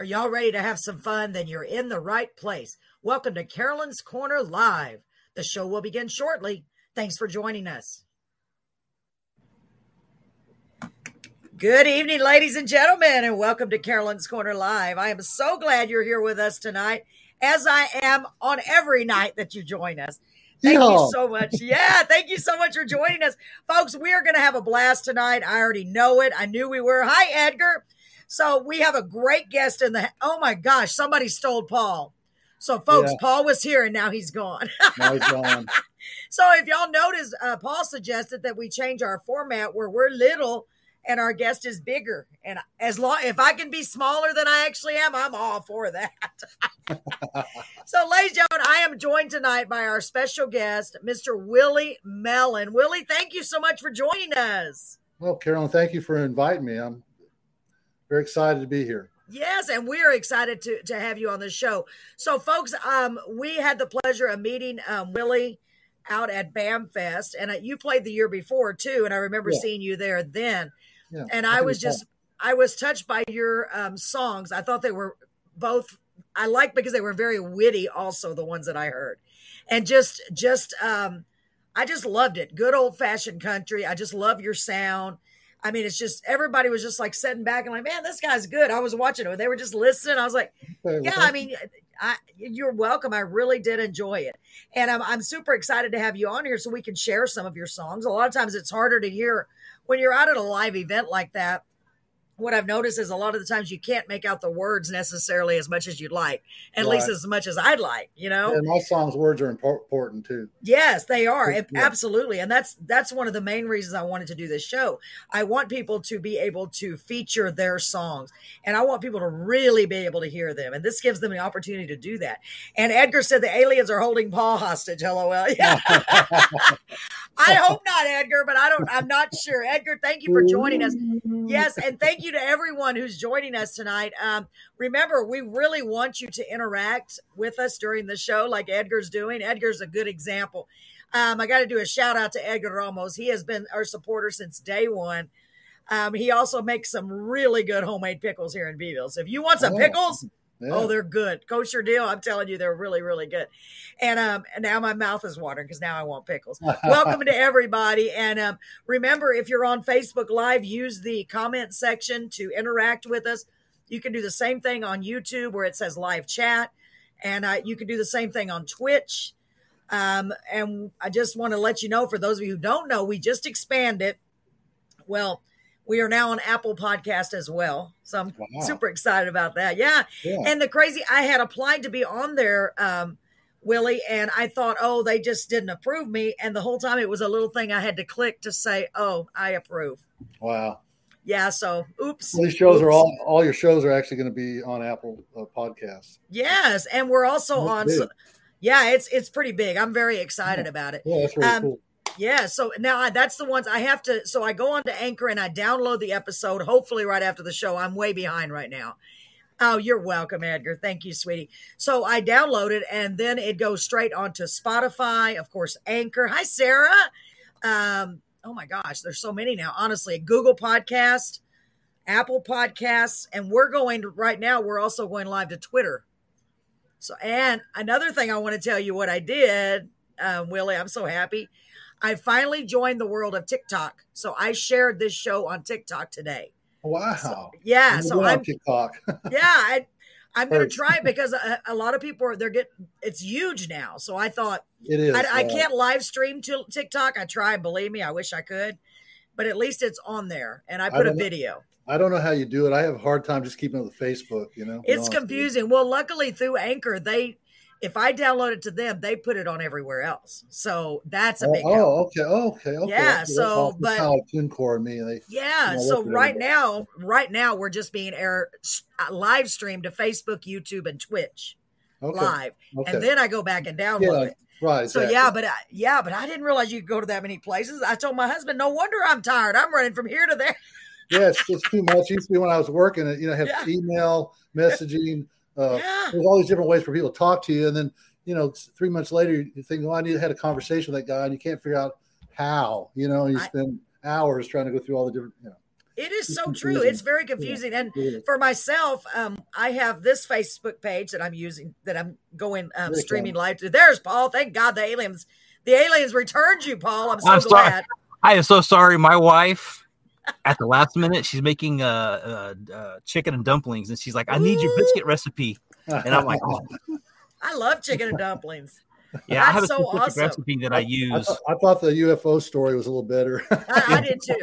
Are y'all ready to have some fun? Then you're in the right place. Welcome to Carolyn's Corner Live. The show will begin shortly. Thanks for joining us. Good evening, ladies and gentlemen, and welcome to Carolyn's Corner Live. I am so glad you're here with us tonight, as I am on every night that you join us. Thank you so much. Yeah, thank you so much for joining us. Folks, we are going to have a blast tonight. I already know it. I knew we were. Hi, Edgar. So we have a great guest in the. Oh my gosh, somebody stole Paul. So, folks, yeah. Paul was here and now he's gone. now he's gone. so, if y'all notice, uh, Paul suggested that we change our format where we're little and our guest is bigger. And as long if I can be smaller than I actually am, I'm all for that. so, ladies and gentlemen, I am joined tonight by our special guest, Mr. Willie Mellon. Willie, thank you so much for joining us. Well, Carolyn, thank you for inviting me. I'm very excited to be here. Yes, and we're excited to to have you on the show. So, folks, um, we had the pleasure of meeting um, Willie out at BAMFest, and uh, you played the year before too, and I remember yeah. seeing you there then. Yeah, and I, I was just I was touched by your um, songs. I thought they were both I like because they were very witty. Also, the ones that I heard, and just just um, I just loved it. Good old fashioned country. I just love your sound I mean, it's just everybody was just like sitting back and like, man, this guy's good. I was watching it. They were just listening. I was like, yeah, I mean, I, you're welcome. I really did enjoy it. And I'm, I'm super excited to have you on here so we can share some of your songs. A lot of times it's harder to hear when you're out at a live event like that what I've noticed is a lot of the times you can't make out the words necessarily as much as you'd like, at right. least as much as I'd like, you know. And my songs' words are important too. Yes, they are yeah. absolutely, and that's that's one of the main reasons I wanted to do this show. I want people to be able to feature their songs, and I want people to really be able to hear them, and this gives them the opportunity to do that. And Edgar said the aliens are holding Paul hostage. LOL. Yeah. I hope not, Edgar, but I don't. I'm not sure. Edgar, thank you for joining us. Yes, and thank you you to everyone who's joining us tonight. Um, remember, we really want you to interact with us during the show, like Edgar's doing. Edgar's a good example. Um, I got to do a shout out to Edgar Ramos. He has been our supporter since day one. Um, he also makes some really good homemade pickles here in Beeville. So if you want some oh. pickles, yeah. Oh, they're good. Kosher dill. I'm telling you, they're really, really good. And um, now my mouth is watering because now I want pickles. Welcome to everybody. And um, remember, if you're on Facebook Live, use the comment section to interact with us. You can do the same thing on YouTube where it says live chat, and uh, you can do the same thing on Twitch. Um, and I just want to let you know, for those of you who don't know, we just expanded. Well, we are now on Apple Podcast as well. So I'm wow. super excited about that. Yeah. yeah. And the crazy, I had applied to be on there, um, Willie, and I thought, oh, they just didn't approve me. And the whole time it was a little thing I had to click to say, oh, I approve. Wow. Yeah. So, oops. Well, these shows oops. are all, all your shows are actually going to be on Apple uh, Podcasts. Yes. And we're also that's on. So, yeah, it's, it's pretty big. I'm very excited yeah. about it. Yeah, that's really um, cool. Yeah, so now I, that's the ones I have to. So I go on to Anchor and I download the episode. Hopefully, right after the show. I'm way behind right now. Oh, you're welcome, Edgar. Thank you, sweetie. So I download it and then it goes straight onto Spotify, of course, Anchor. Hi, Sarah. Um, oh my gosh, there's so many now. Honestly, Google Podcast, Apple Podcasts, and we're going to, right now. We're also going live to Twitter. So, and another thing I want to tell you what I did, um, Willie. I'm so happy. I finally joined the world of TikTok. So I shared this show on TikTok today. Wow. So, yeah. I'm so I'm TikTok. yeah. I, I'm going to try it because a, a, lot of people are, they're getting, it's huge now. So I thought it is. I, I can't live stream to TikTok. I try, believe me, I wish I could, but at least it's on there and I put I a video. Know. I don't know how you do it. I have a hard time just keeping up with Facebook, you know. It's confusing. Well, luckily through Anchor, they if I download it to them, they put it on everywhere else. So that's a big. Oh, oh okay, okay, okay. Yeah. So, but kind of core me. They, yeah. so right now, right now, we're just being air uh, live streamed to Facebook, YouTube, and Twitch okay. live, okay. and then I go back and download yeah, it. Right. Exactly. So yeah, but I, yeah, but I didn't realize you could go to that many places. I told my husband, no wonder I'm tired. I'm running from here to there. yeah, it's, it's too much. It used to be when I was working, you know, have yeah. email messaging. Uh, yeah. There's all these different ways for people to talk to you, and then you know, three months later, you think, "Oh, I need to have a conversation with that guy," and you can't figure out how. You know, you I, spend hours trying to go through all the different. You know. It is so true. It's very confusing. And for myself, um, I have this Facebook page that I'm using that I'm going um, streaming live to. There's Paul. Thank God the aliens, the aliens returned you, Paul. I'm so I'm glad. Sorry. I am so sorry. My wife, at the last minute, she's making uh, uh, uh chicken and dumplings, and she's like, "I need Ooh. your biscuit recipe," and I'm like, "Oh." I love chicken and dumplings. Yeah, That's I have a so awesome. recipe that I, I use. I thought, I thought, the UFO story was a little better. I, I, did too.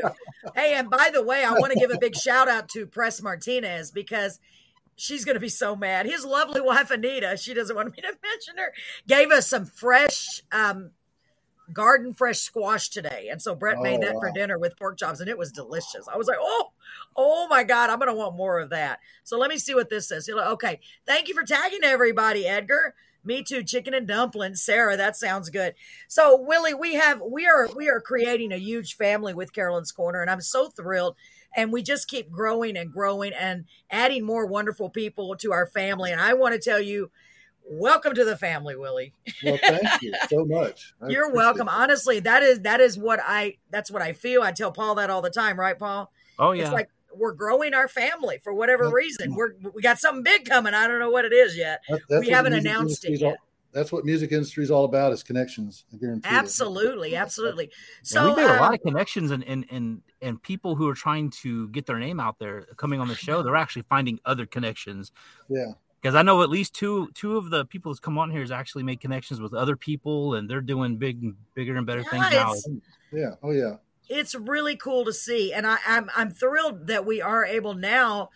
Hey, and by the way, I want to give a big shout out to Press Martinez because she's going to be so mad. His lovely wife Anita, she doesn't want me to mention her, gave us some fresh um, garden fresh squash today, and so Brett oh, made that wow. for dinner with pork chops, and it was delicious. I was like, oh, oh my god, I'm going to want more of that. So let me see what this says. Okay, thank you for tagging everybody, Edgar. Me too, chicken and dumplings. Sarah, that sounds good. So, Willie, we have we are we are creating a huge family with Carolyn's Corner, and I'm so thrilled. And we just keep growing and growing and adding more wonderful people to our family. And I want to tell you, welcome to the family, Willie. Well, thank you so much. I You're welcome. It. Honestly, that is that is what I that's what I feel. I tell Paul that all the time, right, Paul? Oh yeah. It's like we're growing our family for whatever reason. We're we got something big coming. I don't know what it is yet. That, we haven't announced it yet. All, that's what music industry is all about is connections. Absolutely, absolutely. So yeah, we made um, a lot of connections and, and and and people who are trying to get their name out there coming on the show. They're actually finding other connections. Yeah. Because I know at least two two of the people that's come on here has actually made connections with other people, and they're doing big, bigger and better yeah, things now. Yeah. Oh yeah it's really cool to see, and I, I'm I'm thrilled that we are able now.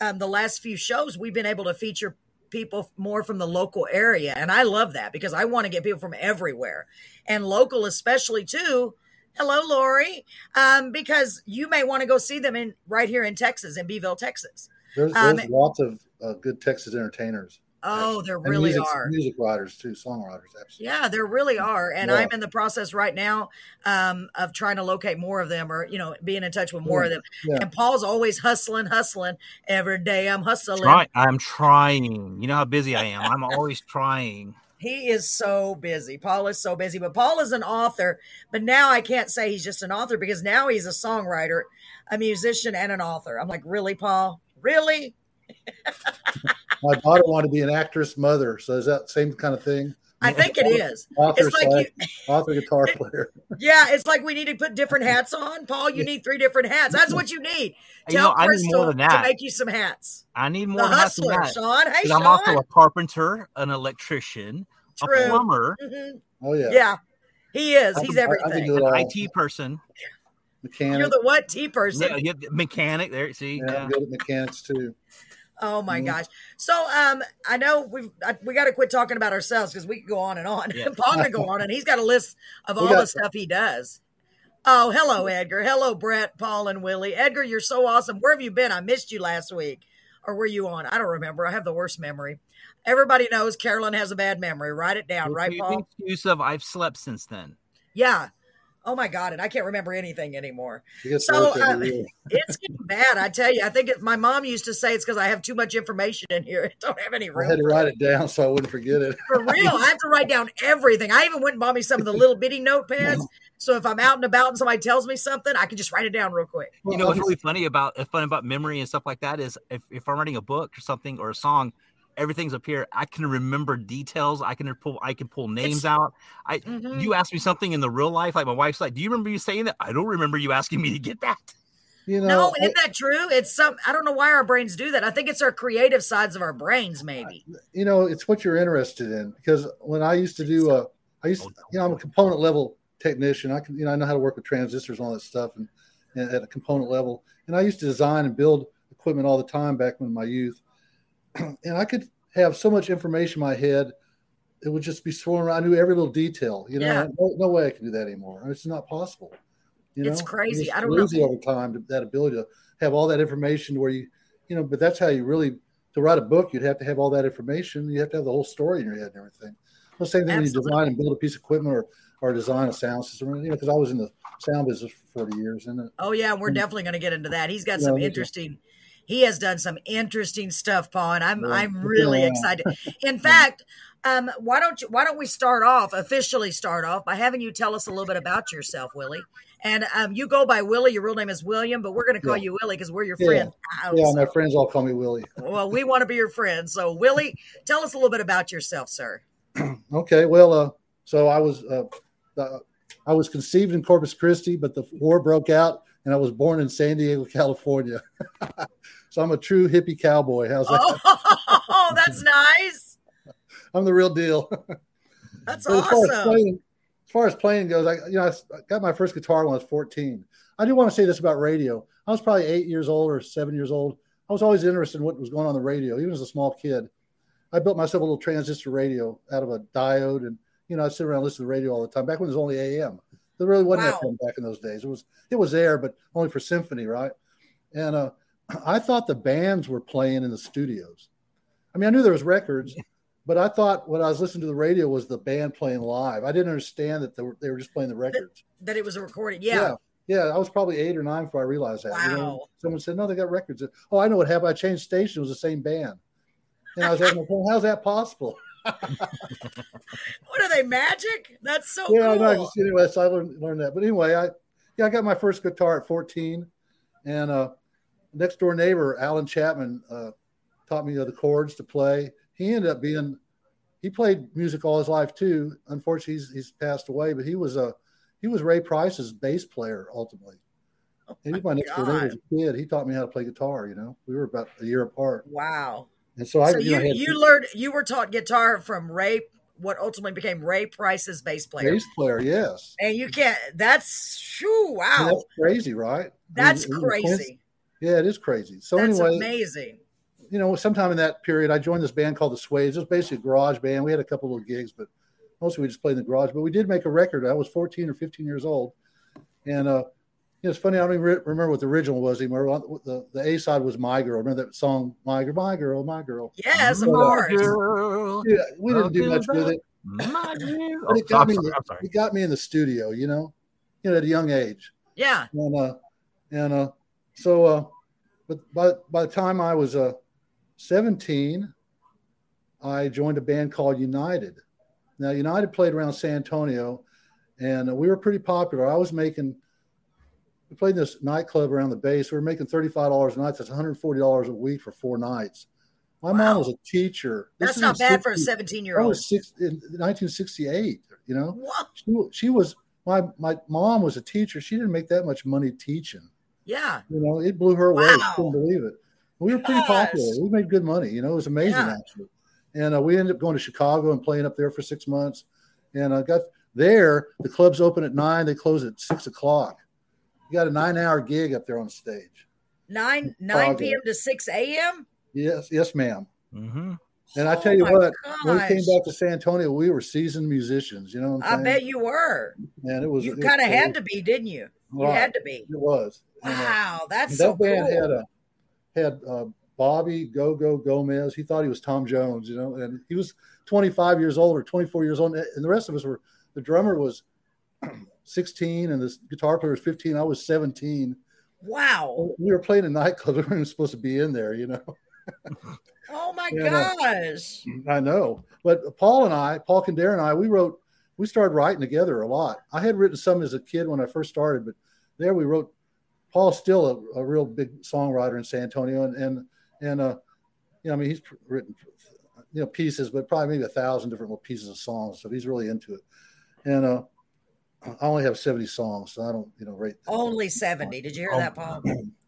Um, the last few shows we've been able to feature people more from the local area, and I love that because I want to get people from everywhere, and local especially too. Hello, Lori, um, because you may want to go see them in right here in Texas, in Beeville, Texas. There's, there's um, lots of uh, good Texas entertainers. Oh, there really music, are music writers too, songwriters. Absolutely. Yeah, there really are, and yeah. I'm in the process right now um, of trying to locate more of them, or you know, being in touch with more yeah. of them. Yeah. And Paul's always hustling, hustling every day. I'm hustling. Try, I'm trying. You know how busy I am. I'm always trying. He is so busy. Paul is so busy, but Paul is an author. But now I can't say he's just an author because now he's a songwriter, a musician, and an author. I'm like, really, Paul? Really? My daughter wanted to be an actress mother. So is that same kind of thing? I think it is. Author, it's like you, author guitar player. yeah, it's like we need to put different hats on. Paul, you need three different hats. That's what you need. Tell you know, Crystal to make you some hats. I need more the hustler, hats Sean. Hey, Sean. I'm also a carpenter, an electrician, True. a plumber. Mm-hmm. Oh yeah, yeah, he is. He's everything. An IT person. Mechanic. You're the what T person? Yeah, mechanic. There, see, yeah, yeah. good at mechanics too. Oh my mm-hmm. gosh! So um, I know we've I, we got to quit talking about ourselves because we can go on and on. Yeah. Paul can go on, and he's got a list of all the stuff he does. Oh, hello, Edgar. Hello, Brett, Paul, and Willie. Edgar, you're so awesome. Where have you been? I missed you last week, or were you on? I don't remember. I have the worst memory. Everybody knows Carolyn has a bad memory. Write it down, right, Paul? Excuse of I've slept since then. Yeah, oh my god and i can't remember anything anymore. So uh, it's getting bad i tell you. I think it, my mom used to say it's because i have too much information in here. I don't have any room i had to write it down so i wouldn't forget it. For real i have to write down everything. I even went and bought me some of the little bitty notepads. So if i'm out and about and somebody tells me something i can just write it down real quick. You know what's really funny about fun about memory and stuff like that is if, if i'm writing a book or something or a song everything's up here. I can remember details. I can pull. I can pull names it's, out. I mm-hmm. you ask me something in the real life, like my wife's like, "Do you remember you saying that?" I don't remember you asking me to get that. You know, no, isn't that true? It's some. I don't know why our brains do that. I think it's our creative sides of our brains, maybe. You know, it's what you're interested in. Because when I used to do, a, uh, used, to, you know, I'm a component level technician. I can, you know, I know how to work with transistors and all that stuff, and, and at a component level. And I used to design and build equipment all the time back in my youth. and I could have so much information in my head, it would just be swirling around. I knew every little detail. You know, yeah. no, no, way I can do that anymore. It's not possible. You know, it's crazy. I don't know. over time to, that ability to have all that information where you, you know, but that's how you really to write a book. You'd have to have all that information. You have to have the whole story in your head and everything. The same thing Absolutely. when you design and build a piece of equipment or or design a sound system. You know, because I was in the sound business for forty years. And oh yeah, we're and, definitely going to get into that. He's got some know, interesting he has done some interesting stuff, Paul, and I'm I'm really excited. In fact, um, why don't you why don't we start off officially start off by having you tell us a little bit about yourself, Willie? And um, you go by Willie. Your real name is William, but we're going to call yeah. you Willie because we're your friend. Yeah, yeah my friends all call me Willie. well, we want to be your friend. So, Willie, tell us a little bit about yourself, sir. okay. Well, uh, so I was uh, uh, I was conceived in Corpus Christi, but the war broke out, and I was born in San Diego, California. so I'm a true hippie cowboy. How's that? Oh, that's nice. I'm the real deal. That's awesome as far as playing goes, I you know I got my first guitar when I was 14. I do want to say this about radio. I was probably eight years old or seven years old. I was always interested in what was going on, the radio, even as a small kid. I built myself a little transistor radio out of a diode, and you know I sit around listen to the radio all the time. Back when it was only AM, there really wasn't wow. FM back in those days. It was it was there, but only for symphony, right? And uh, I thought the bands were playing in the studios. I mean, I knew there was records, but I thought when I was listening to the radio was the band playing live. I didn't understand that they were, they were just playing the records. That, that it was a recording. Yeah. yeah. yeah. I was probably eight or nine before I realized that. Wow. You know, someone said, no, they got records. Oh, I know what happened. I changed station. It was the same band. And I was like, well, how's that possible? what are they magic? That's so yeah, cool. no, just, anyway, so I learned, learned that. But anyway, I yeah, I got my first guitar at 14, and uh, next door neighbor Alan Chapman uh, taught me the chords to play he ended up being he played music all his life too. Unfortunately, he's, he's passed away, but he was a he was Ray Price's bass player ultimately. Oh and he was my next door neighbor as a kid. He taught me how to play guitar. You know, we were about a year apart. Wow. And so I, so you, you, you learned you were taught guitar from Ray, what ultimately became Ray Price's bass player. Bass player, yes. And you can't. That's shoo, wow. that's crazy, right? That's I mean, crazy. Yeah, it is crazy. So that's anyway, amazing you know, sometime in that period, I joined this band called the Suedes. It was basically a garage band. We had a couple of gigs, but mostly we just played in the garage. But we did make a record. I was 14 or 15 years old, and uh, you know, it's funny. I don't even re- remember what the original was anymore. The the A side was "My Girl." Remember that song, "My Girl, My Girl, My Girl"? Yes, of course. Yeah, we didn't do much with it. My girl. But it got oh, me. Sorry, the, it got me in the studio. You know, you know, at a young age. Yeah. And uh, and uh, so uh, but by by the time I was uh 17, I joined a band called United. Now, United played around San Antonio, and we were pretty popular. I was making, we played in this nightclub around the base. We were making $35 a night. That's $140 a week for four nights. My wow. mom was a teacher. This That's not bad 60, for a 17 year old. was six, in 1968, you know? She, she was, my, my mom was a teacher. She didn't make that much money teaching. Yeah. You know, it blew her away. Wow. She couldn't believe it. We were pretty popular. We made good money. You know, it was amazing yeah. actually. And uh, we ended up going to Chicago and playing up there for six months. And I uh, got there. The clubs open at nine. They close at six o'clock. You got a nine-hour gig up there on stage. Nine nine p.m. to six a.m. Yes, yes, madam mm-hmm. And I tell you oh what, gosh. when we came back to San Antonio, we were seasoned musicians. You know, I bet you were. And it was. You kind of had to be, didn't you? You right. had to be. It was. Wow, and, uh, that's so that band cool. had a had uh, Bobby Go Go Gomez. He thought he was Tom Jones, you know, and he was 25 years old or 24 years old, and the rest of us were. The drummer was 16, and the guitar player was 15. I was 17. Wow. We were playing a nightclub. We weren't supposed to be in there, you know. oh my and, uh, gosh. Uh, I know, but Paul and I, Paul Kandera and I, we wrote. We started writing together a lot. I had written some as a kid when I first started, but there we wrote Paul's still a, a, real big songwriter in San Antonio, and and and uh, you know, I mean, he's written you know pieces, but probably maybe a thousand different little pieces of songs. So he's really into it. And uh, I only have seventy songs, so I don't you know rate. Only seventy. Did you hear that, Paul?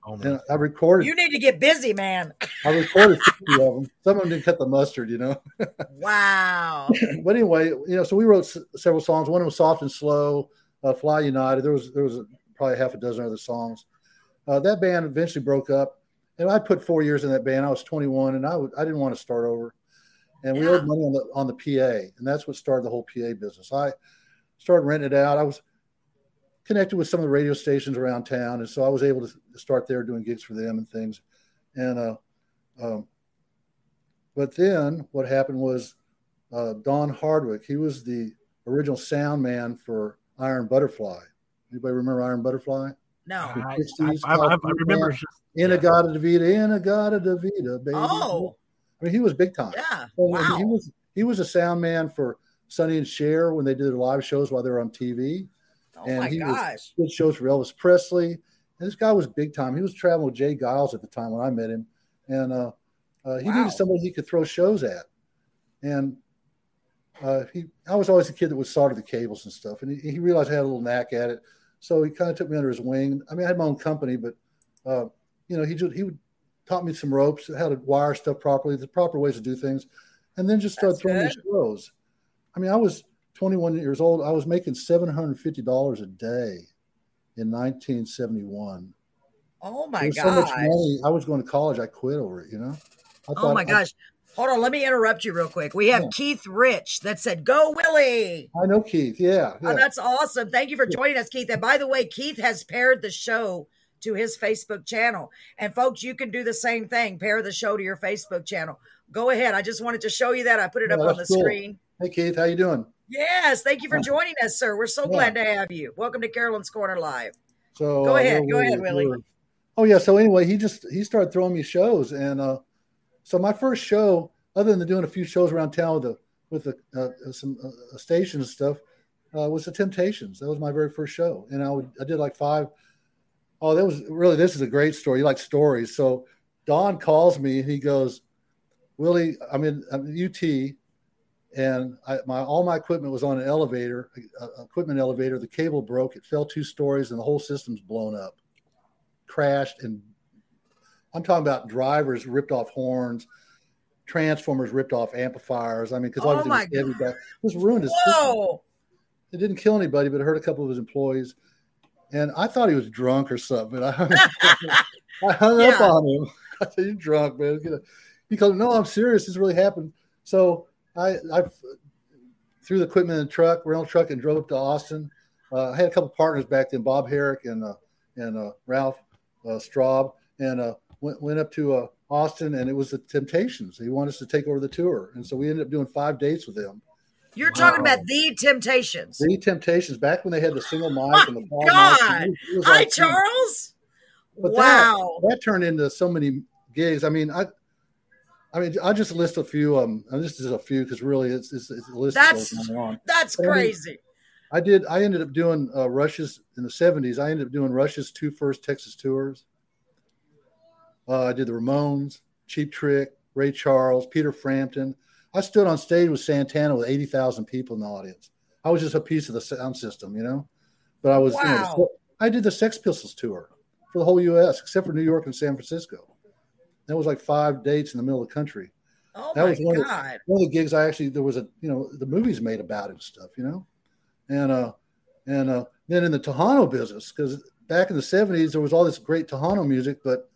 and I recorded. You need to get busy, man. I recorded fifty of them. Some of them didn't cut the mustard, you know. wow. but anyway, you know, so we wrote s- several songs. One of them was soft and slow. Uh, Fly United. There was there was a, probably half a dozen other songs. Uh, that band eventually broke up, and I put four years in that band. I was 21, and I w- I didn't want to start over, and we yeah. owed money on the on the PA, and that's what started the whole PA business. I started renting it out. I was connected with some of the radio stations around town, and so I was able to start there doing gigs for them and things. And uh, um, but then what happened was uh, Don Hardwick. He was the original sound man for Iron Butterfly. Anybody remember Iron Butterfly? No. I, 60s, I, I, I remember. In-A-Gadda-Da-Vida, In-A-Gadda-Da-Vida, baby. Oh. I mean, he was big time. Yeah. So, wow. He was he was a sound man for Sonny and Cher when they did their live shows while they were on TV. Oh and my he gosh. did shows for Elvis Presley. And this guy was big time. He was traveling with J. Geils at the time when I met him. And uh, uh, he wow. needed somebody he could throw shows at. And uh, he, I was always a kid that would solder the cables and stuff. And he, he, realized I had a little knack at it. So he kind of took me under his wing. I mean, I had my own company, but, uh, you know, he just, he would taught me some ropes, how to wire stuff properly, the proper ways to do things. And then just started That's throwing good. these shows. I mean, I was 21 years old. I was making $750 a day in 1971. Oh my gosh. So much money. I was going to college. I quit over it, you know? oh my gosh. Hold on, let me interrupt you real quick. We have yeah. Keith Rich that said, Go Willie. I know Keith. Yeah, yeah. Oh, that's awesome. Thank you for joining us, Keith. And by the way, Keith has paired the show to his Facebook channel. And folks, you can do the same thing. Pair the show to your Facebook channel. Go ahead. I just wanted to show you that. I put it up on the cool. screen. Hey Keith, how you doing? Yes, thank you for joining us, sir. We're so yeah. glad to have you. Welcome to Carolyn's Corner Live. So go ahead, uh, go ahead, Willie. Oh yeah. So anyway, he just he started throwing me shows, and uh, so my first show, other than doing a few shows around town with the with the, uh, some uh, stations and stuff, uh, was the Temptations. That was my very first show, and I would I did like five Oh, that was really this is a great story. You like stories. So Don calls me and he goes, Willie, I'm in, I'm in UT and I, my all my equipment was on an elevator, a, equipment elevator. The cable broke. It fell two stories and the whole system's blown up, crashed. And I'm talking about drivers ripped off horns, transformers ripped off amplifiers. I mean, because oh my was, it was ruined. His Whoa. It didn't kill anybody, but it hurt a couple of his employees and I thought he was drunk or something. I hung, I hung yeah. up on him. I said, "You're drunk, man." He goes, "No, I'm serious. This really happened." So I, I threw the equipment in the truck, rental truck, and drove up to Austin. Uh, I had a couple partners back then, Bob Herrick and uh, and uh, Ralph uh, Straub, and uh, went went up to uh, Austin, and it was the Temptations. He wanted us to take over the tour, and so we ended up doing five dates with them. You're wow. talking about the Temptations. The Temptations, back when they had the single mic and the ball God. Mic. Hi, like, Charles. But wow. That, that, turned into so many gigs. I mean, I, I mean, I just list a few. Um, this is a few because really, it's, it's, it's a list. That's that's but crazy. I, mean, I, did. I ended up doing uh, Rush's in the '70s. I ended up doing Rush's two first Texas tours. Uh, I did the Ramones, Cheap Trick, Ray Charles, Peter Frampton. I stood on stage with Santana with 80,000 people in the audience. I was just a piece of the sound system, you know. But I was, wow. you know, I did the Sex Pistols tour for the whole U.S. except for New York and San Francisco. That was like five dates in the middle of the country. Oh that was one God. Of the, one of the gigs I actually there was a you know the movies made about it and stuff, you know, and uh and uh then in the Tejano business because back in the seventies there was all this great Tejano music, but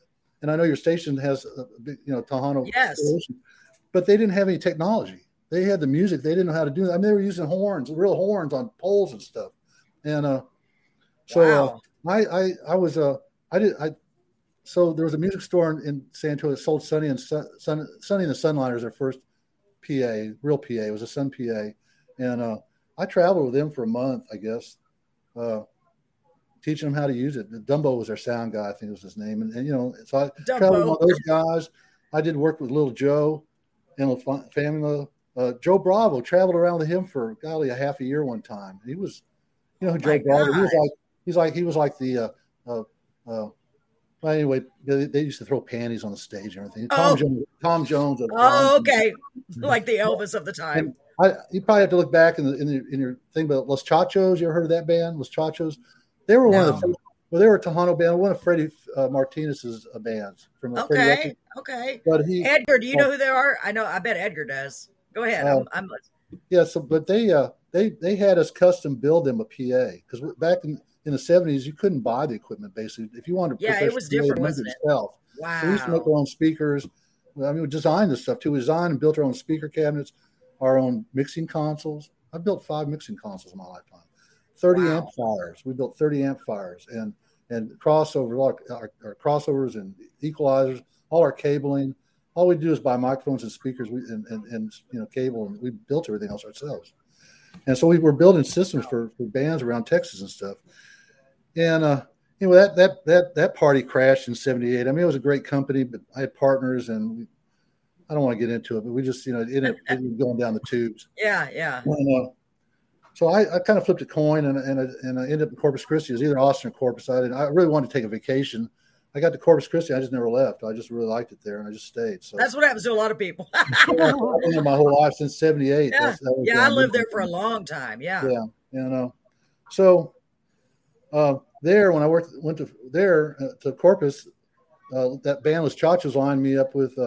and I know your station has you know Tejano. Yes. But they didn't have any technology. They had the music. They didn't know how to do that. I mean, they were using horns, real horns on poles and stuff. And uh, so uh, wow. uh, I, I, I was, uh, I did, I, so there was a music store in, in San Antonio that sold Sunny and Sun, Sun, Sunny and the Sunliners, their first PA, real PA. It was a Sunn PA. And uh, I traveled with them for a month, I guess, uh, teaching them how to use it. Dumbo was their sound guy, I think was his name. And, and you know, so I Dumbo. traveled with those guys. I did work with Little Joe and family. Uh, Joe Bravo traveled around with him for golly a half a year one time. He was, you know, Joe Bravo. He was like he's like he was like the. Uh, uh, uh, well, anyway, they, they, used to throw panties on the stage and everything. Tom oh. Jones. Tom Jones. Oh, okay, like the Elvis of the time. I, you probably have to look back in the in, the, in your thing, but Los Chachos. You ever heard of that band, Los Chachos? They were no. one of the well, they were a Tejano band, one of Freddie uh, Martinez's uh, bands from uh, okay, okay. But he, Edgar, do you know who they are? I know. I bet Edgar does. Go ahead. I'm, I'm, yeah. So, but they uh, they they had us custom build them a PA because back in in the seventies you couldn't buy the equipment basically if you wanted to. Yeah, it was different, wasn't it? Yourself. Wow. So we used to make our own speakers. I mean, we designed this stuff too. We designed and built our own speaker cabinets, our own mixing consoles. I built five mixing consoles in my lifetime. 30 wow. amplifiers. We built 30 amplifiers and and crossover, our, our, our, crossovers and equalizers, all our cabling. All we do is buy microphones and speakers we, and, and, and, you know cable, and we built everything else ourselves. And so we were building systems for, for bands around Texas and stuff. And uh, you know that that that that party crashed in '78. I mean, it was a great company, but I had partners, and we, I don't want to get into it, but we just you know it, it was going down the tubes. Yeah, yeah. And, uh, so I, I kind of flipped a coin, and and, and I ended up in Corpus Christi. It was either Austin or Corpus. I, didn't. I really wanted to take a vacation. I got to Corpus Christi. I just never left. I just really liked it there, and I just stayed. So that's what happens to a lot of people. I've been there my whole life since '78. Yeah, yeah I lived there for a long time. Yeah, yeah, you know. So uh, there, when I worked went to there uh, to Corpus, uh, that band was Chachos lined me up with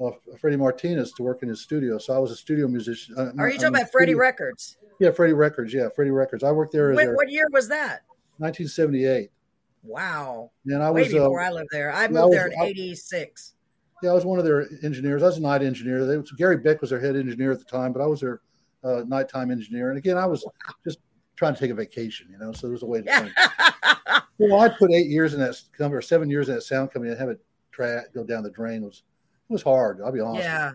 uh, uh, Freddie Martinez to work in his studio. So I was a studio musician. Uh, Are you talking about Freddie Records? Yeah, Freddie Records. Yeah, Freddie Records. I worked there. What year was that? 1978. Wow. And I was Way before uh, I lived there. I moved I was, there in '86. Yeah, I was one of their engineers. I was a night engineer. They, Gary Beck was their head engineer at the time, but I was their uh, nighttime engineer. And again, I was just trying to take a vacation, you know. So there was a way to. well, I put eight years in that company or seven years in that sound company and have it tra- go down the drain was it was hard. I'll be honest. Yeah.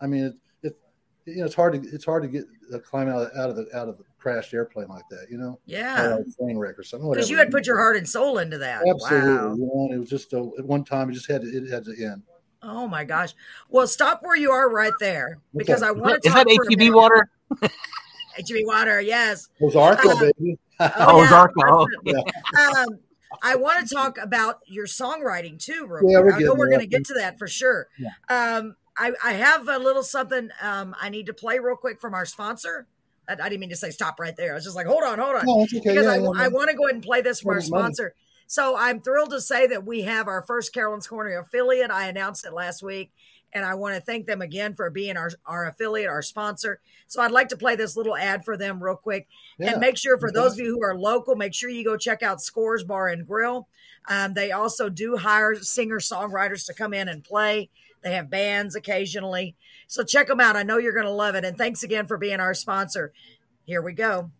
I mean, it, it, you know it's hard to it's hard to get uh, climb out of, out of the out of the crashed airplane like that, you know? Yeah. train wreck or something. Because you had put your heart and soul into that. Absolutely. Wow. You know, it was just a, at one time, it just had to, it had to end. Oh my gosh. Well, stop where you are right there because I want to. Is that HEB water? HEB water, yes. Ozarka, uh, baby. oh, oh Ozarka. Oh, yeah. um, I want to talk about your songwriting too, real yeah, I know we're going to get to that for sure. Yeah. Um, I, I have a little something um, I need to play real quick from our sponsor. I, I, didn't mean to say stop right there. I was just like, hold on, hold on. No, okay. Because yeah, I, yeah, I want to go ahead and play this for our sponsor. Money. So I'm thrilled to say that we have our first Carolyn's Corner affiliate. I announced it last week, and I want to thank them again for being our, our affiliate, our sponsor. So I'd like to play this little ad for them real quick. Yeah. And make sure for those of you who are local, make sure you go check out Scores Bar and Grill. Um, they also do hire singer songwriters to come in and play. They have bands occasionally. So check them out. I know you're going to love it. And thanks again for being our sponsor. Here we go.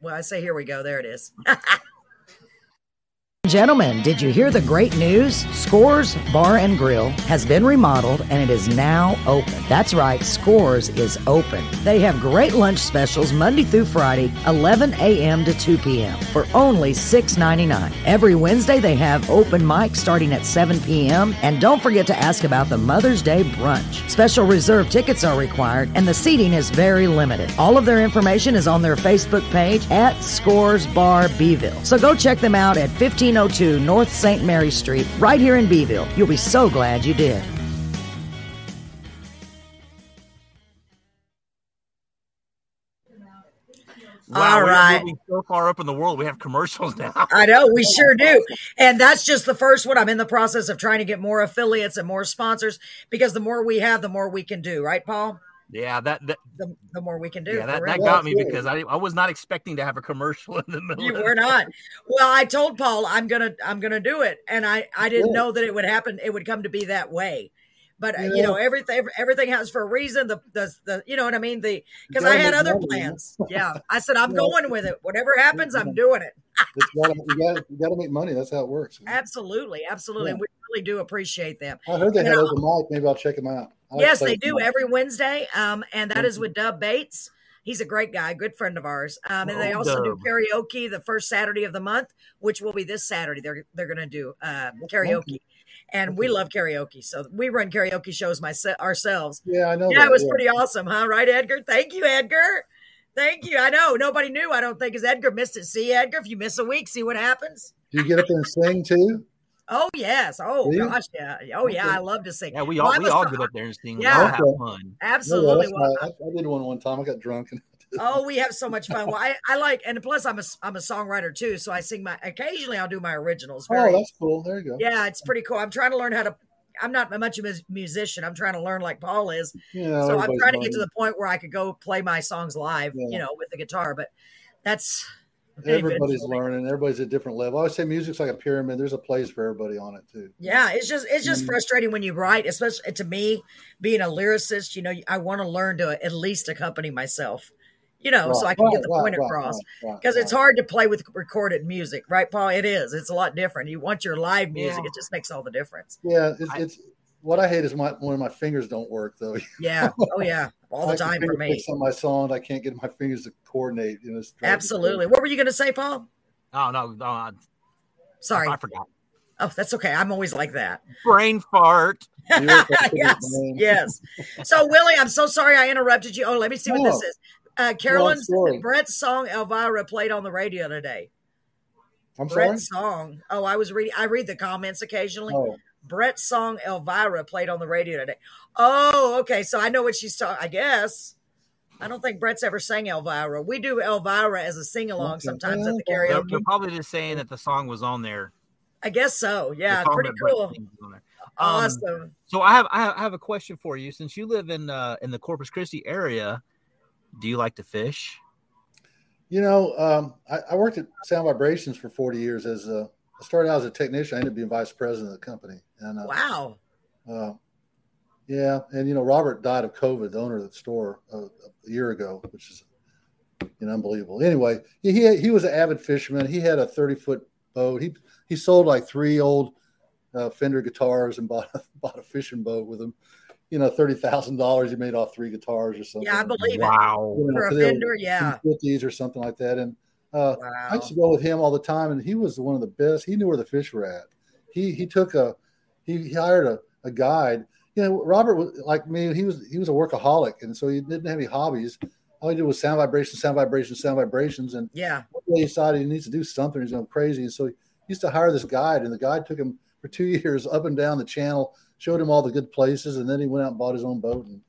Well, I say here we go. There it is. Gentlemen, did you hear the great news? Scores Bar and Grill has been remodeled and it is now open. That's right, Scores is open. They have great lunch specials Monday through Friday, 11 a.m. to 2 p.m. for only $6.99. Every Wednesday they have open mic starting at 7 p.m. And don't forget to ask about the Mother's Day brunch. Special reserve tickets are required and the seating is very limited. All of their information is on their Facebook page at Scores Bar Beeville. So go check them out at 15 1502 North St. Mary Street, right here in Beeville. You'll be so glad you did. Wow, All right. so far up in the world, we have commercials now. I know we sure do, and that's just the first one. I'm in the process of trying to get more affiliates and more sponsors because the more we have, the more we can do. Right, Paul? Yeah, that, that the, the more we can do. Yeah, that, that got me because I, I was not expecting to have a commercial in the middle. You were not. Well, I told Paul I'm gonna I'm gonna do it, and I I didn't yeah. know that it would happen. It would come to be that way. But yeah. you know everything everything has for a reason. The the, the you know what I mean. The because I had other money, plans. yeah, I said I'm yeah. going with it. Whatever happens, I'm doing it. you gotta, you gotta, you gotta make money. That's how it works. Absolutely, absolutely. Yeah. We really do appreciate them. I heard they you had know, open mic. Maybe I'll check them out. Yes, they do every Wednesday, um, and that is with Dub Bates. He's a great guy, good friend of ours. Um, and they oh, also do karaoke the first Saturday of the month, which will be this Saturday. They're they're going to do uh, karaoke, and we love karaoke. So we run karaoke shows myself ourselves. Yeah, I know. Yeah, that, it was yeah. pretty awesome, huh? Right, Edgar? Thank you, Edgar. Thank you. I know nobody knew. I don't think because Edgar missed it. See, Edgar, if you miss a week, see what happens. Do you get up there and sing too? Oh yes. Oh gosh, yeah. Oh yeah. I love to sing. Yeah, we all well, we all get up there and sing. Yeah, have fun. Absolutely. No, well, I, I, did one one time. I got drunk. And oh, we have so much fun. Well, I, I like, and plus I'm a I'm a songwriter too, so I sing my. Occasionally, I'll do my originals. Oh, very, oh, that's cool. There you go. Yeah, it's pretty cool. I'm trying to learn how to. I'm not much of a musician. I'm trying to learn like Paul is. Yeah, so I'm trying to get to the point where I could go play my songs live, yeah. you know, with the guitar. But that's Everybody's learning. Everybody's at different level. I always say music's like a pyramid. There's a place for everybody on it too. Yeah, it's just it's just mm-hmm. frustrating when you write, especially to me being a lyricist. You know, I want to learn to at least accompany myself. You know, right, so I can right, get the right, point across because it's hard to play with recorded music, right, Paul? It is. It's a lot different. You want your live music; yeah. it just makes all the difference. Yeah, it's, I, it's what I hate is my when my fingers don't work though. Yeah. Oh yeah. All the time for me. On my songs, I can't get my fingers to coordinate. You know. Absolutely. What were you going to say, Paul? Oh no, no. Sorry, I forgot. Oh, that's okay. I'm always like that. Brain fart. yes, yes. So, Willie, I'm so sorry I interrupted you. Oh, let me see what this is. Uh, Carolyn's Brett's song Elvira played on the radio today. I'm Brett's sorry? song. Oh, I was reading. I read the comments occasionally. Oh. Brett's song Elvira played on the radio today. Oh, okay. So I know what she's talking. I guess. I don't think Brett's ever sang Elvira. We do Elvira as a sing along sometimes at the karaoke. You're probably just saying that the song was on there. I guess so. Yeah, pretty cool. Um, awesome. So I have I have a question for you. Since you live in uh, in the Corpus Christi area, do you like to fish? You know, um, I, I, worked at Sound Vibrations for 40 years. As a, I started out as a technician, I ended up being vice president of the company. And uh, wow. Uh, yeah, and you know, Robert died of COVID, the owner of the store, uh, a year ago, which is you know, unbelievable. Anyway, he he, he was an avid fisherman. He had a 30 foot boat. He he sold like three old uh, Fender guitars and bought bought a fishing boat with them you know, thirty thousand dollars he made off three guitars or something. Yeah, I believe wow. it. You know, For a Fender, yeah, fifties or something like that. And uh, wow. I used to go with him all the time, and he was one of the best. He knew where the fish were at. He he took a he, he hired a, a guide. You know, Robert was like me. He was he was a workaholic, and so he didn't have any hobbies. All he did was sound vibrations, sound vibrations, sound vibrations, and yeah. One day he decided he needs to do something. He's going crazy, and so he used to hire this guide, and the guide took him for two years up and down the channel showed him all the good places, and then he went out and bought his own boat, and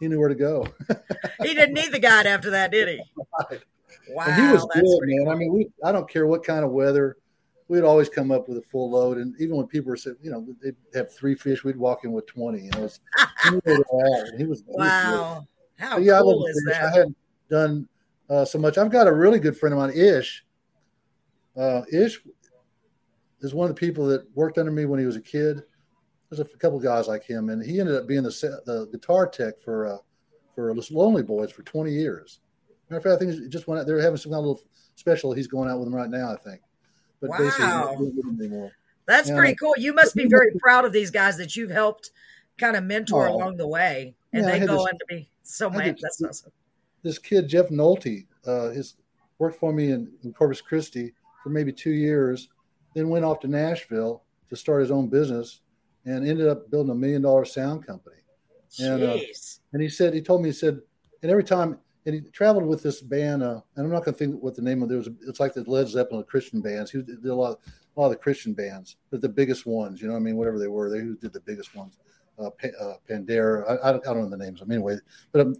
he knew where to go. he didn't need the guide after that, did he? Right. Wow, and he was good, man. Cool. I mean, we I don't care what kind of weather, we'd always come up with a full load, and even when people were saying, you know, they have three fish, we'd walk in with twenty. You know, was, he was wow. He was How yeah, cool is that? I hadn't done uh, so much. I've got a really good friend of mine, Ish. Uh, Ish is one of the people that worked under me when he was a kid there's a couple guys like him, and he ended up being the the guitar tech for uh, for Lonely Boys for 20 years. Matter of fact, I think he just went out. They're having some kind of little special. He's going out with them right now, I think. But wow. basically, That's and, pretty cool. You must be very proud of these guys that you've helped kind of mentor oh, along the way, and yeah, they go on to be so much. That's awesome. This kid Jeff Nolte, uh, his worked for me in, in Corpus Christi for maybe two years, then went off to Nashville to start his own business and ended up building a million dollar sound company. And, uh, and he said, he told me, he said, and every time, and he traveled with this band, uh, and I'm not going to think what the name of it was. It's like the Led Zeppelin Christian bands. He did a lot, a lot of the Christian bands, but the biggest ones, you know, I mean, whatever they were, they did the biggest ones. Uh, uh, Pandera, I, I, don't know the names of them anyway, but um,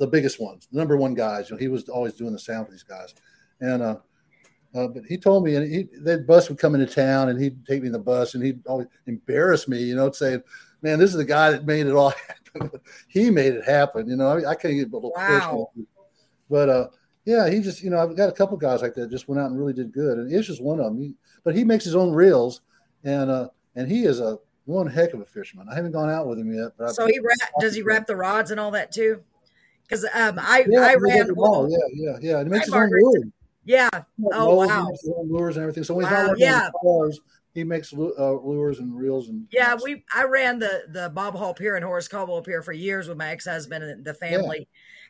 the biggest ones, the number one guys. You know, he was always doing the sound for these guys, and uh, uh, but he told me, and he, bus would come into town, and he'd take me in the bus, and he'd always embarrass me, you know, saying, "Man, this is the guy that made it all happen. he made it happen." You know, I, mean, I can't get a little wow. personal, but uh, yeah, he just, you know, I've got a couple guys like that just went out and really did good, and Ish is one of them. He, but he makes his own reels, and uh, and he is a one heck of a fisherman. I haven't gone out with him yet, but so he wrap, does he wrap the rods and all that too? Because um, I yeah, I ran well, yeah yeah yeah. He makes his own reels. Yeah. Oh wow. Lures and everything. So when he's wow. not yeah. cars, he makes uh, lures and reels and. Yeah, we. I ran the the Bob Hall Pier and Horace Caldwell Pier for years with my ex husband and the family.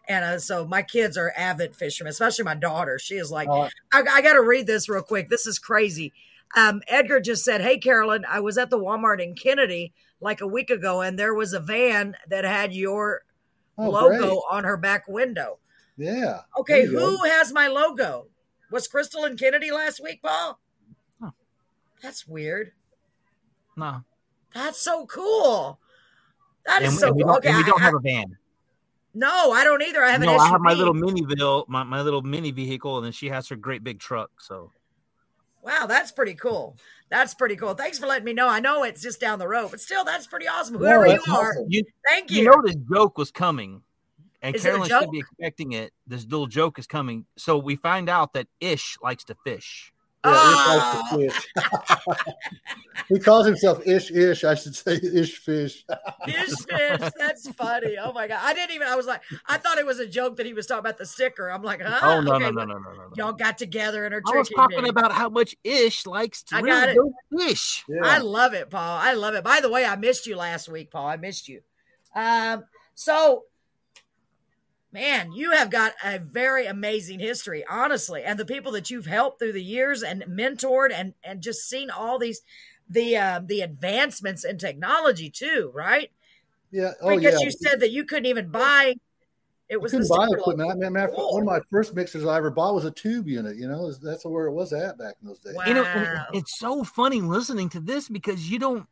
Yeah. And uh, so my kids are avid fishermen, especially my daughter. She is like, uh, I, I got to read this real quick. This is crazy. Um, Edgar just said, Hey, Carolyn, I was at the Walmart in Kenedy like a week ago, and there was a van that had your oh, logo great. on her back window. Yeah. Okay, who go. has my logo? Was Crystal and Kenedy last week, Paul? That's weird. No. That's so cool. That is and, so and cool. Okay, we don't I, have a van. No, I don't either. I have no, an I have my little mini vehicle, my, my little mini vehicle, and then she has her great big truck. So Wow, that's pretty cool. That's pretty cool. Thanks for letting me know. I know it's just down the road, but still, that's pretty awesome. Whoever you are, awesome. you, thank you. You know this joke was coming. And is Carolyn should be expecting it. This little joke is coming. So we find out that Ish likes to fish. Oh. Ish he calls himself Ish Ish. I should say Ish Fish. Ish Fish. That's funny. Oh my god! I didn't even. I was like, I thought it was a joke that he was talking about the sticker. I'm like, huh? Oh no okay, no, no, no, no, no, Y'all got together and are I was talking me. about how much Ish likes to I got it. fish. Yeah. I love it, Paul. I love it. By the way, I missed you last week, Paul. I missed you. Um, so man, you have got a very amazing history, honestly. And the people that you've helped through the years and mentored and and just seen all these the uh, the advancements in technology too, right? Yeah. Oh, because yeah. you said that you couldn't even buy. It was couldn't buy equipment. I mean, one of my first mixers I ever bought was a tube unit. You know, that's where it was at back in those days. Wow. You know, it's so funny listening to this because you don't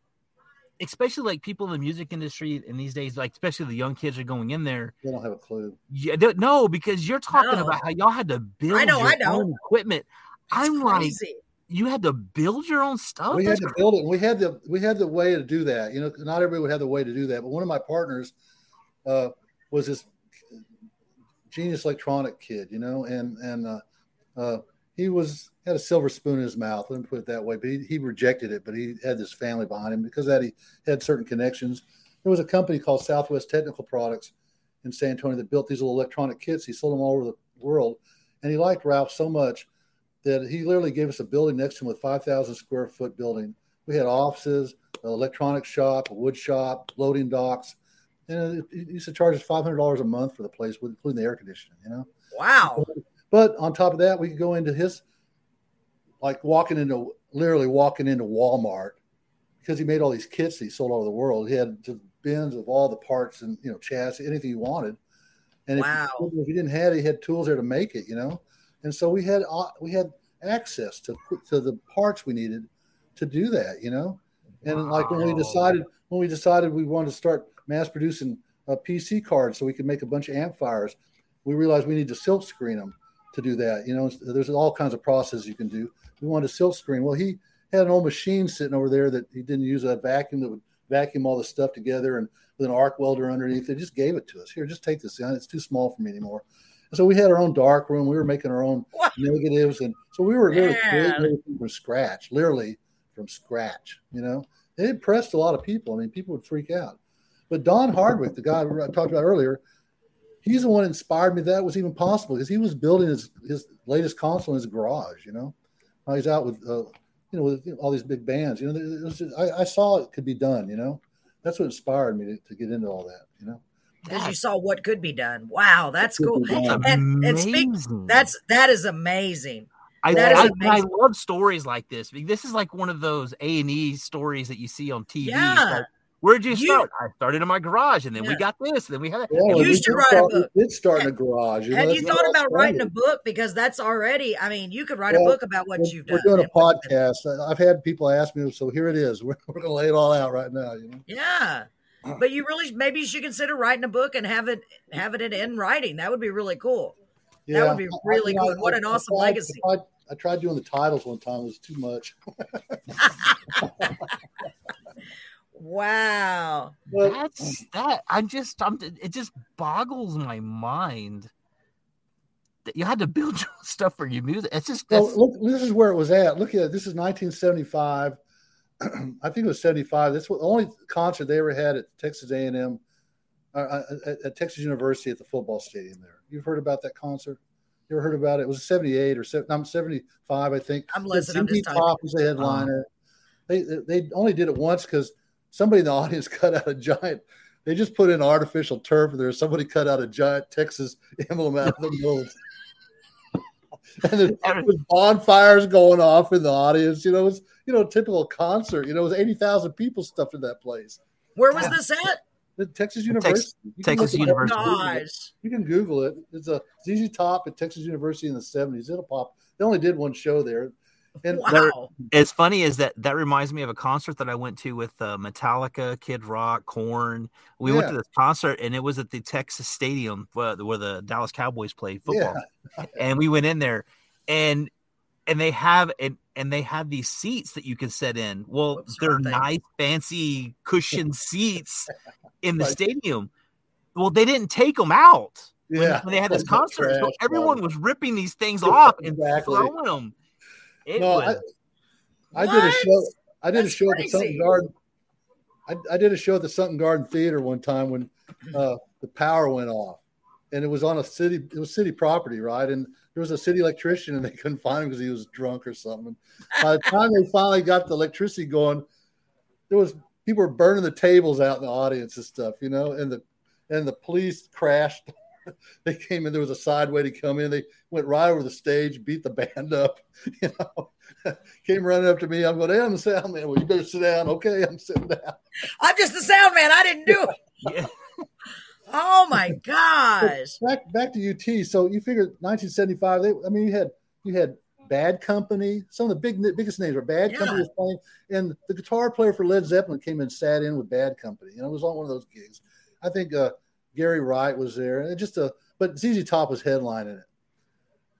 especially like people in the music industry in these days, like especially the young kids are going in there. They don't have a clue. Yeah, no, because you're talking no. about how y'all had to build I know, your I know. own equipment. That's I'm crazy. like, you had to build your own stuff. We That's had to crazy. build it. And we had the we had the way to do that. You know, not everybody would have the way to do that. But one of my partners uh, was this genius electronic kid. You know, and and uh, uh, he was had a silver spoon in his mouth. Let me put it that way. But he, he rejected it. But he had this family behind him because that he had certain connections. There was a company called Southwest Technical Products in San Antonio that built these little electronic kits. He sold them all over the world, and he liked Ralph so much that he literally gave us a building next to him with 5,000 square foot building. We had offices, an electronic shop, a wood shop, loading docks, and uh, he used to charge us $500 a month for the place, including the air conditioning. You know. Wow. But on top of that, we could go into his like walking into literally walking into Walmart because he made all these kits he sold all over the world. He had bins of all the parts and you know chassis, anything you wanted. And wow. if, you, if you didn't have it, he had tools there to make it. You know, and so we had uh, we had access to to the parts we needed to do that. You know, and wow. like when we decided when we decided we wanted to start mass producing a PC cards so we could make a bunch of amplifiers, we realized we need to silk screen them to do that. You know, there's all kinds of processes you can do we wanted a silk screen. Well, he had an old machine sitting over there that he didn't use a vacuum that would vacuum all the stuff together and with an arc welder underneath. They just gave it to us. Here, just take this. It's too small for me anymore. And so we had our own dark room. We were making our own what? negatives, and so we were really creating from scratch, literally from scratch. You know, it impressed a lot of people. I mean, people would freak out. But Don Hardwick, the guy I talked about earlier, he's the one that inspired me that was even possible because he was building his his latest console in his garage. You know, he's out with uh, you know with all these big bands. You know, just, I, I, saw it could be done. You know, that's what inspired me to, to get into all that. You know. Because you saw what could be done. Wow, that's cool. And, and speak, that's that is amazing. I, I, I, love stories like this. This is like one of those A and E stories that you see on TV. Yeah. Like, Where'd you, you start? I started in my garage, and then yeah. we got this, and then we had. Yeah, you should write start, a book. did start in a garage. You Have you thought about writing a book? Because that's already. I mean, you could write well, a book about what you've we're done. We're doing a podcast. I've had people ask me, so here it is. We're, we're going to lay it all out right now. You know. Yeah, but you really maybe you should consider writing a book and have it have it in writing. That would be really cool. Yeah, that would be really I, cool. what an awesome I, legacy. I, I tried doing the titles one time. It was too much. Wow. That's that. I'm just, I'm, it just boggles my mind that you had to build your stuff for your music. It's just, well, look, this is where it was at. Look at this is 1975. I think it was 75. That's what the only concert they ever had at Texas A&M, uh, uh, at, at, Texas University at the football stadium there. You've heard about that concert? You ever heard about it? It was 78 or 7, I'm 75, I think. I'm listening. I'm just Top was the headliner. Uh-huh. They, they only did it once because – somebody in the audience cut out a giant. They just put in artificial turf there. Somebody cut out a giant Texas emblem out of the middle. and there was bonfires going off in the audience. You know, it was you know typical concert. You know, it was eighty thousand people stuffed in that place. Where was this at? The Texas University. Texas, Texas University. Gosh. You can Google it. It's a ZZ Top at Texas University in the seventies. It'll pop. They only did one show there. And wow. As funny as that, that reminds me of a concert that I went to with uh, Metallica, Kid Rock, Korn. We yeah. went to this concert and it was at the Texas Stadium where, where the Dallas Cowboys play football. Yeah. and we went in there and and they have and and they have these seats that you can sit in. Well, What's they're nice, fancy cushion seats in the right. stadium. Well, they didn't take them out. Yeah, when, when they had this concert, so everyone was ripping these things off and exactly. throwing them It no, was. I, I did a show. I did That's a show crazy. at the Sunken Garden. I, I, did a show at the Sunken Garden Theater one time when uh, the power went off, and it was on a city. It was city property, right? And there was a city electrician, and they couldn't find him because he was drunk or something. By the time they finally got the electricity going, there was people were burning the tables out in the audience and stuff, you know. And the and the police crashed. they came in. There was a side way to come in. They went right over the stage, beat the band up. You know, came running up to me. I'm going, "Hey, I'm the sound man. Well, you better sit down." Okay, I'm sitting down. I'm just the sound man. I didn't do it. yeah. Oh my gosh! back back to UT. So you figure 1975. They, I mean, you had you had Bad Company. Some of the big biggest names were Bad yeah. Company was playing, and the guitar player for Led Zeppelin came and sat in with Bad Company. You know, it was on one of those gigs. I think uh, Gary Wright was there, and just a but ZZ Top was headlining it.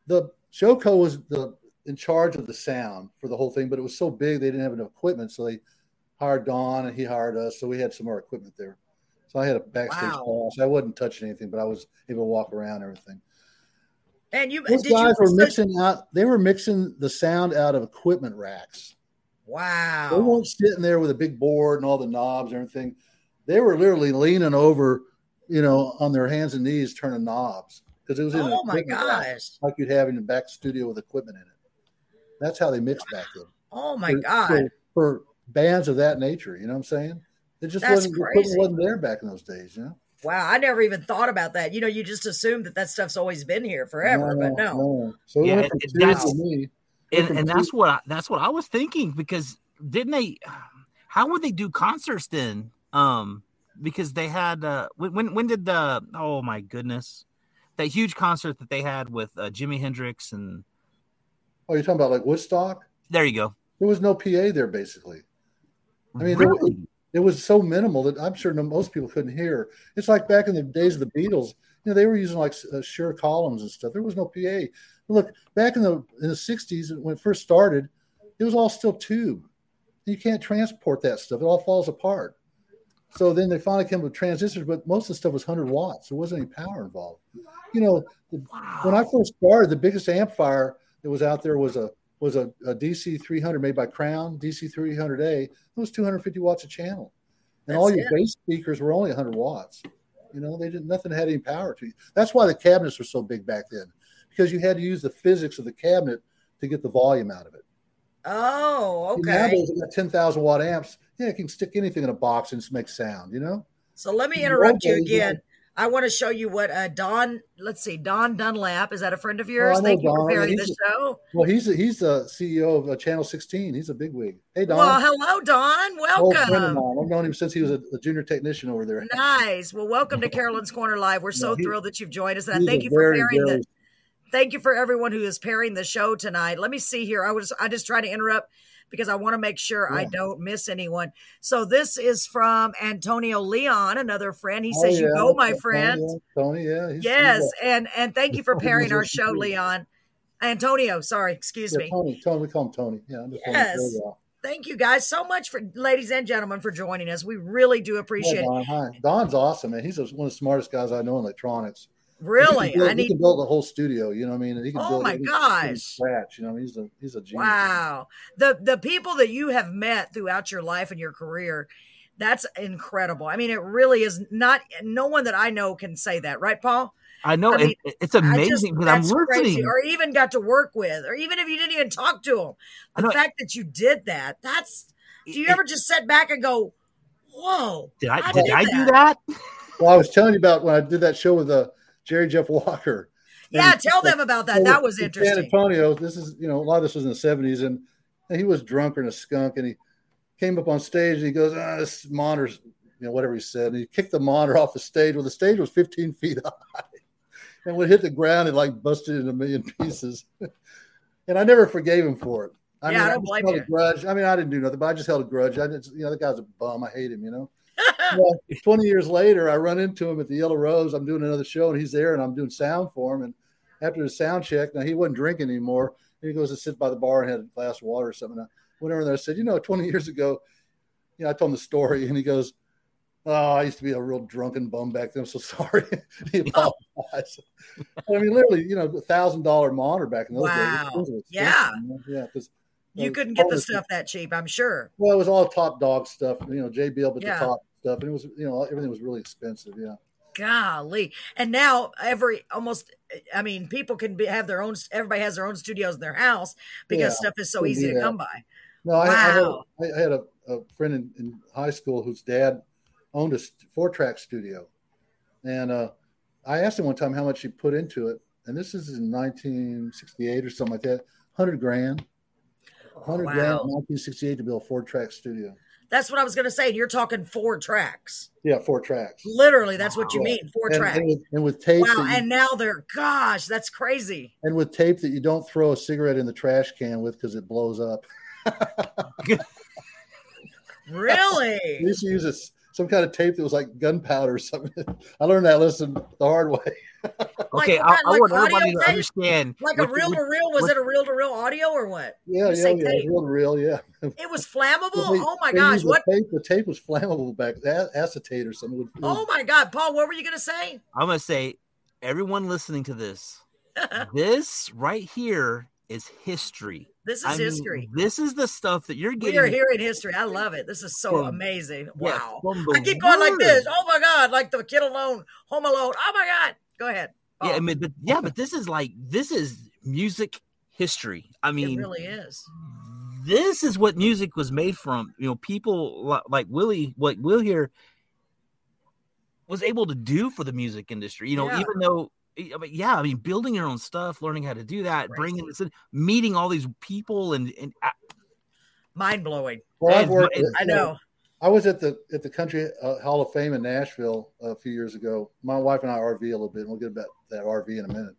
The Showco was the in charge of the sound for the whole thing, but it was so big they didn't have enough equipment, so they hired Don and he hired us, so we had some more equipment there. So I had a backstage wow. pass. I wasn't touching anything, but I was able to walk around everything. And you, those guys you, were mixing out. They were mixing the sound out of equipment racks. Wow! They weren't sitting there with a big board and all the knobs and everything. They were literally leaning over, you know, on their hands and knees turning knobs because it was in. Oh my gosh! Like you'd have in the back studio with equipment in it. That's how they mixed back then. Oh my for, god! For, for bands of that nature, you know what I'm saying? It just That's wasn't crazy. wasn't there back in those days, you know. Wow, I never even thought about that. You know, you just assume that that stuff's always been here forever, no, but no. no. So yeah, and, that's, me, and, and that's what I, that's what I was thinking because didn't they? How would they do concerts then? Um, because they had uh, when when did the oh my goodness that huge concert that they had with uh, Jimi Hendrix and oh you're talking about like Woodstock? There you go. There was no PA there basically. I mean, really? it was so minimal that I'm sure most people couldn't hear. It's like back in the days of the Beatles, you know, they were using like uh, Shure columns and stuff. There was no PA. Look, back in the in the '60s when it first started, it was all still tube. You can't transport that stuff; it all falls apart. So then they finally came with transistors, but most of the stuff was 100 watts. There wasn't any power involved. You know, wow. when I first started, the biggest amplifier that was out there was a was a, a DC 300 made by Crown, DC 300A. It was 250 watts a channel, and That's all your it. bass speakers were only 100 watts. You know, they didn't nothing had any power to you. That's why the cabinets were so big back then, because you had to use the physics of the cabinet to get the volume out of it. Oh, okay. Nowadays, got 10,000 watt amps. Yeah, it can stick anything in a box and just make sound. You know. So let me interrupt you again. I want to show you what uh, Don. Let's see, Don Dunlap is that a friend of yours? Oh, Thank you Don. for the show. Well, he's a, he's the CEO of uh, Channel 16. He's a bigwig. Hey, Don. Well, hello, Don. Welcome. I've known him since he was a, a, junior technician over there. Nice. Well, welcome to Carolyn's Corner Live. We're so he, thrilled that you've joined us, and thank you for pairing the. Thank you for everyone who is pairing the show tonight. Let me see here. I was I just trying to interrupt because I want to make sure yeah. I don't miss anyone. So this is from Antonio Leon, another friend. He oh, says, yeah. "You go, my friend." Tony, yeah, yes, and and thank you for pairing our show, Leon. Antonio, sorry, excuse yeah, me. Tony, Tony, we call him Tony. Yeah, yes. Thank you guys so much for, ladies and gentlemen, for joining us. We really do appreciate Don, it. Hi. Don's awesome, man. He's one of the smartest guys I know in electronics. Really, build, I need. He can build a whole studio. You know what I mean? He can oh build my gosh! Scratch. You know, he's a he's a genius. Wow. The the people that you have met throughout your life and your career, that's incredible. I mean, it really is not. No one that I know can say that, right, Paul? I know, I mean, it's amazing because I'm listening, crazy. or even got to work with, or even if you didn't even talk to them, the fact that you did that—that's. Do you it, ever just sit back and go, "Whoa"? Did I did, did I do that? Well, I was telling you about when I did that show with the uh, Jerry Jeff Walker. Yeah, and, tell them about that. That was interesting. San Antonio. This is you know a lot of this was in the seventies, and, and, he was drunk and a skunk, and he came up on stage and he goes, "Ah, this monitor's you know whatever he said," and he kicked the monitor off the stage. Well, the stage was fifteen feet high, and when it hit the ground, it like busted in a million pieces. and I never forgave him for it. I yeah, mean, I don't I blame you. A grudge. I mean, I didn't do nothing, but I just held a grudge. I didn't, you know, the guy's a bum. I hate him, you know well, 20 years later, I run into him at the Yellow Rose. I'm doing another show and he's there and I'm doing sound for him. And after the sound check, now he wasn't drinking anymore. And he goes to sit by the bar and had a glass of water or something. I went over there and I said, you know, 20 years ago, you know, I told him the story and he goes, Oh, I used to be a real drunken bum back then. I'm so sorry. he apologized. I mean, literally, you know, a thousand dollar monitor back in those wow. days. Yeah, yeah, because you couldn't get the stuff that cheap. I'm sure. Well, it was all top dog stuff. You know, JBL, but yeah. the top stuff, and it was you know everything was really expensive. Yeah. Golly. And now every almost I mean, people can be, have their own everybody has their own studios in their house because yeah, stuff is so easy to come by. No, I, wow. I, had, I had a, a friend in, in, high school whose dad owned a four track studio. And uh, I asked him one time how much he put into it. And this is in 1968 or something like that 100 grand. 100 wow. grand in 1968 to build a four track studio. That's what I was going to say. You're talking four tracks. Yeah, four tracks. Literally, that's what you yeah. mean. Four and, tracks. And with, and with tape. Wow. You, and now they're, gosh, that's crazy. And with tape that you don't throw a cigarette in the trash can with because it blows up. really? we used to use a, some kind of tape that was like gunpowder or something. I learned that lesson the hard way. Okay, like, I, I like want everybody to understand. Like a reel to reel, was it a reel to reel audio or what? Yeah, yeah, yeah, reel to reel, yeah. It was flammable. They, oh my gosh, what? The tape, the tape was flammable back, acetate or something. oh my god, Paul, what were you gonna say? I'm gonna say, everyone listening to this, this right here is history. This is I history. Mean, this is the stuff that you're getting. We are hearing history. I love it. This is so from, amazing. Wow. I keep going like this. Oh my God. Like the kid alone, home alone. Oh my God. Go ahead. Oh. Yeah, I mean, but yeah, but this is like this is music history. I mean, it really is. This is what music was made from. You know, people like Willie, what Will here was able to do for the music industry. You know, yeah. even though yeah, I mean, building your own stuff, learning how to do that, right. bringing meeting all these people, and, and uh, mind blowing. Well, I've worked. I know. I was at the at the Country uh, Hall of Fame in Nashville a few years ago. My wife and I RV a little bit. And we'll get about that RV in a minute.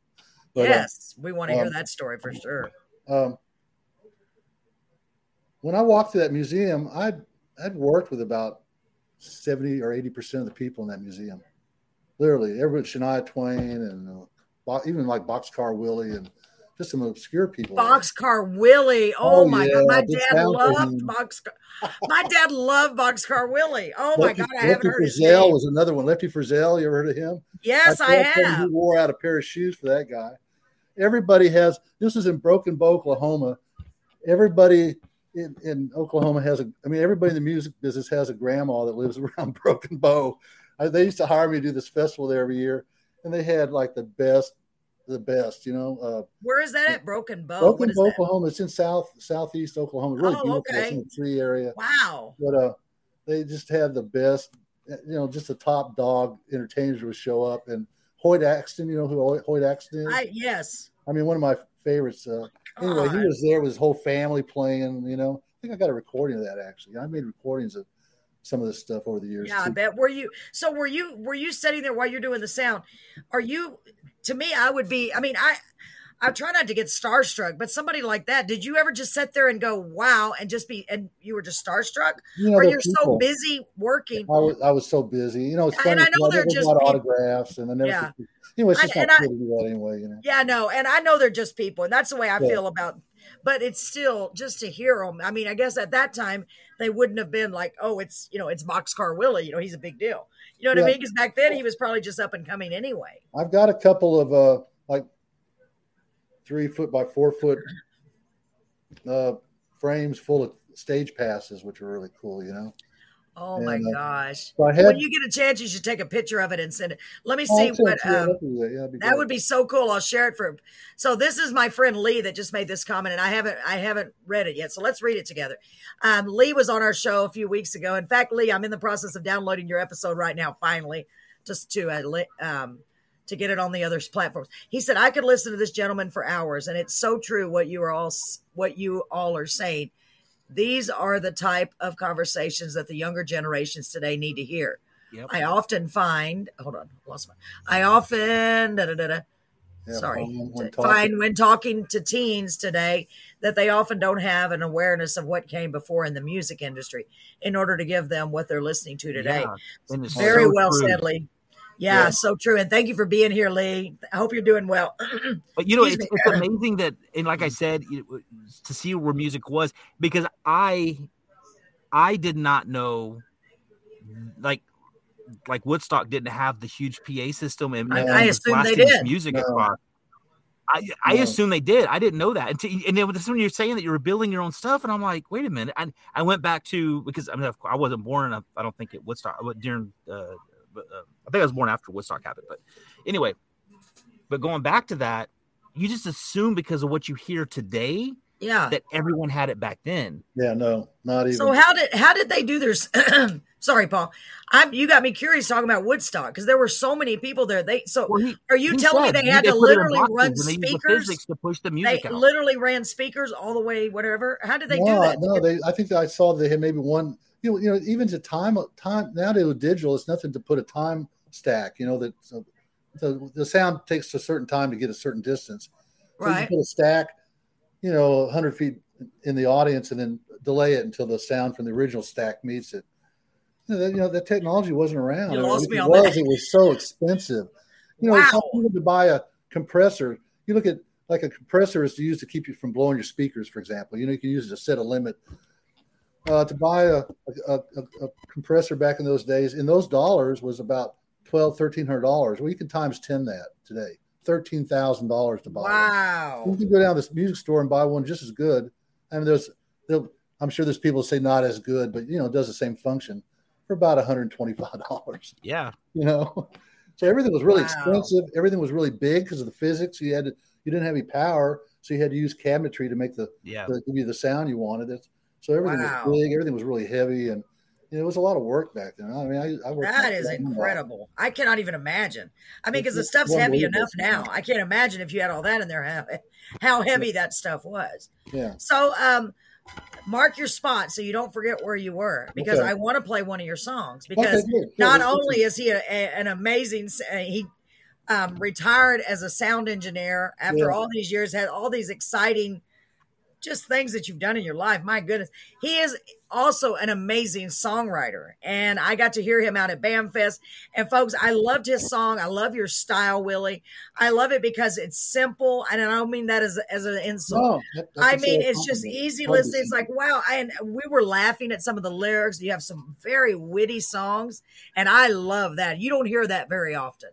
But, uh, yes, we want to hear um, that story for sure. Um, when I walked to that museum, I'd I'd worked with about seventy or eighty percent of the people in that museum literally everybody, Shania Twain and uh, even like Boxcar Willie and just some obscure people. Boxcar Willie. Oh, oh my yeah, god, my dad loved Boxcar. my dad loved Boxcar Willie. Oh Lefty, my god, I haven't heard Frizzell his name. was another one. Lefty Frizzell, you ever heard of him? Yes, I, I have. He wore out a pair of shoes for that guy. Everybody has. This is in Broken Bow, Oklahoma. Everybody in, in Oklahoma has a. I mean, everybody in the music business has a grandma that lives around Broken Bow I, they used to hire me to do this festival there every year, and they had like the best, the best. You know, uh, where is that at? Broken Bow. Broken Bow, Oklahoma. It's in south southeast Oklahoma. Really oh, beautiful. Okay. It's in the tree area. Wow. But uh, they just had the best. You know, just the top dog entertainers would show up, and Hoyt Axton. You know who Hoyt Axton is? I, yes. I mean, one of my favorites. Uh, anyway, he was there with his whole family playing. You know, I think I got a recording of that actually. I made recordings of some of this stuff over the years. Yeah, too. I bet. Were you so were you were you sitting there while you're doing the sound? Are you to me, I would be, I mean, I I try not to get starstruck, but somebody like that, did you ever just sit there and go, wow, and just be, and you were just starstruck? You know, or you're people. so busy working? I was, I was so busy. You know, it's funny. And I know they're just autographs and I never, yeah. anyway, it's just I, not I, to do that anyway, you know? Yeah, no. And I know they're just people. And that's the way I yeah. feel about, but it's still just to hear them. I mean, I guess at that time they wouldn't have been like, oh, it's, you know, it's Boxcar Willie, you know, he's a big deal. You know what yeah. I mean? Because back then he was probably just up and coming anyway. I've got a couple of, uh, like three foot by four foot uh, frames full of stage passes, which are really cool, you know. Oh and, my uh, gosh! So had, when you get a chance, you should take a picture of it and send it. Let me see what. Um, yeah, that would be so cool. I'll share it for. So this is my friend Lee that just made this comment, and I haven't I haven't read it yet. So let's read it together. Um, Lee was on our show a few weeks ago. In fact, Lee, I'm in the process of downloading your episode right now. Finally, just to uh, um, to get it on the other platforms. He said I could listen to this gentleman for hours, and it's so true what you are all what you all are saying. These are the type of conversations that the younger generations today need to hear. Yep. I often find, hold on, lost my. I often, da, da, da, yeah, sorry, when find when talking to teens today that they often don't have an awareness of what came before in the music industry in order to give them what they're listening to today. Yeah, Very so well true. said, Lee. Yeah, yeah, so true. And thank you for being here, Lee. I hope you're doing well. but you know, it's, it's, amazing that, and like I said, to see where music was because I, I did not know, like like Woodstock didn't have the huge PA system and, I, I assume they did music no. across. I, I no. assume they did. I didn't know that. And, to, and then when you're saying that you were building your own stuff, and I'm like, wait a minute. I, I went back to because I mean I wasn't born. I, I don't think it Woodstock during. Uh, but, uh, I think I was born after Woodstock happened. But anyway, but going back to that, you just assume because of what you hear today yeah. that everyone had it back then. Yeah no not even. so how did how did they do their sorry paul. I'm you got me curious talking about woodstock because there were so many people there. They so well, he, are you telling said, me they had they to literally run speakers? the to push the music they out. literally ran speakers all the way whatever? How did they no, do that? no they i think i saw they had maybe one you know, you know even to time time nowadays with digital it's nothing to put a time stack you know that so, the, the sound takes a certain time to get a certain distance so right you put a stack you know, 100 feet in the audience and then delay it until the sound from the original stack meets it. You know, that, you know, that technology wasn't around. You lost me on was, that. It was so expensive. You know, wow. it's to buy a compressor. You look at like a compressor is used to keep you from blowing your speakers, for example. You know, you can use it to set a limit. Uh, to buy a, a, a, a, compressor back in those days, in those dollars was about twelve, thirteen hundred dollars. Well, you can times ten that today thirteen thousand dollars to buy. Wow! One. You can go down to this music store and buy one just as good. I mean, there's, I'm sure there's people say not as good, but you know, it does the same function for about one hundred and twenty-five dollars. Yeah, you know, so everything was really wow. expensive. Everything was really big because of the physics. You had to, you didn't have any power, so you had to use cabinetry to make the, yeah, the, give you the sound you wanted. It, so everything wow. was big. Everything was really heavy and it was a lot of work back then. I mean, I, I worked. That is incredible. I cannot even imagine. I mean, because the stuff's heavy enough now. I can't imagine if you had all that in there, how, how heavy that stuff was. Yeah. So, um, mark your spot so you don't forget where you were because Okay. I want to play one of your songs because Okay, not Yeah, only is he a, a- an amazing uh, he um, retired as a sound engineer after Yeah. all these years had all these exciting just things that you've done in your life my goodness he is also an amazing songwriter and i got to hear him out at bamfest and folks i loved his song i love your style willie i love it because it's simple and i don't mean that as, as an insult No, that- that's mean, it's just easy Totally listening. It's like, wow. I, and we were laughing at some of the lyrics. You have some very witty songs, and I love that. You don't hear that very often.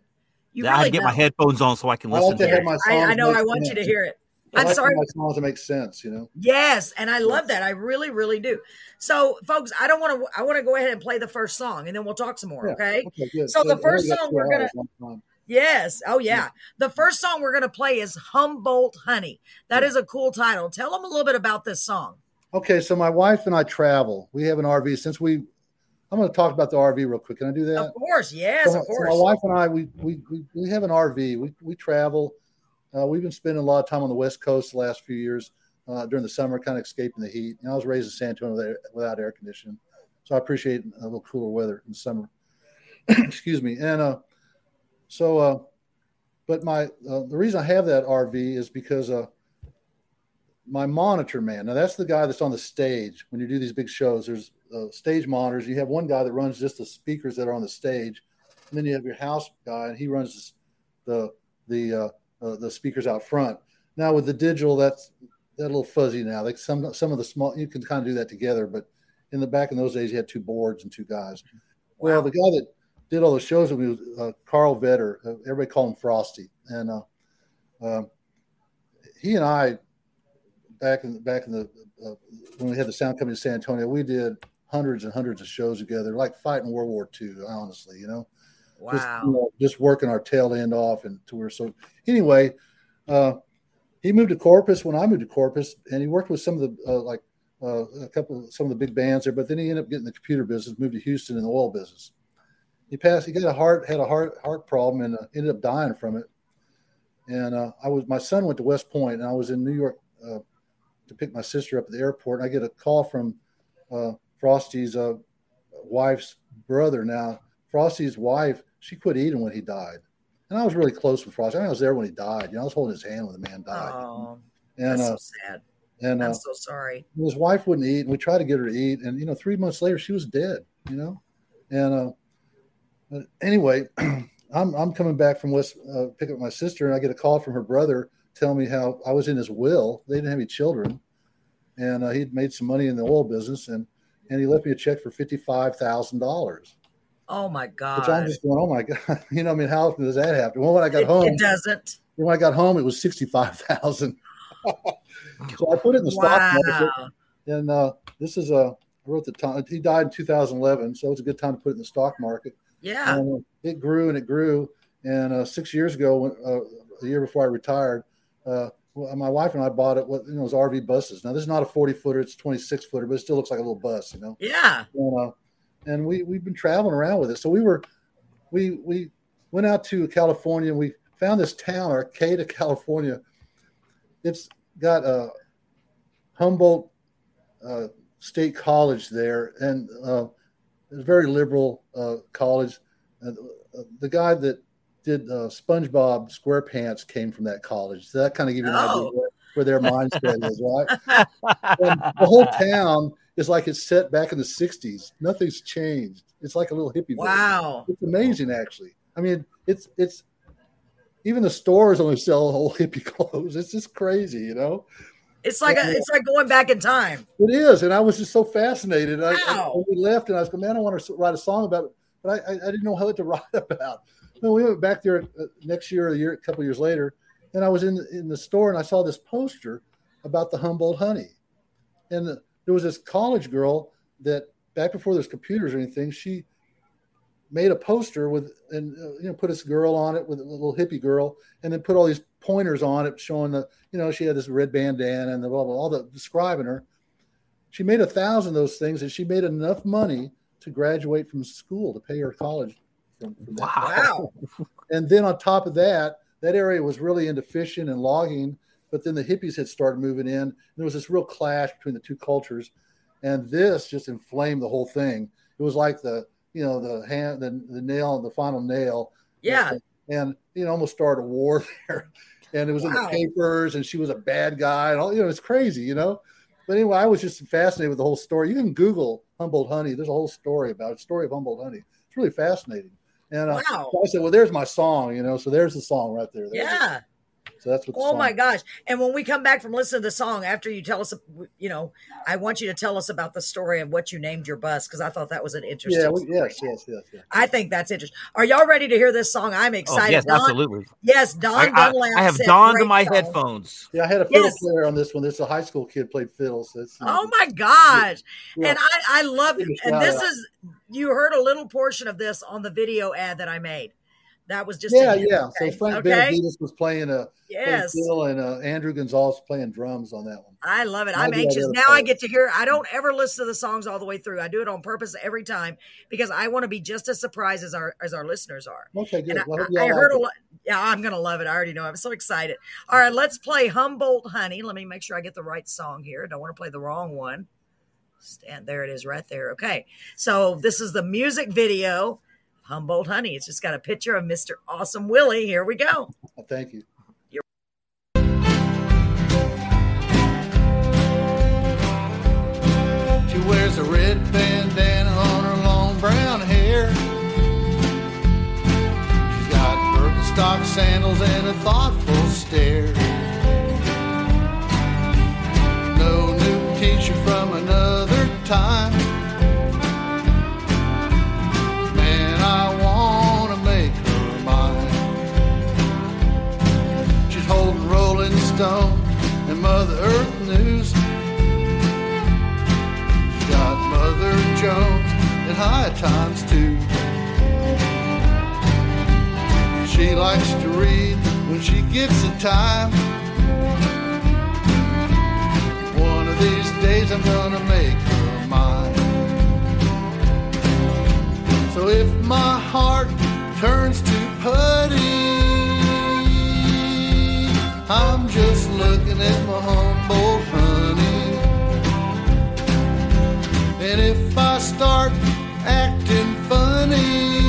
You I really get my don't. headphones on so I can I listen like to to it. I, I know. I want you to hear it. I I'm like sorry. my songs to make sense. You know. Yes, and I love that. I really, really do. So, folks, I don't want to. I want to go ahead and play the first song, and then we'll talk some more. Yeah. Okay. Okay. Good. So the first song we're gonna- hours one time. Yes. Oh, yeah. Yeah. The first song we're going to play is Humboldt Honey. That Yeah. is a cool title. Tell them a little bit about this song. Okay, so my wife and I travel. We have an RV. Since we, I'm going to talk about the RV real quick. Can I do that? Of course. Yes, so, of so course. my wife and I, we we we, we have an RV. We we travel. Uh, we've been spending a lot of time on the West Coast the last few years uh, during the summer, kind of escaping the heat. And I was raised in San Antonio without, air conditioning, so I appreciate a little cooler weather in summer. Excuse me. And uh, so, uh, but my uh, the reason I have that RV is because uh, my monitor man. Now that's the guy that's on the stage when you do these big shows. There's uh, stage monitors. You have one guy that runs just the speakers that are on the stage, and then you have your house guy, and he runs the the uh, the speakers out front. Now with the digital, that's that a little fuzzy now. Like some some of the small, you can kind of do that together, but in the back in those days, you had two boards and two guys. Well, the guy that did all the shows with me was uh, Carl Vetter. Uh, everybody called him Frosty, and uh, um, he and I back in back in the uh, when we had the sound company in San Antonio, we did hundreds and hundreds of shows together, like fighting World War II. Honestly, you know, just, wow. you know, just working our tail end off and tour. So anyway, uh, he moved to Corpus when I moved to Corpus, and he worked with some of the uh, like uh, a couple of some of the big bands there. But then he ended up getting the computer business, moved to Houston in the oil business. He passed. He got a heart had a heart heart problem and uh, ended up dying from it. And uh, I was my son went to West Point, and I was in New York uh, to pick my sister up at the airport. And I get a call from uh, Frosty's uh, wife's brother. Now Frosty's wife, she quit eating when he died, and I was really close with Frosty. I, mean, I was there when he died. You know, I was holding his hand when the man died. Oh, and that's uh, so sad. and uh, I'm so sorry. his wife wouldn't eat, and we tried to get her to eat, and you know, three months later, she was dead. You know, and uh, but anyway, I'm I'm coming back from West uh, pick up my sister, and I get a call from her brother telling me how I was in his will. They didn't have any children, and uh, he'd made some money in the oil business, and and he left me a check for fifty five thousand dollars. Oh my god! Which I'm just going, oh my god, you know, I mean, how often does that happen? Well, when I got it, home, it doesn't. When I got home, it was sixty five thousand. so I put it in the wow. stock market, and uh, this is a. I wrote the time. He died in 2011, so it's a good time to put it in the stock market. Yeah, and, uh, it grew and it grew, and uh, six years ago, when, uh, a year before I retired, uh, well, my wife and I bought it. What you know, was RV buses. Now this is not a 40 footer; it's 26 footer, but it still looks like a little bus. You know. Yeah. And, uh, and we we've been traveling around with it. So we were, we we went out to California. and We found this town, Arcata, California. It's got a Humboldt uh, State College there, and uh, it's a very liberal uh, college. Uh, the guy that did uh, SpongeBob SquarePants came from that college. So that kind of gives you an oh. idea where, where, their mindset is, right? And the whole town is like it's set back in the 60s. Nothing's changed. It's like a little hippie. Wow. It's amazing, actually. I mean, it's, it's, even the stores only sell whole hippie clothes. It's just crazy, you know? It's like a, it's like going back in time. It is, and I was just so fascinated. Wow. I, I, when we left, and I was going, man, I want to write a song about it, but I, I, didn't know how to write about. No, we went back there uh, next year, a year, a couple years later, and I was in in the store and I saw this poster about the Humboldt honey, and the, there was this college girl that back before there's computers or anything, she made a poster with and uh, you know put this girl on it with a little hippie girl, and then put all these pointers on it showing the you know she had this red bandana and the blah blah all the describing her. She made a thousand of those things, and she made enough money to graduate from school to pay her college from, from wow. and then on top of that, that area was really into fishing and logging. But then the hippies had started moving in. There was this real clash between the two cultures, and this just inflamed the whole thing. It was like the you know the hand the, the nail the final nail. Yeah. And, and you know almost started a war there. And it was wow. in the papers, and she was a bad guy, and all you know, it's crazy, you know. But anyway, I was just fascinated with the whole story. You can Google Humboldt honey. There's a whole story about it. Story of Humboldt honey. It's really fascinating. And uh, wow. so I said, well, there's my song, you know. So there's the song right there. there yeah. So that's what. oh my gosh! And when we come back from listening to the song, after you tell us, you know, I want you to tell us about the story of what you named your bus because I thought that was an interesting. Yeah. We, yes, yes. Yes. Yes. I think that's interesting. Are y'all ready to hear this song? I'm oh, excited. Oh, yes, Don, absolutely. Yes, Don I, Dunlap. I, I have donned my song. headphones. Yeah, I had a fiddle yes. player on this one. This is a high school kid played fiddle. So oh it's, oh my gosh! Yeah. And I, I love it. And this is you heard a little portion of this on the video ad that I made. That was just yeah, yeah. So Frank okay. Benavides was playing a yes, and uh, Andrew Gonzalez playing drums on that one. I love it. I'm anxious now. I get to hear. I don't ever listen to the songs all the way through. I do it on purpose every time because I want to be just as surprised as our as our listeners are. Okay, good. I, well, I, I heard a lot. Yeah, I'm gonna love it. I already know. I'm so excited. All right, let's play Humboldt Honey. Let me make sure I get the right song here. Don't want to play the wrong one. Stand there. It is right there. Okay, so this is the music video Humboldt Honey. It's just got a picture of Mr. Awesome Willie. Here we go. Well, thank you. She wears a red bandana on her long brown hair. She's got Birkenstock sandals and a thoughtful stare. No new t-shirt from another time. Stone and Mother Earth News. Got Mother Jones and High Times too. She likes to read when she gets the time. One of these days I'm gonna make her mine. So if my heart turns to putty. I'm just looking at my Humboldt honey. And if I start acting funny,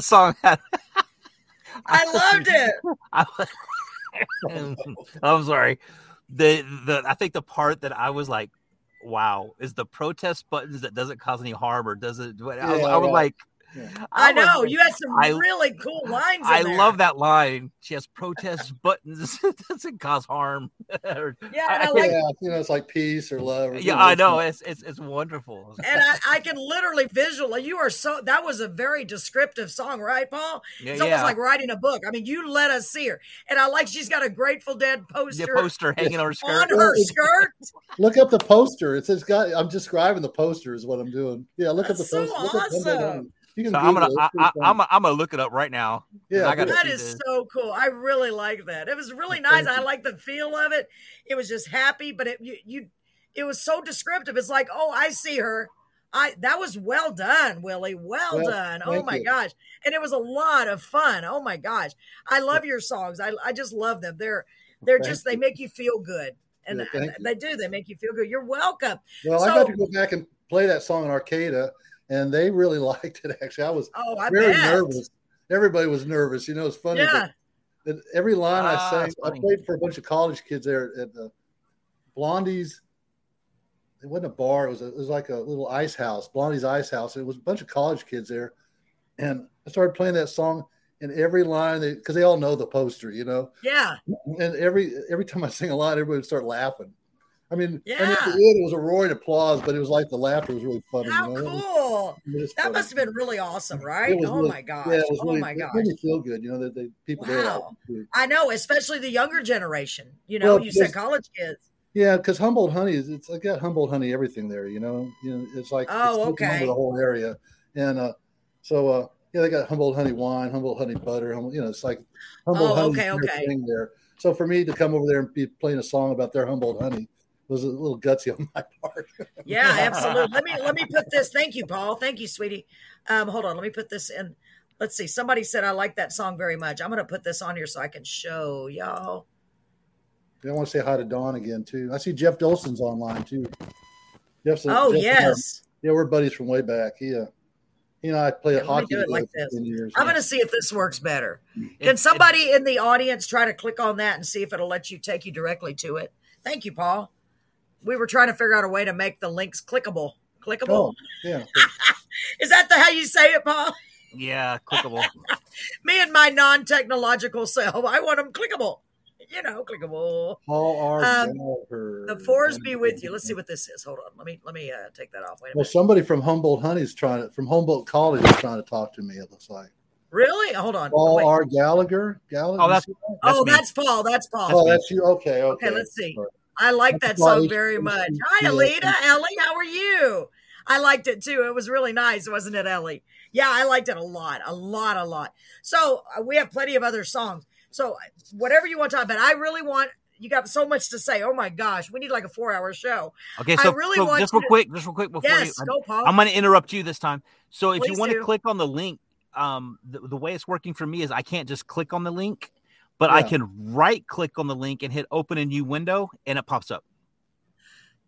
that song had. I loved it. I, I'm sorry. The the I think the part that I was like, wow, is the protest buttons that doesn't cause any harm or does it? I, was, Yeah, I was right. like, I know like- you had some I- really cool lines. I there. love that line. She has protest buttons. it doesn't cause harm. Or- Yeah, I- and I I, like yeah, you know, it's like peace or love. Or, yeah, I know. It's it's it's wonderful. and I, I can literally visualize. You are so that was a very descriptive song, right, Paul? Yeah, It's almost yeah. like writing a book. I mean, you let us see her, and I like she's got a Grateful Dead the poster, poster hanging on her on skirt. her skirt. Look up the poster. It says, "God." I'm describing the poster is what I'm doing. Yeah, look That's up the so poster. Look up Humboldt awesome. Honey. You can So I'm gonna I, I, I'm I'm gonna look it up right now. Yeah, I gotta That this. so cool. I really like that. It was really nice. I like the feel of it. It was just happy, but it you, you it was so descriptive. It's like, oh, I see her. I that was well done, Willie. Well, Well, done. Oh my you. gosh. And it was a lot of fun. Oh my gosh. I love your songs. I I just love them. They're they're Thank just they make you feel good. And Yeah, thank you. they do. They make you feel good. You're welcome. Well, I So- got to go back and play that song in Arcata, and they really liked it. Actually, I was Oh, I very bet. nervous. Everybody was nervous. You know, it's funny. Yeah. That, that every line Ah, I sang, I played for a bunch of college kids there at the Blondie's. It wasn't a bar. It was a, it was like a little ice house, Blondie's ice house. It was a bunch of college kids there, and I started playing that song. And every line, because they, all know the poster, you know. Yeah. And every every time I sing a line, everybody would start laughing. I mean, and at Yeah. the end, it was a roaring applause, but it was like the laughter was really funny. How you know? It cool. was That funny. must have been really awesome, right? Oh really- my gosh. Yeah, it oh really, my it gosh. made me feel good. You know that the people there. Wow. it. I know, especially the younger generation. You know, Well, you said college kids. Yeah, because Humboldt honey is it's I got Humboldt honey everything there. You know, you know it's like Oh, it's okay. the whole area, and uh, so uh, yeah, they got Humboldt honey wine, Humboldt honey butter. Humboldt, you know, it's like Humboldt Oh, honey okay, okay. thing there. So for me to come over there and be playing a song about their Humboldt honey was a little gutsy on my part. Yeah, absolutely. let me let me put this. Thank you, Paul. Thank you, sweetie. Um, hold on. Let me put this in. Let's see. Somebody said I like that song very much. I'm going to put this on here so I can show y'all. I want to say hi to Dawn again too. I see Jeff Dolson's online too. Jeff's a, Oh Jeff's a- yes. yeah, we're buddies from way back. He, uh, you know, I played Yeah, let hockey do it like for this. years. I'm going to see if this works better. It- Can it- somebody in the audience try to click on that and see if it'll let you take you directly to it? Thank you, Paul. We were trying to figure out a way to make the links clickable. Clickable. Oh, yeah. Is that the how you say it, Paul? yeah, clickable. Me and my non-technological self, I want them clickable. You know, clickable. Paul R. Um, Gallagher. The fours be with you. Let's see what this is. Hold on. Let me let me uh, take that off. Wait a Well, minute. somebody from Humboldt Honey's trying to from Humboldt College is trying to talk to me. It looks like Really? Hold on. Paul Wait. R. Gallagher. Gallagher. Oh, that's- You see oh, me. that's Paul. That's Paul. oh, that's you. Okay, okay. Okay, let's see. Sorry. I like that song very much. Hi, Alita. Ellie, how are you? I liked it too. It was really nice, wasn't it, Ellie? Yeah, I liked it a lot, a lot, a lot. So uh, we have plenty of other songs. So uh, whatever you want to talk about, I really want you got so much to say. Oh my gosh, we need like a four hour show. Okay, so, really so just real to... quick, just real quick before yes, you, go, Paul. I'm going to interrupt you this time. So if Please you want to click on the link, um, the, the, way it's working for me is I can't just click on the link, but yeah. I can right click on the link and hit open a new window, and it pops up.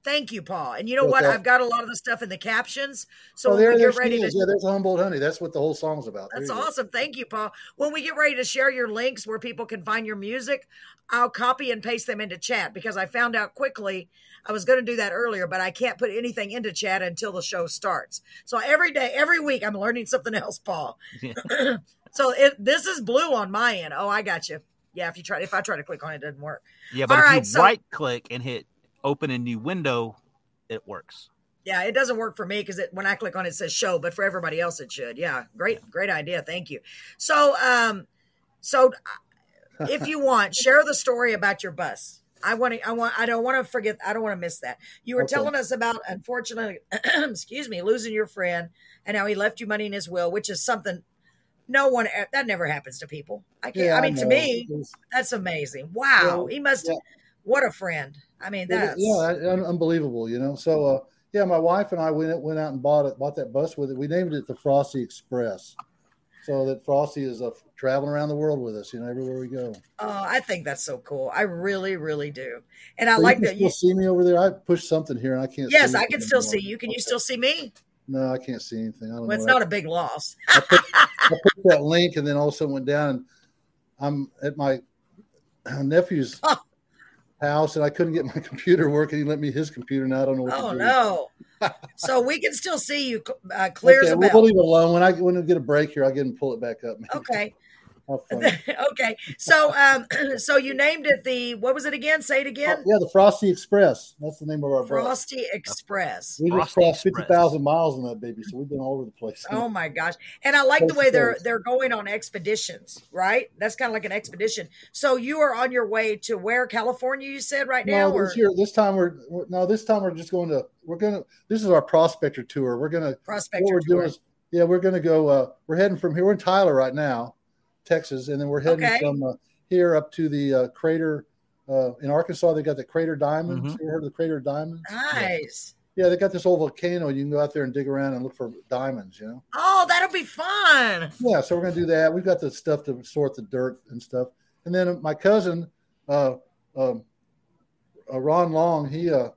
Thank you, Paul. And you know okay. what? I've got a lot of the stuff in the captions. So oh, when we get ready to yeah, there's Humboldt honey. That's what the whole song's about. That's awesome. Go. Thank you, Paul. When we get ready to share your links where people can find your music, I'll copy and paste them into chat because I found out quickly I was going to do that earlier, but I can't put anything into chat until the show starts. So every day, every week, I'm learning something else, Paul. Yeah. so it, this is blue on my end. Oh, I got you. Yeah, if you try, if I try to click on it, it doesn't work. Yeah, but All if right, you so, right click and hit open a new window, it works. Yeah, it doesn't work for me because when I click on it, it says show, but for everybody else, it should. Yeah, great, great idea. Thank you. So, um, so uh, if you want, share the story about your bus. I want to, I want, I don't want to forget, I don't want to miss that. You were okay. telling us about, unfortunately, excuse me, losing your friend and how he left you money in his will, which is something no one that never happens to people. I can't. Yeah, I mean, I to me, that's amazing. Wow, he must. Yeah. What a friend. I mean, that's yeah, unbelievable. You know, so uh, yeah, my wife and I went went out and bought it, bought that bus with it. We named it the Frosty Express, so that Frosty is uh, traveling around the world with us. You know, everywhere we go. Oh, I think that's so cool. I really, really do, and I so like you that. You see me over there. I pushed something here, and I can't. Yes, I can still anymore. see you. Can you still see me? No, I can't see anything. I don't well, it's not a big loss. I, put, I that link, and then also went down, and I'm at my nephew's. Oh house and I couldn't get my computer working. He lent me his computer. Now I don't know what oh, to do. no. so we can still see you uh, clear okay, we'll leave it alone. When I when I get a break here, I'll get and pull it back up. Maybe. Okay. okay. So um so you named it the what was it again? Say it again. Oh, yeah, the Frosty Express. That's the name of our Frosty boat. Express. We just crossed fifty thousand miles on that baby, so we've been all over the place. Oh my gosh. And I like the way they're they're going on expeditions, right? That's kind of like an expedition. So you are on your way to where California you said right now? No, this, year, this time we're, we're no, this time we're just going to we're gonna this is our prospector tour. We're gonna prospector what we're tour. doing is yeah, we're gonna go uh we're heading from here. We're in Tyler right now Texas, and then we're heading okay. from uh, here up to the uh, crater uh, in Arkansas. They got the Crater Diamonds. Mm-hmm. You heard of the Crater Diamonds? Nice. Yeah. yeah. they got this old volcano. You can go out there and dig around and look for diamonds. You know. Oh, that'll be fun. Yeah, so we're gonna do that. We've got the stuff to sort the dirt and stuff, and then my cousin, uh, um, uh, Ron Long, he uh,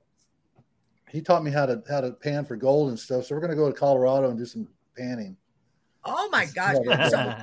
he taught me how to how to pan for gold and stuff. So we're gonna go to Colorado and do some panning. Oh my gosh! So,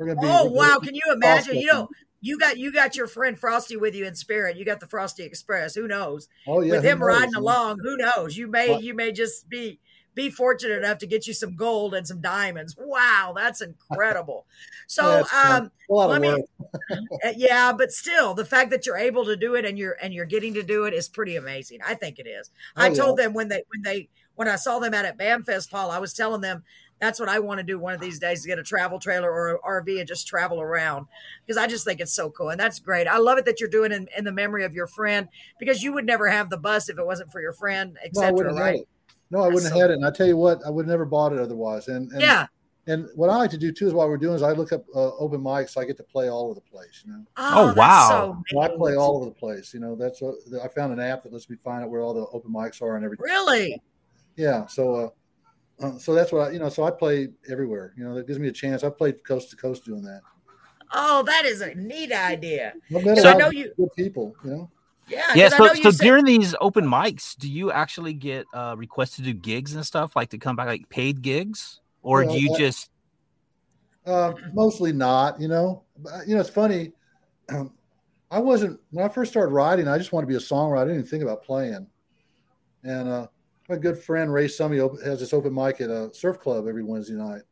we're gonna be. Oh wow! Can you imagine? You know, you got you got your friend Frosty with you in spirit. You got the Frosty Express. Who knows? Oh yeah. With him riding along, who knows? You may what? you may just be be fortunate enough to get you some gold and some diamonds. Wow, that's incredible. So, yeah, um, let me, uh, yeah, but still, the fact that you're able to do it and you're and you're getting to do it is pretty amazing. I think it is. Oh, I told yeah. them when they when they when I saw them out at BAMFest, Paul, I was telling them that's what I want to do one of these days to get a travel trailer or an RV and just travel around because I just think it's so cool. And that's great. I love it that you're doing in, in the memory of your friend because you would never have the bus if it wasn't for your friend, etc. No, right? No, I wouldn't so have had it. And I tell you what, I would never bought it otherwise. And, and yeah. And what I like to do too is while we're doing is I look up uh, open mics. So I get to play all over the place. You know. Oh, oh wow! So I play all over the place. You know, that's what I found an app that lets me find out where all the open mics are and everything. Really? Yeah. So uh, uh, so that's what I, you know. So I play everywhere. You know, that gives me a chance. I played coast to coast doing that. Oh, that is a neat idea. So I know you good people. You know. Yeah. Yeah. So, so said- during these open mics, do you actually get uh, requests to do gigs and stuff, like to come back, like paid gigs, or do you just? Uh, mostly not. You know. You know, it's funny. I wasn't when I first started writing. I just wanted to be a songwriter. I didn't even think about playing. And uh, my good friend Ray Summy has this open mic at a surf club every Wednesday night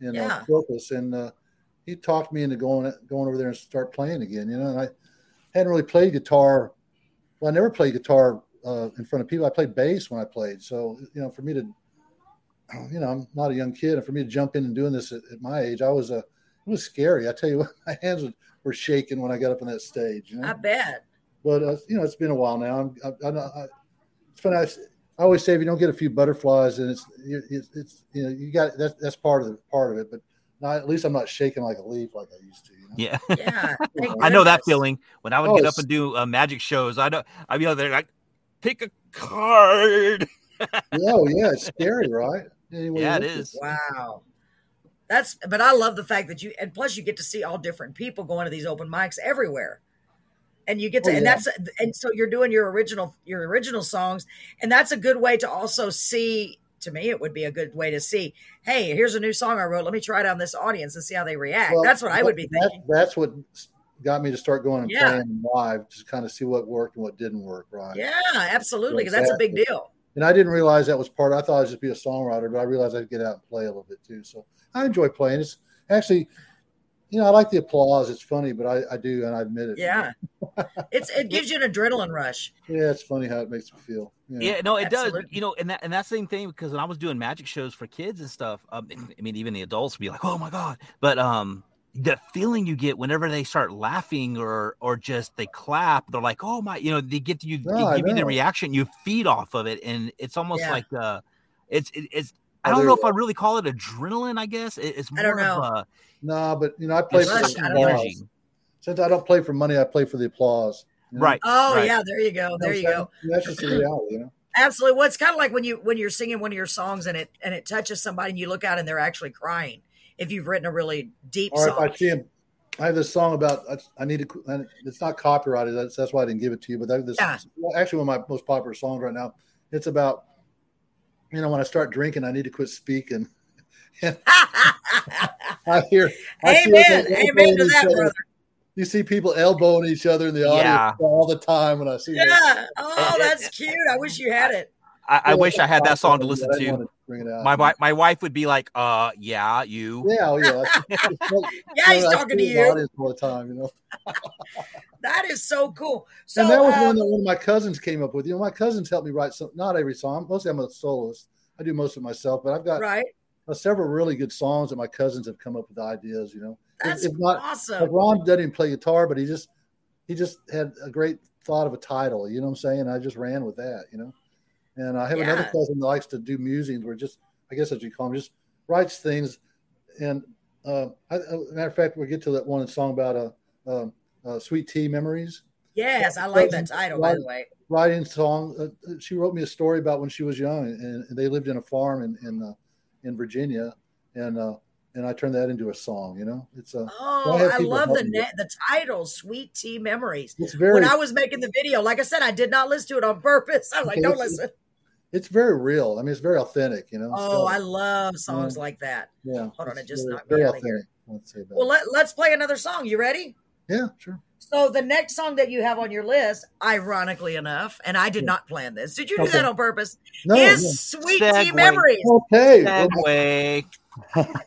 in uh, yeah. uh, Corpus, and uh, he talked me into going going over there and start playing again. You know, and I hadn't really played guitar. Well, I never played guitar uh, in front of people. I played bass when I played, so you know, for me to, you know, I'm not a young kid, and for me to jump in and doing this at, at my age, I was a uh, it was scary. I tell you what, my hands were shaking when I got up on that stage. You know? I bet. But uh, you know, it's been a while now. I'm, I, I, I, it's funny. I, I always say if you don't get a few butterflies, and it's it's, it's you know you got that's that's part of the part of it. But not, at least I'm not shaking like a leaf like I used to. You know? Yeah, Yeah. I know that feeling. When I would Oh, get up and do uh, magic shows, I know I'd be out there like, pick a card. Yeah, oh, yeah, it's scary, right? Anyway, Yeah, it look at is. Wow. That's but I love the fact that you and plus you get to see all different people going to these open mics everywhere. And you get to Oh, and yeah. that's and so you're doing your original your original songs and that's a good way to also see to me it would be a good way to see hey here's a new song I wrote let me try it on this audience and see how they react. Well, that's what I would be that- thinking. that's what got me to start going and Yeah. playing live to kind of see what worked and what didn't work, right? Yeah, absolutely because that's a big deal. And I didn't realize that was part. I thought I'd just be a songwriter, but I realized I'd get out and play a little bit too. So I enjoy playing. It's actually, you know, I like the applause. It's funny, but I, I do, and I admit it. Yeah. it's it gives you an adrenaline rush. yeah, it's funny how it makes me feel. Yeah, no, it does. You know, and that and that same thing because when I was doing magic shows for kids and stuff, um, I mean, even the adults would be like, "Oh my god!" But um, the feeling you get whenever they start laughing or or just they clap, they're like, "Oh my!" You know, they get you, No, they give you the reaction, you feed off of it, and it's almost Yeah. like uh, it's it, it's. I don't know if I really call it adrenaline. I guess it, it's more I don't of a No, but you know, I play it's for Rush, the I don't know. applause. energy. Since I don't play for money, I play for the applause. you know? Right. Oh right. yeah, there you go. know There what you I'm go. That's just the reality, you know. Absolutely. Well, it's kind of like when you when you're singing one of your songs and it and it touches somebody and you look out and they're actually crying. If you've written a really deep Or if song, I see him, I have this song about I, I need to. It's not copyrighted. That's that's why I didn't give it to you. But that, this Yeah. well, actually one of my most popular songs right now. It's about you know when I start drinking, I need to quit speaking. I hear. I see Amen. Amen to that, brother. You see people elbowing each other in the audience Yeah. all the time when I see that. Yeah. Oh, that's cute. I wish you had it. I, I wish I had that song to listen but to. bring it out. My wi- my wife would be like, "Uh, yeah, you." yeah, oh, yeah. Yeah, he's talking to you. all the time, you know. That is so cool. So and that was um, one that one of my cousins came up with. You know, my cousins helped me write some, not every song. Mostly I'm a soloist. I do most of it myself, but I've got right. uh, several really good songs that my cousins have come up with ideas. You know, If- That's if not, awesome. like Ron doesn't even play guitar, but he just he just had a great thought of a title. You know what I'm saying? I just ran with that. You know, and I have another Yeah. cousin that likes to do musings, where just I guess as you call him, just writes things. And uh, I, uh, matter of fact, we'll get to that one song about uh, uh, uh, sweet tea memories. Yes, I like that title, by the way. Writing song. Uh, she wrote me a story about when she was young, and, and they lived in a farm in in, uh, in Virginia, and uh, and I turned that into a song. You know, it's a Oh, have I love the net, the title, "Sweet Tea Memories." it's very when I was making the video, like I said, I did not listen to it on purpose. I was like, "Don't listen." it's very real. I mean, it's very authentic. You know. Oh, got- I love songs Yeah. like that. yeah. hold on, it just very, knocked me very out of here. Let's. Well, let, let's play another song. You ready? Yeah, sure. So the next song that you have on your list, ironically enough, and I did not plan this. Did you do Okay. that on purpose? No, is "Sweet Tea Memories." no. okay. Segue.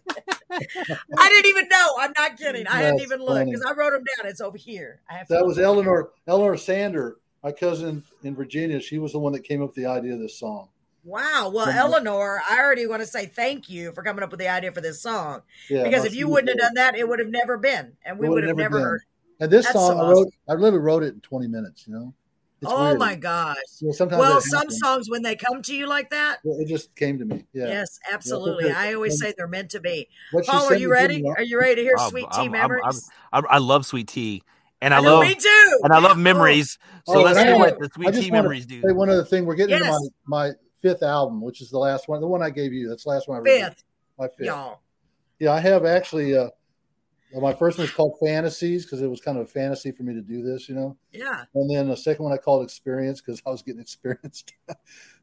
I didn't even know. I'm not kidding. I hadn't even looked because I wrote them down. It's over here. I have That was Eleanor Eleanor Sander, my cousin in Virginia. She was the one that came up with the idea of this song. Wow. Well. Eleanor, I already want to say thank you for coming up with the idea for this song Yeah, because if you wouldn't have done that, it would have never been, and we would would've never never been. heard. And this That's song, so I wrote. I literally wrote it in 20 minutes. You know. It's oh weird. my gosh. Yeah, sometimes Well, some songs when they come to you like that, Well, It just came to me. Yeah. yes, absolutely. Yeah. I always say they're meant to be. What Paul, are you ready? Are you ready to hear I'm- "Sweet Tea I'm- Memories"? I, I love sweet tea, and I, I know, love me too. and I love memories. so Oh, let's and hear I- what the sweet tea memories do. Say one other thing. We're getting Yes. into my, my fifth album, which is the last one, the one I gave you. That's the last one I Oh, reviewed. fifth, My fifth. y'all. Yeah, I have actually. Uh, well, my first one was called Fantasies because it was kind of a fantasy for me to do this, you know. Yeah. And then the second one I called Experience because I was getting experienced. the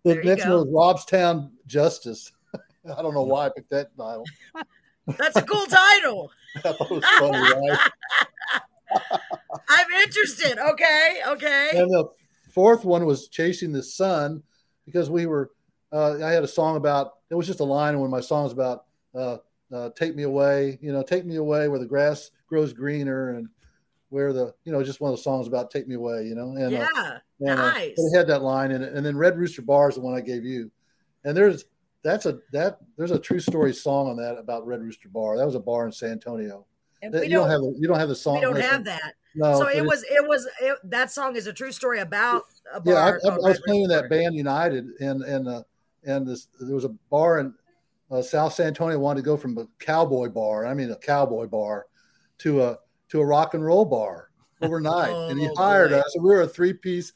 There you next go. one was Robstown Justice. I don't know why I picked that title. That's a cool title. that was funny, right? I'm interested. Okay. Okay. And the fourth one was Chasing the Sun because we were. Uh, I had a song about. It was just a line in one of my songs about uh, uh, "Take Me Away." You know, take me away where the grass grows greener, and where the you know just one of the songs about "Take Me Away." You know, and uh, yeah. And, uh, Nice. but it had that line in it, and then Red Rooster Bar is the one I gave you. And there's that's a that there's a true story song on that about Red Rooster Bar. That was a bar in San Antonio. And That- we you don't, don't. have the, you don't have the song. we don't listen. have that. No, so it was. It was. It, that song is a true story about a bar. Yeah, I, I, I was Red playing Rooster that Bar. band United, and and uh, and this there was a bar in uh, South San Antonio wanted to go from a cowboy bar, I mean a cowboy bar, to a to a rock and roll bar overnight, oh, and he oh, hired boy. us. And we were a three piece,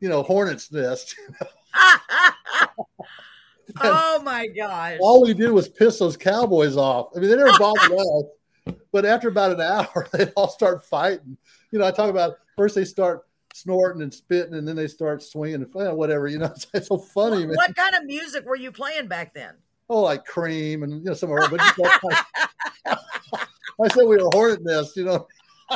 you know, hornet's nest. oh my gosh! All we did was piss those cowboys off. I mean, they never bothered us, but after about an hour, they all start fighting. You know, I talk about first they start snorting and spitting, and then they start swinging and whatever. You know, it's, it's so funny. What, man. what kind of music were you playing back then? Oh, like Cream and you know some of our. But I said we were hornet nest. You know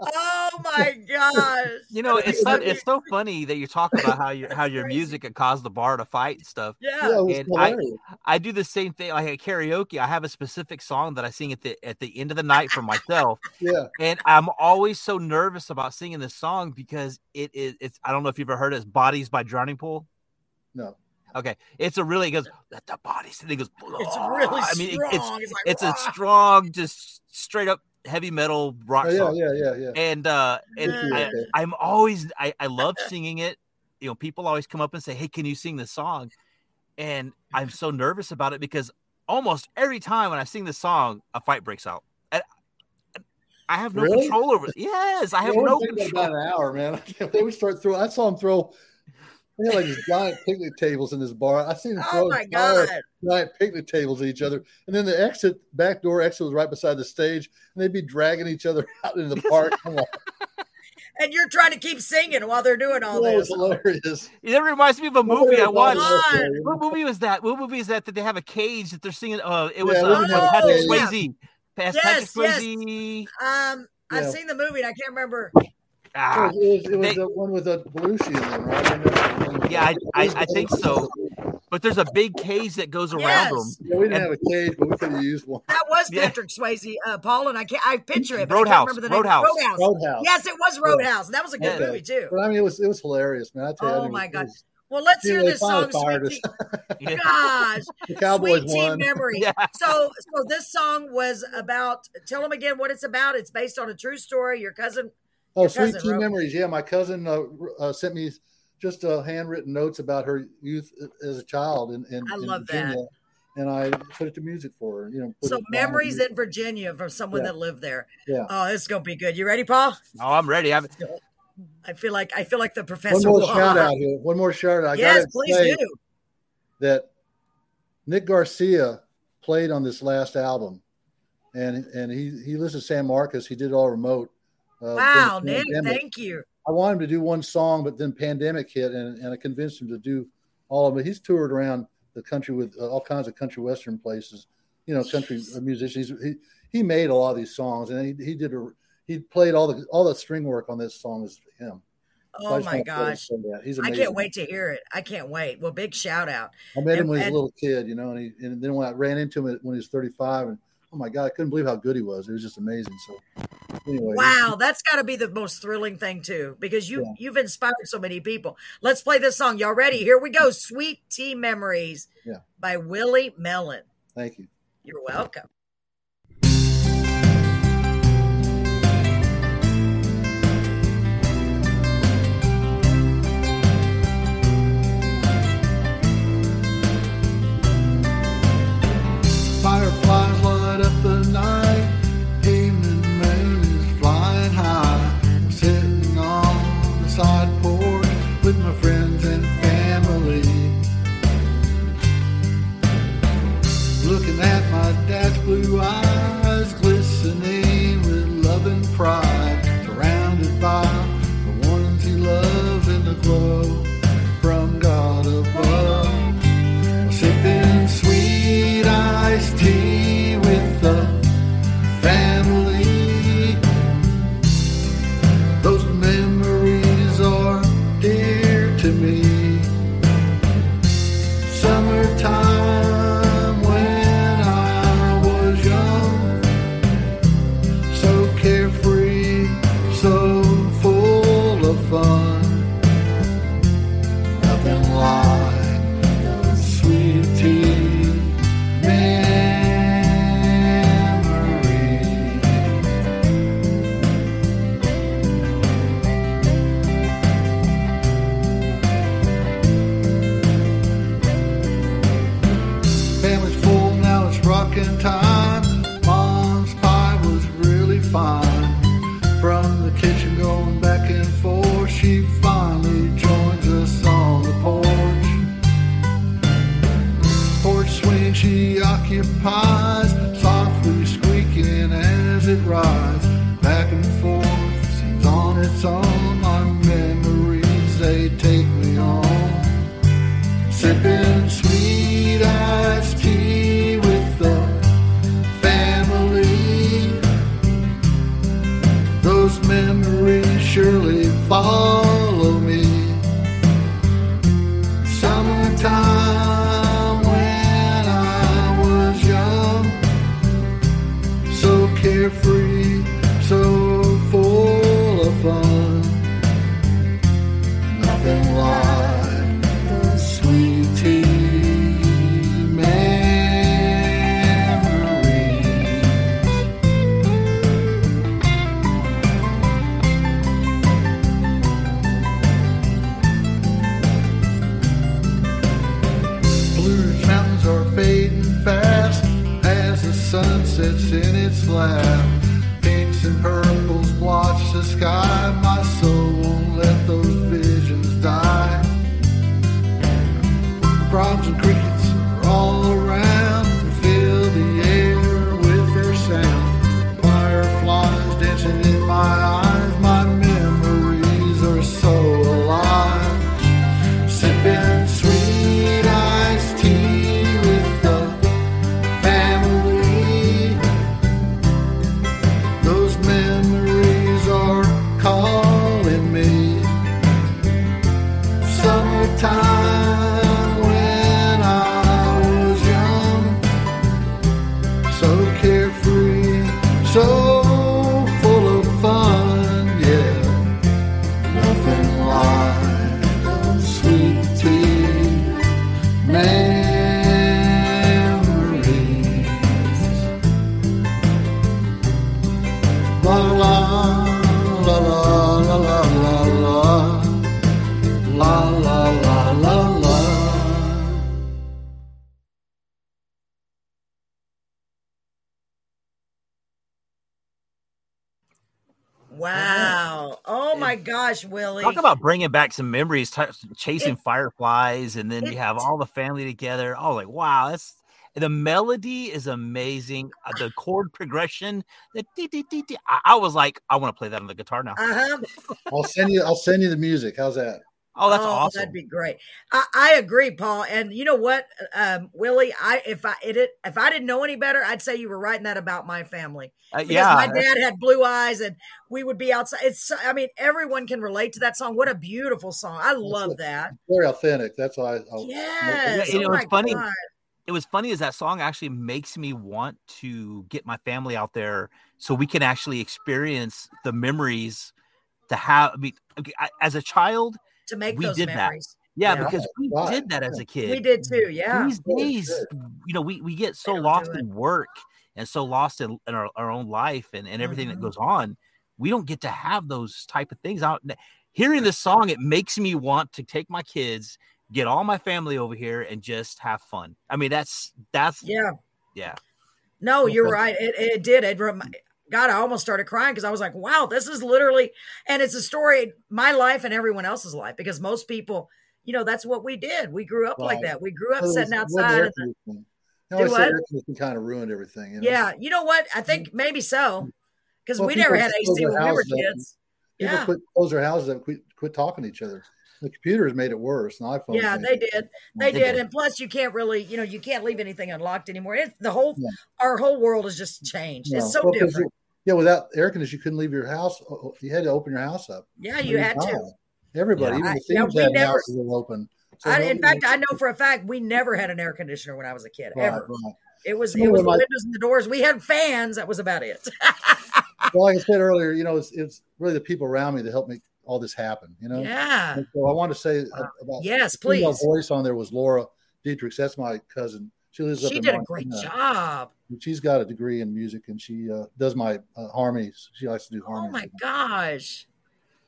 oh my gosh! You know, it's so, it's so funny that you talk about how your how your music could cause the bar to fight and stuff. Yeah, yeah and I, I do the same thing. Like at karaoke, I have a specific song that I sing at the at the end of the night for myself. yeah, and I'm always so nervous about singing this song because it is it's I don't know if you've ever heard it. It's "Bodies" by Drowning Pool. No. Okay, it's a really it goes the bodies. It goes. It's really. I mean, strong. it's it's, like, it's a strong, just straight up heavy metal rock oh, yeah, song. Yeah, yeah, yeah. And uh and I, I'm always I, I love singing it. You know, people always come up and say, Hey, can you sing this song? And I'm so nervous about it because almost every time when I sing this song, a fight breaks out. And I have no really? control over it. Yes, I have no control. About an hour, man. They would start throwing. I saw him throw they had like these giant picnic tables in this bar. I seen them throw oh giant picnic tables at each other. And then the exit, back door exit was right beside the stage, and they'd be dragging each other out into the park. and you're trying to keep singing while they're doing all this. It's hilarious. It reminds me of a movie I watched. What movie was that? What movie is that? That they have a cage that they're singing? Uh, it was yeah, uh, Patrick Swayze. Yes, Patrick Swayze. Yes. Um, I've yeah. seen the movie and I can't remember. Ah, it was, it was they, the one with the Belushi in them, right? Yeah, I, I, I, think so. But there's a big cage that goes around yes. them. Yeah, we didn't and, have a cage, but we could have used one. That was Patrick yeah. Swayze, uh, Paul, and I can't. I picture it. Roadhouse. Roadhouse. Roadhouse. Roadhouse. Yes, it was Roadhouse. That was a good yeah. movie too. But I mean, it was it was hilarious, man. I tell you, oh my god. Well, let's hear this song. Sweet tea- Gosh, the Cowboys Sweet won. memory. Yeah. So, so this song was about. Tell them again what it's about. It's based on a true story. Your cousin Oh, sweet tea memories. Yeah, my cousin uh, uh, sent me just uh, handwritten notes about her youth as a child in, in, I in love Virginia, that. and I put it to music for her. You know, so memories in Virginia from someone yeah. that lived there. Yeah. Oh, this is gonna be good. You ready, Paul? Oh, I'm ready. I'm... I feel like I feel like the professor. One more shout out here. One more shout out. I yes, please do. That Nick Garcia played on this last album, and and he he lives in San Marcos. He did all remote uh, wow, Nick, thank you. I wanted him to do one song, but then pandemic hit, and, and I convinced him to do all of it. He's toured around the country with uh, all kinds of country western places, you know, country musicians. He he made a lot of these songs, and he, he did a he played all the all the string work on this song is him. Oh my gosh! He's I can't wait to hear it. I can't wait. Well, big shout out. I met him and, when he was a little kid, you know, and, he, and then when I ran into him when he was 35, and oh my god, I couldn't believe how good he was. It was just amazing. So anyway, wow, that's got to be the most thrilling thing too, because you yeah. you've inspired so many people. Let's play this song. Y'all ready? Here we go. Sweet Tea Memories. Yeah. By Willie Mellon. Thank you. You're welcome. Blue eyes time. Gosh, Willie. Talk about bringing back some memories, t- chasing It- fireflies, and then you have all the family together. Oh, like wow, that's the melody is amazing. Uh, The chord progression, the dee, dee, dee, dee. I, I was like, I want to play that on the guitar now. Uh-huh. I'll send you. I'll send you the music. How's that? Oh, that's Oh, awesome. That'd be great. I, I agree, Paul. And you know what, um, Willie? I if I it, it if I didn't know any better, I'd say you were writing that about my family. Uh, Because yeah, my dad had blue eyes, and we would be outside. It's I mean, everyone can relate to that song. What a beautiful song! I love that. Very authentic. That's why. I, I'll, Yes. you know, it's funny. God. it was funny is that song actually makes me want to get my family out there so we can actually experience the memories to have I mean, as a child to make we those did that. yeah, Yeah. because we Right. did that as a kid We did too. Yeah. these days you know we, we get so lost in work and so lost in, in our, our own life and, and everything Mhm. that goes on we don't get to have those type of things out hearing this song it makes me want to take my kids get all my family over here and just have fun i mean that's that's Yeah. yeah No, you're right. It, it did. It rem- God, I almost started crying because I was like, wow, this is literally, and it's a story, my life and everyone else's life, because most people, you know, that's what we did. We grew up like that. We grew up was- sitting outside. and the- You know, I Do said what? kind of ruined everything. You know? yeah. You know what? I think maybe so, because Well, we never had AC when we were kids. People Yeah. quit close their houses up, quit quit talking to each other. The computers made it worse. And iPhones. Yeah, they did. They did. And plus, you can't really, you know, you can't leave anything unlocked anymore. It, the whole, Yeah. our whole world has just changed. No. It's so Well, different. yeah, without air conditioning, you couldn't leave your house. You had to open your house up. Yeah, you had to. Everybody, Yeah. even I- the yeah, thieves had never- houses open. So I, in fact, I know for a fact we never had an air conditioner when I was a kid, Right, ever. right. It was it was the windows and the doors. We had fans. That was about it. Well, like I said earlier, you know, it's, it's really the people around me that helped make all this happen. You know. yeah. And so I want to say about Yes, the female voice on there was Laura Dietrichs. That's my cousin. She lives up She in did a great Montana. job. And She's got a degree in music, and she uh, does my uh, harmonies. She likes to do harmonies. Oh my gosh,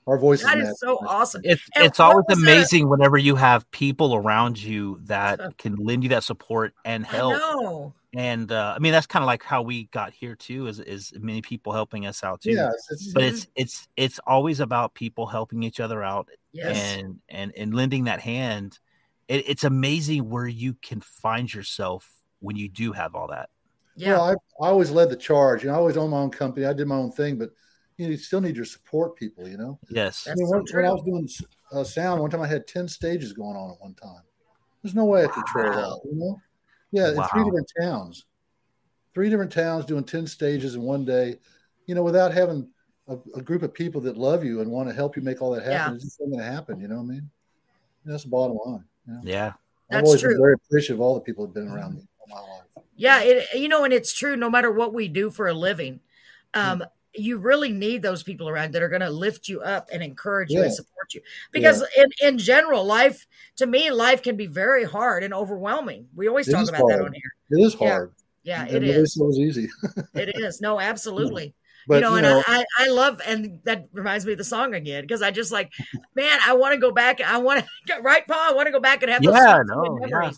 Our voices That is is so awesome. it's And it's always was the- amazing whenever you have people around you that can lend you that support and I help know. And uh, i mean that's kind of like how we got here too is is many people helping us out too Yeah, it's, it's, but it's it's it's always about people helping each other out Yes. and and and lending that hand it, it's amazing where you can find yourself when you do have all that yeah. Well, I, I always led the charge. You know, I always owned my own company. I did my own thing, but you, know, you still need your support people. You know, yes I mean, when, when I was doing uh, sound, one time I had ten stages going on at one time. There's no way I could control Wow. that. You know, yeah, in three different towns, three different towns doing ten stages in one day. You know, without having a, a group of people that love you and want to help you make all that happen, Yeah. it's just not going to happen. You know what I mean? That's the bottom line. You know? yeah I've That's always true. been very appreciative of all the people that have been around me all my life. Yeah, it, you know, and it's true. No matter what we do for a living, um, you really need those people around that are going to lift you up and encourage you and support you. Because yeah. in, in general, life, to me, life can be very hard and overwhelming. We always it talk about hard. that on here. It is hard. Yeah, yeah it is. It was easy. it is. No, absolutely. But, you know, you and know, I, I love, and that reminds me of the song again because I just like, man, I want to go back. I want to, right, Paul? I want to go back and have those yeah, no, yeah.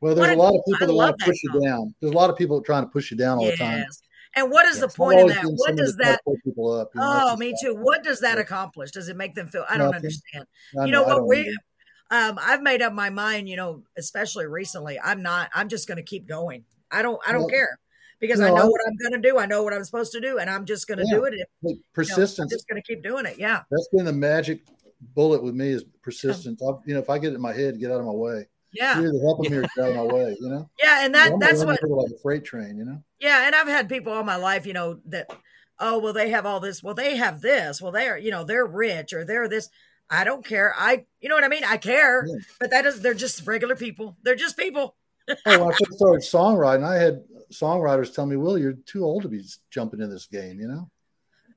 Well, there's a lot of people that want to push you down. There's a lot of people trying to push you down all yes. the time. And what is the point of that? What does that? Up, oh, me too. What does that accomplish? Does it make them feel? I don't understand. I you know, what we? Um, I've made up my mind. You know, especially recently, I'm not. I'm just going to keep going. I don't. I don't well, care because no, I know I, what I'm going to do. I know what I'm supposed to do, and I'm just going to yeah, do it. If, persistence. You know, I'm just going to keep doing it. Yeah. That's been the magic bullet with me is persistence. You know, if I get in my head, get out of my way. Yeah. You're helping me or get out of my way, you know? Yeah. And that, that's what, like a freight train, you know? Yeah. And I've had people all my life, you know, that, oh, well, they have all this. Well, they have this. Well, they're, you know, they're rich or they're this. I don't care. I, you know what I mean? I care, yeah. but that is, they're just regular people. They're just people. oh, when I first started songwriting, I had songwriters tell me, "Will, you're too old to be jumping in this game." You know,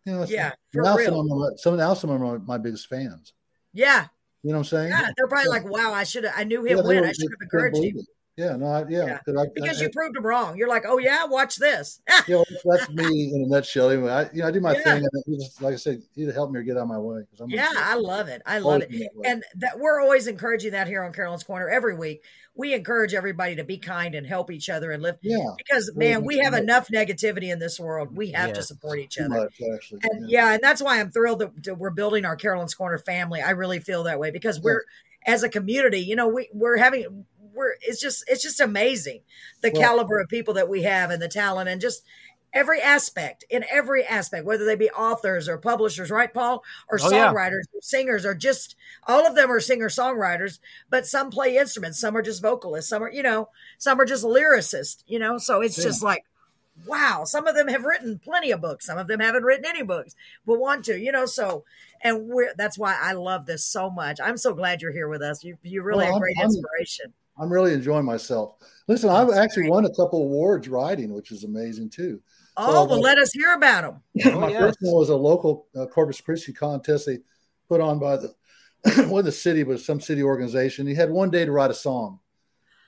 you know. Yeah, now. Some of them, some now some of them are my biggest fans. Yeah, you know what I'm saying? Yeah, they're probably yeah. like, "Wow, I should have. I knew him yeah, when. I should have encouraged you." It. Yeah, no, I, yeah. I, because I, you proved him wrong. You're like, "Oh yeah, watch this." yeah, that's me in a nutshell. Anyway, I, you know, I do my thing, and just, like I said, either help me or get out of my way. I'm yeah, I love it. I love it, and that we're always encouraging that here on Carolyn's Corner every week we encourage everybody to be kind and help each other and lift. Yeah. Because man, we have enough negativity in this world. We have to support each other. Much, actually, and yeah. yeah. and that's why I'm thrilled that, that, we're building our Carolyn's Corner family. I really feel that way because we're as a community, you know, we we're having we're it's just it's just amazing the well, caliber of people that we have and the talent and just every aspect in every aspect whether they be authors or publishers right paul? Or oh, songwriters yeah. or singers or just all of them are singer songwriters but some play instruments. Some are just vocalists. Some are you know some are just lyricists you know? So it's yeah. just like wow some of them have written plenty of books. Some of them haven't written any books but want to you know? So and we're that's why i love this so much. I'm so glad you're here with us. You you really well, have great I'm, inspiration. I'm, I'm really enjoying myself. Listen i've actually won a couple awards writing which is amazing too Oh, so, well, let us hear about them. Oh, my yes. first one was a local uh, Corpus Christi contest they put on by the well, the city, but some city organization. You had one day to write a song,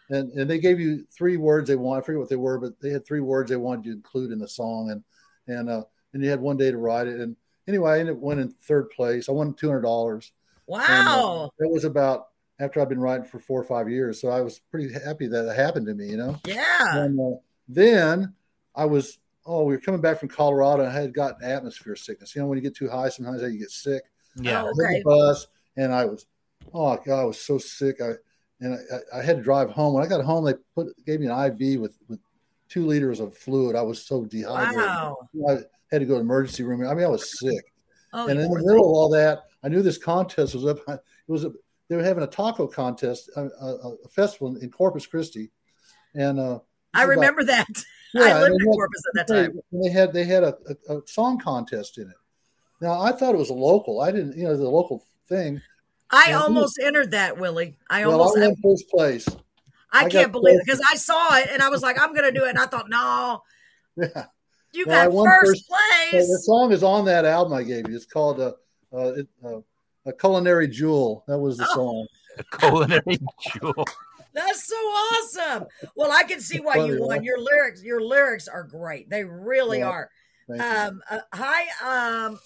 and and they gave you three words they want. I forget what they were, but they had three words they wanted you to include in the song, and and uh, and you had one day to write it. And anyway, I ended up winning third place. I won two hundred dollars. Wow! And, uh, it was about after I've been writing for four or five years, so I was pretty happy that it happened to me. You know. Yeah. And uh, then I was oh, we were coming back from Colorado I had gotten atmosphere sickness. You know, when you get too high, sometimes you get sick. Yeah. I was okay. the bus and I was, oh God, I was so sick. I and I, I, had to drive home. When I got home, they put gave me an IV with with two liters of fluid. I was so dehydrated. Wow. I had to go to the emergency room. I mean, I was sick. Oh, and in the middle of all that, I knew this contest was up. It was a, they were having a taco contest, a, a, a festival in Corpus Christi, and uh, I remember about, that. Yeah, I lived in Corpus at that time. They had they had a, a, a, song contest in it. Now I thought it was a local. I didn't, you know, the local thing. I and almost was, entered that, Willie. I well, almost I won first place. I, I can't believe it because I saw it and I was like, I'm going to do it, and I thought, no. Yeah. You well, got first, first, place. the song is on that album I gave you. It's called uh, uh, uh, "A Culinary Jewel." That was the oh. song. A culinary jewel. That's so awesome. Well, I can see why you won. Your lyrics, your lyrics are great. They really yeah, are. Um, uh, hi, um,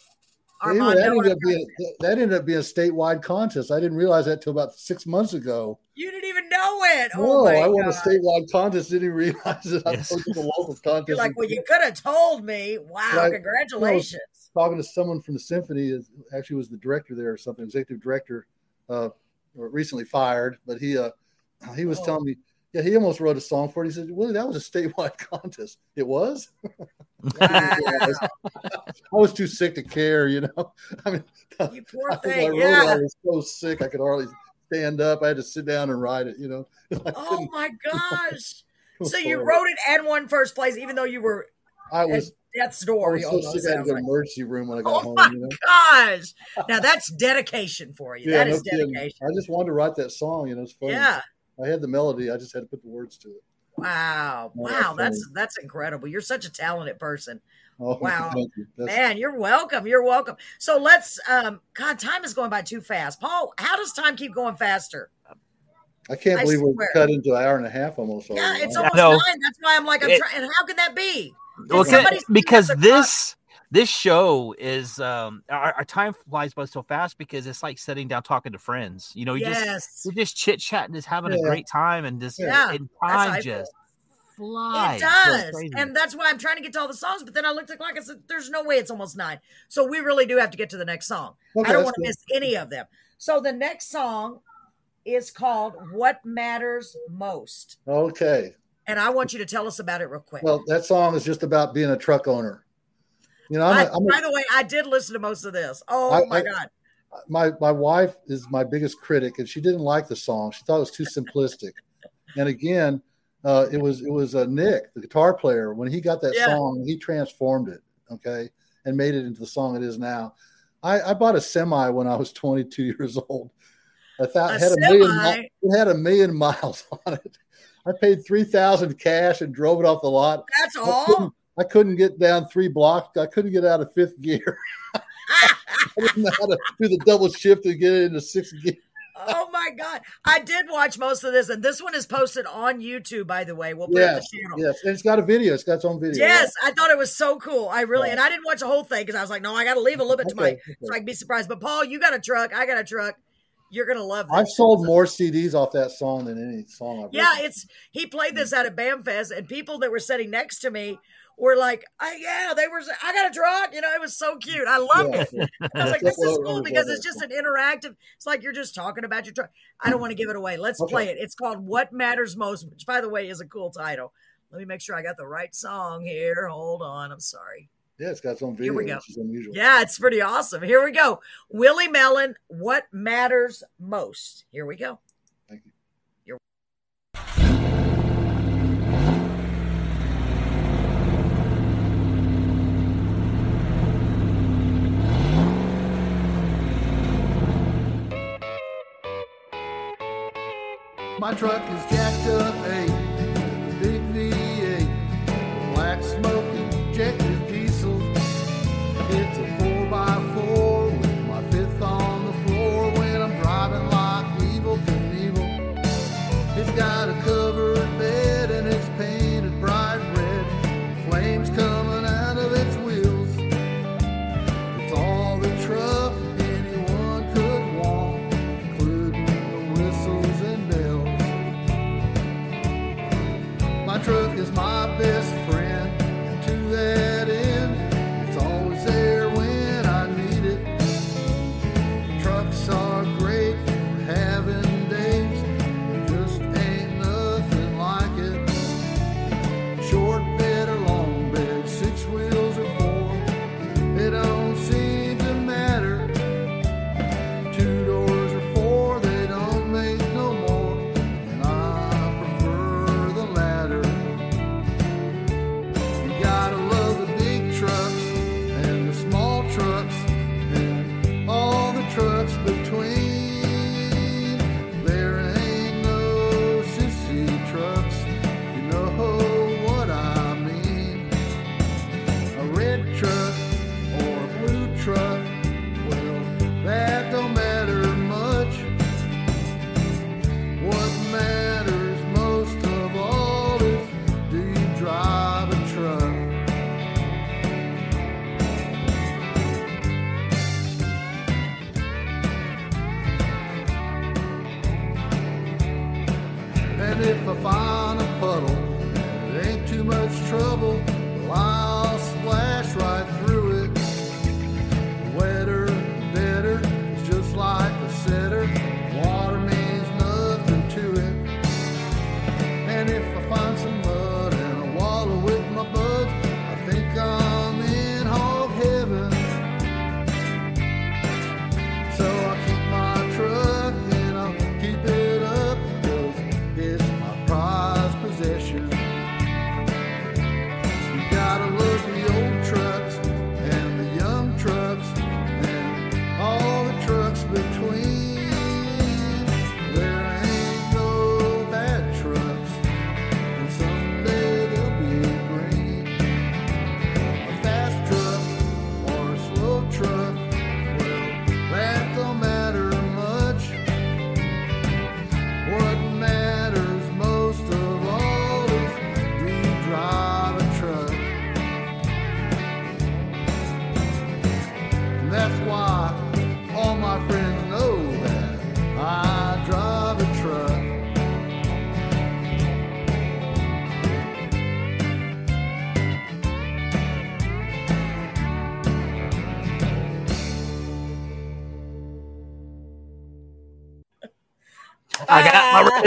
Armando. That ended, being, that ended, up being, a statewide contest. I didn't realize that till about six months ago. You didn't even know it. Oh no, I won God. a statewide contest. Didn't even realize it. Yes. I was the local contest. You're like, well, you could have told me. Wow, congratulations. talking to someone from the symphony, actually was the director there or something, executive director, uh, recently fired, but he uh, he was oh. telling me, yeah, he almost wrote a song for it. He said, Willie, that was a statewide contest. It was? I was too sick to care, you know. I mean, you poor I, thing. I, yeah. I was so sick I could hardly stand up. I had to sit down and write it, you know. oh my gosh. so you wrote it and won first place, even though you were I was death's door. I was so sick I had to go to emergency room when I oh got oh home. My you know? gosh. Now that's dedication for you. Yeah, that is no dedication. I just wanted to write that song, you know, it's funny. Yeah. I had the melody. I just had to put the words to it. Wow. Oh, Wow. that's That's that's incredible. You're such a talented person. Oh, Wow. you. Man, you're welcome. You're welcome. So let's um God, time is going by too fast. Paul, how does time keep going faster? I can't I believe we're cut into an hour and a half almost. Yeah, already. it's Wow. almost know. nine. That's why I'm like, I'm It- trying and how can that be? Well, Did can- somebody because the clock? this this show is um our, our time flies by so fast because it's like sitting down talking to friends. You know, you just Yes. we're just chit chatting, just having a great time, and just Yeah, and that's how I time just flies. It does. crazy. And that's why I'm trying to get to all the songs. But then I looked at the clock and said, there's no way it's almost nine. So we really do have to get to the next song. Okay, I don't want to miss any of them. So the next song is called What Matters Most. Okay. And I want you to tell us about it real quick. Well, that song is just about being a truck owner. You know, I, a, by the way, I did listen to most of this. Oh I- my I- God. my my wife is my biggest critic, and she didn't like the song. She thought it was too simplistic. And again, uh, it was it was uh, Nick, the guitar player, when he got that Yeah. song, he transformed it, okay, and made it into the song it is now. I, I bought a semi when I was 22 years old. I thought it had a million. It had a million miles on it. I paid three thousand cash and drove it off the lot. That's all. I couldn't get down three blocks. I couldn't get out of fifth gear. I didn't know how to do the double shift to get it into sixth gear. oh my God. I did watch most of this. And this one is posted on YouTube, by the way. We'll put it in Yes, the channel. yes, and it's got a video. It's got its own video. Yes, I thought it was so cool. I really, and I didn't watch the whole thing because I was like, no, I got to leave a little bit to my, Okay, so. I can be surprised. But Paul, you got a truck. I got a truck. You're gonna love. I've sold more CDs off that song than any song I've Yeah, written. it's he played this out at BAMFest, and people that were sitting next to me were like, oh, "Yeah, they were. I got a truck." You know, it was so cute. I loved Yeah. it. I was like, "This is cool because it's just an interactive. It's like you're just talking about your truck. I don't want to give it away. Let's Okay. play it. It's called "What Matters Most," which, by the way, is a cool title. Let me make sure I got the right song here. Hold on. I'm sorry. Yeah, it's got its own Here video, we go. which is unusual. Yeah, it's pretty awesome. Here we go. Willie Mellon, What Matters Most. Here we go. My truck is jacked up eight,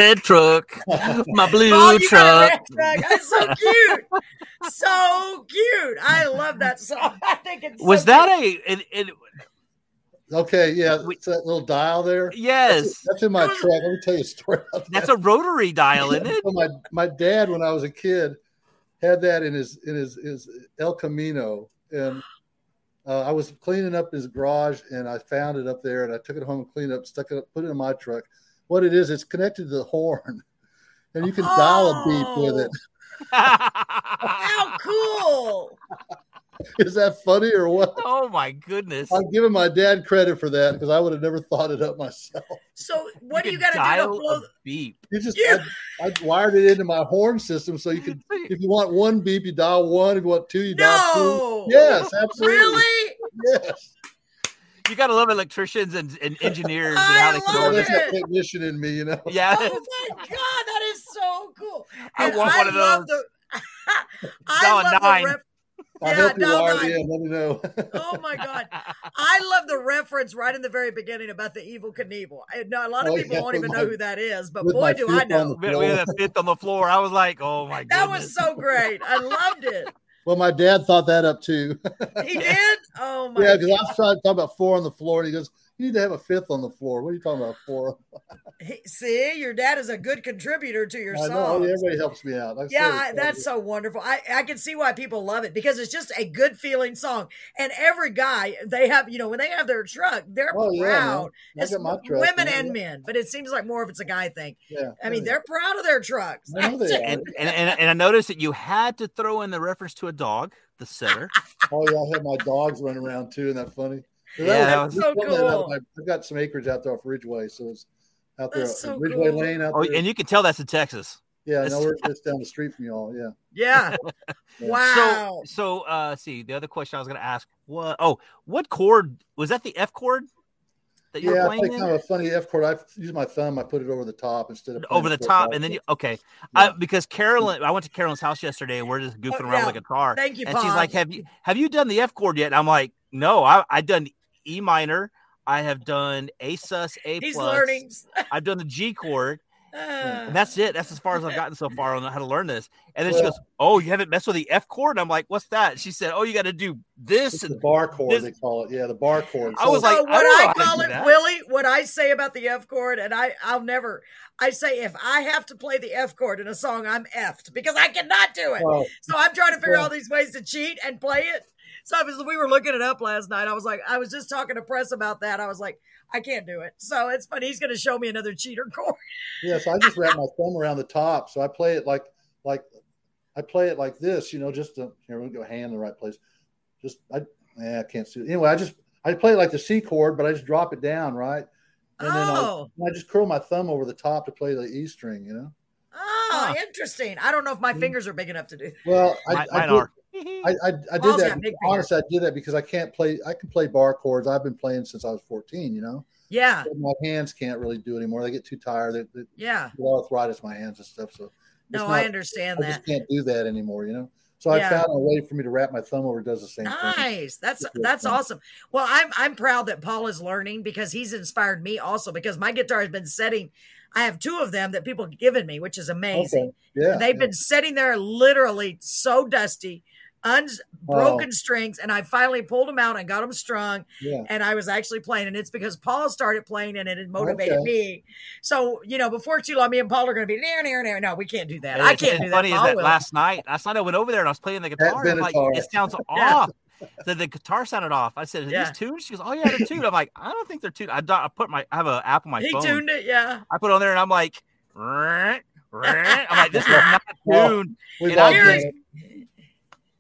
red truck, my blue Oh, you truck. red truck. That's so cute. so cute. I love that song. I think it's Was so that cute. a? It, it, Okay, yeah, We- it's that little dial there. yes, That's in my truck. Let me tell you a story about that. that's a rotary dial, isn't it? So my my dad, when I was a kid, had that in his in his his El Camino, and uh, I was cleaning up his garage, and I found it up there, and I took it home and cleaned it up, stuck it up, put it in my truck. What it is, it's connected to the horn, and you can dial a beep with it. How cool. Is that funny or what? oh my goodness! I'm giving my dad credit for that because I would have never thought it up myself. So what do you got to do dial to blow? a beep? You just Yeah. I, I wired it into my horn system so you can if you want one beep, you dial one. If you want two, you dial two. Yes, absolutely. Really? Yes. You gotta love electricians and, and engineers and I how they can Well, order. there's it. that technician in me, you know. Yeah, Oh my god, that is so cool. I And want one of love those. The, I love nine. the ref- I'll Yeah, help you no, wire no, it. Let me know. Oh my god, I love the reference right in the very beginning about the Evel Knievel. I know a lot of Oh, people yeah, won't even with know who that is, but boy, do I know. the we had a fifth on the floor. I was like, oh my god, That was so great. I loved it. Well, my dad thought that up too. He did. Oh my. yeah, because I was trying to talk about four on the floor, and he goes, "You need to have a fifth on the floor." What are you talking about? Four? See, your dad is a good contributor to your I songs. know. Everybody helps me out. I Yeah, I, that's so wonderful. I, I can see why people love it because it's just a good feeling song. And every guy, they have, you know, when they have their truck, they're Oh, yeah, man. proud. I It's my truck, women man. and men, but it seems like more of it's a guy thing. Yeah. I mean, yeah. they're proud of their trucks. I know they are. and, and, and, and I noticed that you had to throw in the reference to a dog, the setter. Oh yeah, I have my dogs running around too. Isn't that funny? So Yeah, that was- was so we filmed that my- I've got some acreage out there off Ridgeway, so it's out there, so Ridgeway cool. Lane out Oh, there. and you can tell that's in Texas. yeah, that's- no, we're just down the street from y'all. Yeah. yeah. Yeah. Wow. So, so uh, see, the other question I was going to ask, what? Oh, what chord was that? The F chord that you Yeah, were I playing play in? kind of a funny F chord. I use my thumb. I put it over the top instead of over the top, and then you okay. Yeah. I, because Carolyn, I went to Carolyn's house yesterday, and we're just goofing Oh, around yeah. with the guitar, Thank you, and she's like, "Have you have you done the F chord yet?" And I'm like, "No, I I done E minor, I have done A sus A He's plus, learning. I've done the G chord, Uh, and that's it. That's as far as I've gotten so far on how to learn this." And then she goes, "Oh, you haven't messed with the F chord?" And I'm like, "What's that?" She said, "Oh, you got to do this." It's And the bar chord, this- they call it. Yeah, the bar chord. I was like, I what don't I, call it, that. Willie, what I say about the F chord, and I, I'll never. I say if I have to play the F chord in a song, I'm effed because I cannot do it. Oh, So I'm trying to figure Yeah. out these ways to cheat and play it. So as we were looking it up last night, I was like, I was just talking to Press about that. I was like, I can't do it. So it's funny. He's going to show me another cheater chord. yeah, so I just wrap my thumb around the top. So I play it like like I play it like this, you know, just to, here we go, hand in the right place. Just I yeah, I can't see it. Anyway, I just I play it like the C chord, but I just drop it down, right? And then I, Oh. I just curl my thumb over the top to play the E string, you know. Oh, Huh. interesting. I don't know if my Mhm. fingers are big enough to do. Well, I, mine, I, mine did, are. Mm-hmm. I, I, I did Paul's that. Honestly, I did that because I can't play. I can play bar chords. I've been playing since I was 14. You know, Yeah, my hands can't really do anymore. They get too tired. They, they yeah. arthritis my hands and stuff. So No, it's I understand I that. just can't do that anymore. You know. So I found a way for me to wrap my thumb over. Does the same thing. Nice. That's that's fun. awesome. Well, I'm I'm proud that Paul is learning because he's inspired me also because my guitar has been setting. I have two of them that people have given me, which is amazing. Okay. Yeah. They've yeah. been sitting there literally so dusty, unbroken strings, and I finally pulled them out and got them strung. Yeah. And I was actually playing, and it's because Paul started playing, and it motivated Okay. me. So you know, before too long, me and Paul are going to be near, near, near. No, we can't do that. And I can't it's do that. funny is that will. last night, last night I went over there and I was playing the guitar. And I'm like, it sounds Yeah. off. So the guitar sounded off. I said, "Are Yeah. these tuned?" She goes, "Oh yeah, they're tuned." I'm like, "I don't think they're tuned." I, I put my, I have an app on my phone. he phone. tuned it. Yeah. I put it on there and I'm like. I'm like, "This is not Well, tuned." We've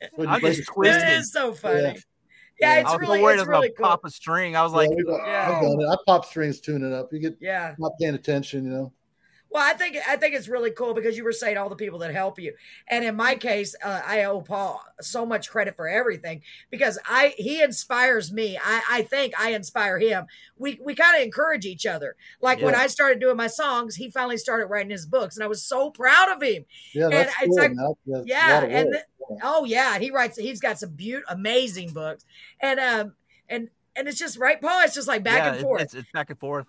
And all I done just- it. When you I play just the twisted. It is so funny. Yeah. Yeah, Yeah. it's I was really, so worried it's really cool. pop a string. I was Yeah, like, we've yeah. I've done it. I pop strings tuning up. You get Yeah. not paying attention, you know. Well, I think I think it's really cool because you were saying all the people that help you, and in my case, uh, I owe Paul so much credit for everything because I he inspires me. I, I think I inspire him. We we kind of encourage each other. Like when I started doing my songs, he finally started writing his books, and I was so proud of him. Yeah, And that's it's cool. like- man. That's yeah, and work. Oh yeah, he writes. He's got some beaut amazing books, and um and and it's just right, Paul. It's just like back yeah, and it- forth. It's, it's back and forth.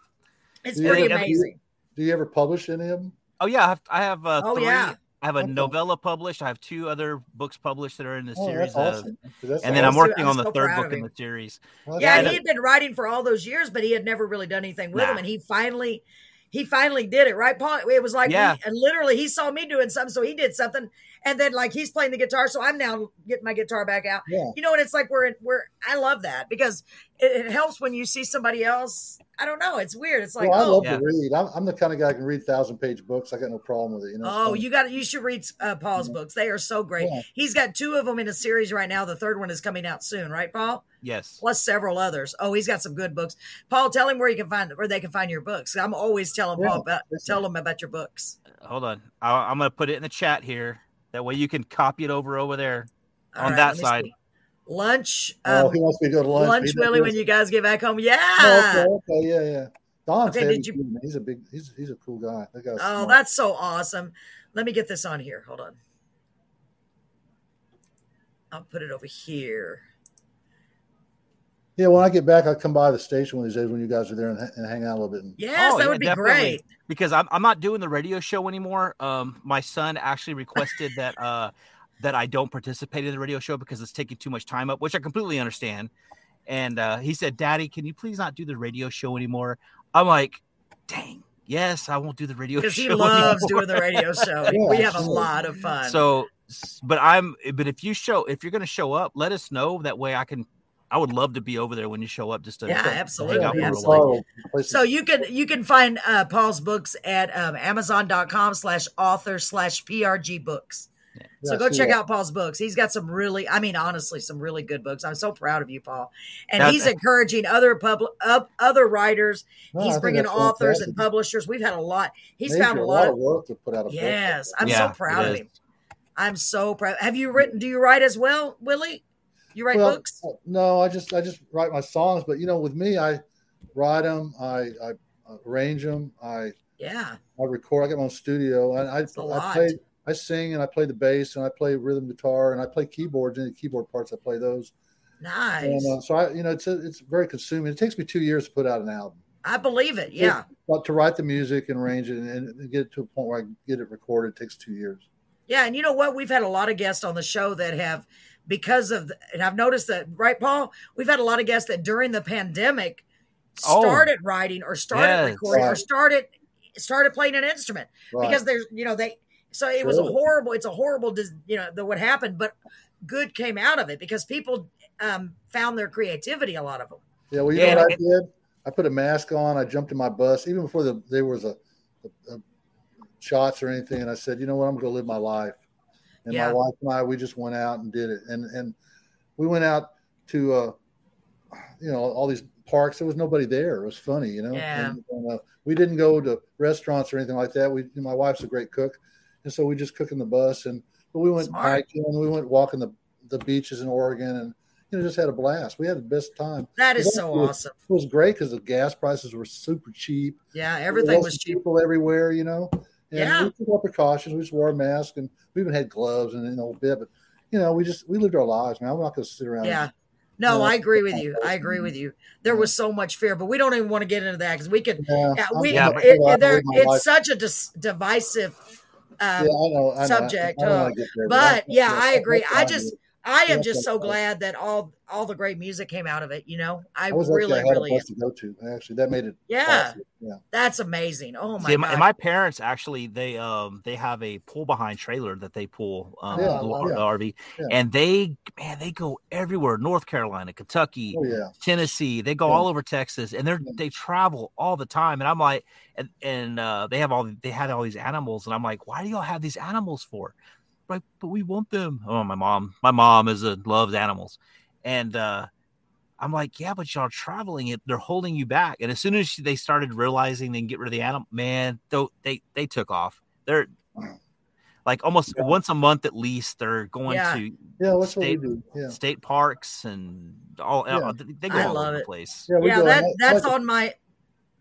It's Yeah, pretty yeah, amazing. Do you ever publish any of them? Oh yeah, I have. I have uh, Oh, three. yeah. I have a Okay. novella published. I have two other books published that are in the Oh, series, that's of, awesome. That's and then I'm working I'm on the so third book in the series. Well, Yeah, and and- he had been writing for all those years, but he had never really done anything with Nah. them. And he finally, he finally did it, right, Paul? It was like, Yeah. he, and literally, he saw me doing something, so he did something, and then like he's playing the guitar, so I'm now getting my guitar back out. Yeah. You know, and it's like we're we're. I love that because it, it helps when you see somebody else. I don't know. It's weird. It's like, well, I oh, love Yeah. to read. I'm, I'm the kind of guy who can read thousand page books. I got no problem with it. You know. Oh, you got you should read uh, Paul's books. They are so great. Yeah. He's got two of them in a series right now. The third one is coming out soon, right, Paul? Yes. Plus several others. Oh, he's got some good books. Paul, tell him where you can find where they can find your books. I'm always telling Yeah, Paul about listen. tell him about your books. Hold on. I, I'm going to put it in the chat here. That way you can copy it over over there All on right, that side. see. Lunch. Oh, Um, he wants me to go to lunch. lunch, Willie, when you guys get back home. Yeah. Oh, okay, okay, yeah, yeah. Don's Okay, heavy did you- He's a big. He's he's a cool guy. That guy's Oh, smart. that's so awesome. Let me get this on here. Hold on. I'll put it over here. Yeah, when I get back, I'll come by the station one of these days when you guys are there and, and hang out a little bit. And, Yes, Oh, that yeah, would be definitely. great. because I'm, I'm not doing the radio show anymore. Um, my son actually requested that uh, that I don't participate in the radio show because it's taking too much time up, which I completely understand. And uh, he said, "Daddy, can you please not do the radio show anymore?" I'm like, "Dang, yes, I won't do the radio show." Because he loves anymore." doing the radio show. Yeah, we have a lot of fun. So, but I'm, but if you show, if you're going to show up, let us know. That way, I can. I would love to be over there when you show up, just to Yeah, hang absolutely, out for a little absolutely. while. Oh, So you can you can find uh, Paul's books at um, Amazon.com slash author slash PRG books. So Yeah, go check that. out Paul's books. He's got some really, I mean, honestly, some really good books. I'm so proud of you, Paul. And That- he's encouraging other public, uh, other writers. No, he's think bringing authors fantastic. and publishers. We've had a lot. He's Major, found a lot of. work to put out a book. Yes, I'm Yeah, so proud of him. I'm so proud. Have you written? Do you write as well, Willie? You write Well, books? No, I just I just write my songs, but you know, with me, I write them, I, I arrange them, I Yeah. I record. I got my own studio, and I a I play I sing and I play the bass and I play rhythm guitar and I play keyboards. Any keyboard parts, I play those. Nice. And uh, so I, you know, it's it's very consuming. It takes me two years to put out an album, I believe it. Yeah. but to write the music and arrange it and, and get it to a point where I get it recorded takes two years. Yeah, and you know what? We've had a lot of guests on the show that have, because of, and I've noticed that, right, Paul? We've had a lot of guests that during the pandemic Oh. started writing or started Yes. recording or started started playing an instrument Right. because there's, you know, they. So it was a horrible. It's a horrible, you know, the what happened, but good came out of it because people um, found their creativity. A lot of them. Yeah, well, you Yeah, know what I did? I put a mask on. I jumped in my bus, even before the, there was a, a, a shots or anything. And I said, you know what? I'm going to live my life. And Yeah. my wife and I, we just went out and did it. And and we went out to, uh, you know, all these parks. There was nobody there. It was funny, you know. Yeah. And, and, uh, we didn't go to restaurants or anything like that. We, my wife's a great cook, and so we just cook in the bus. And but we went Smart. hiking. We went walking the the beaches in Oregon, and you know, just had a blast. We had the best time. That is so was- awesome. It was great because the gas prices were super cheap. Yeah, everything was cheap. People everywhere, you know. And Yeah. we took our precautions. We just wore a mask, and we even had gloves and you know a bit. But you know, we just we lived our lives, man. I'm not going to sit around. Yeah. No, Yeah. I agree with you. I agree with you. There was so much fear, but we don't even want to get into that because we could. Yeah, Yeah, we. Yeah, it, it- there, live my life. it's such a dis- divisive. yeah, Um, I know, I know. subject, I don't wanna get there, but that's- yeah, I agree. I just, dude. I am just so glad that all all the great music came out of it. You know, I, I was really, actually I had really, a bus to go to. Actually, that made it. yeah, awesome. yeah. that's amazing. Oh my See, and my, god, and my parents actually they um they have a pull behind trailer that they pull um Yeah, the yeah. RV Yeah. and they man they go everywhere North Carolina Kentucky Oh yeah. Tennessee they go Yeah. all over Texas and they're Yeah. they travel all the time and I'm like and and uh, they have all they had all these animals and I'm like why do y'all have these animals for like but we want them oh my mom my mom is a loves animals and uh I'm like, yeah, but y'all traveling it, they're holding you back. And as soon as they started realizing they can get rid of the animal, man, they they took off. They're like almost Yeah. once a month at least. They're going Yeah. to Yeah, that's what we State- do. Yeah. state parks and all. Yeah. uh, they go I all love over the it. place. Yeah, yeah, that and that's on my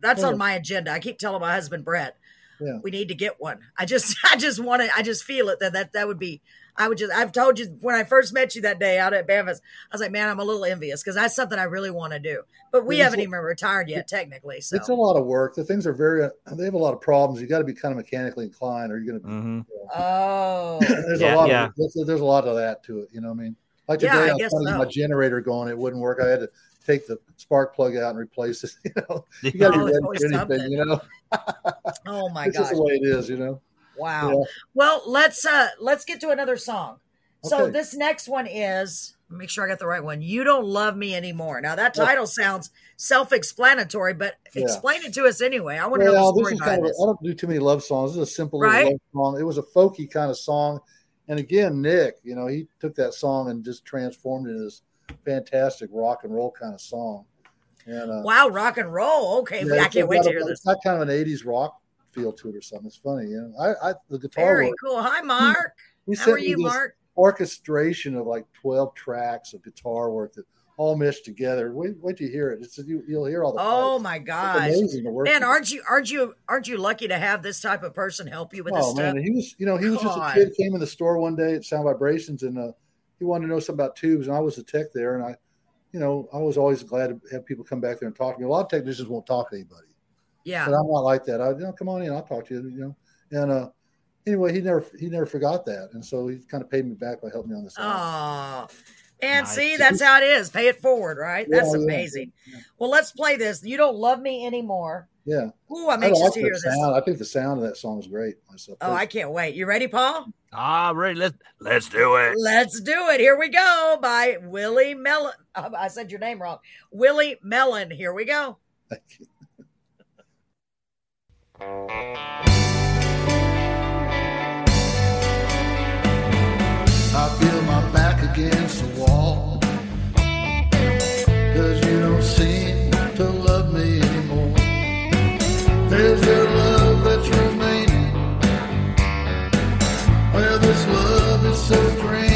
that's Yeah. on my agenda. I keep telling my husband Brett, Yeah. we need to get one. I just I just want to I just feel it that that that would be I would just, I've told you when I first met you that day out at BAMFest, I was like, man, I'm a little envious because that's something I really want to do. But we It's haven't a- even retired yet, technically. So, It's a lot of work. The things are very. They have a lot of problems. You got to be kind of mechanically inclined, or you're going to. hmm oh, there's Yeah, a lot yeah. of there's, there's a lot of that to it. You know what I mean? Like Yeah, today, I I, was guess trying to get so. my generator going. It wouldn't work. I had to take the spark plug out and replace it. You know, you got to Oh, be ready for anything. something. You know, oh my it's gosh. just the way it is. You know. Wow. Yeah. Well, let's uh let's get to another song. So this next one is make sure I got the right one. You don't love me anymore. Now that Yeah. title sounds self-explanatory, but Yeah. explain it to us anyway. I want to know Well, the this story is behind kind of. This. I don't do too many love songs. This is a simple Right. love song. It was a folky kind of song, and again, Nick, you know, he took that song and just transformed it into this fantastic rock and roll kind of song. And uh, Wow, rock and roll. Okay, Yeah, I can't wait to a- hear this. It's got kind of an '80s rock feel to it or something. It's funny, you know. I, I the guitar Very work. cool. Hi, Mark. He How are you, Mark? orchestration of like 12 tracks of guitar work that all meshed together. Wait, wait till you hear it. It's you, you'll hear all the. Oh parts. my gosh. amazing to work. Man, aren't you aren't you aren't you lucky to have this type of person help you with this Oh stuff? man, he was you know he was just a kid came in the store one day at Sound Vibrations and uh, he wanted to know something about tubes and I was a tech there and I, you know, I was always glad to have people come back there and talk to me. A lot of technicians won't talk to anybody. Yeah. but I'm not like that. I, you know, come on in, I'll talk to you. You know, and uh, anyway, he never he never forgot that, and so he kind of paid me back by helping me on this. album. Oh, and Nice. see, that's how it is. Pay it forward, right? Yeah, That's amazing. yeah. Well, let's play this. You don't love me anymore. Yeah, Ooh, I'm I like to hear this. sound. I think the sound of that song is great. Myself, Oh, I can't wait. You ready, Paul? Ah, ready. Let's let's do it. Let's do it. Here we go by Willie Mellon. Oh, I said your name wrong. Willie Mellon. Here we go. Thank you. I feel my back against the wall. Cause you don't seem so draining.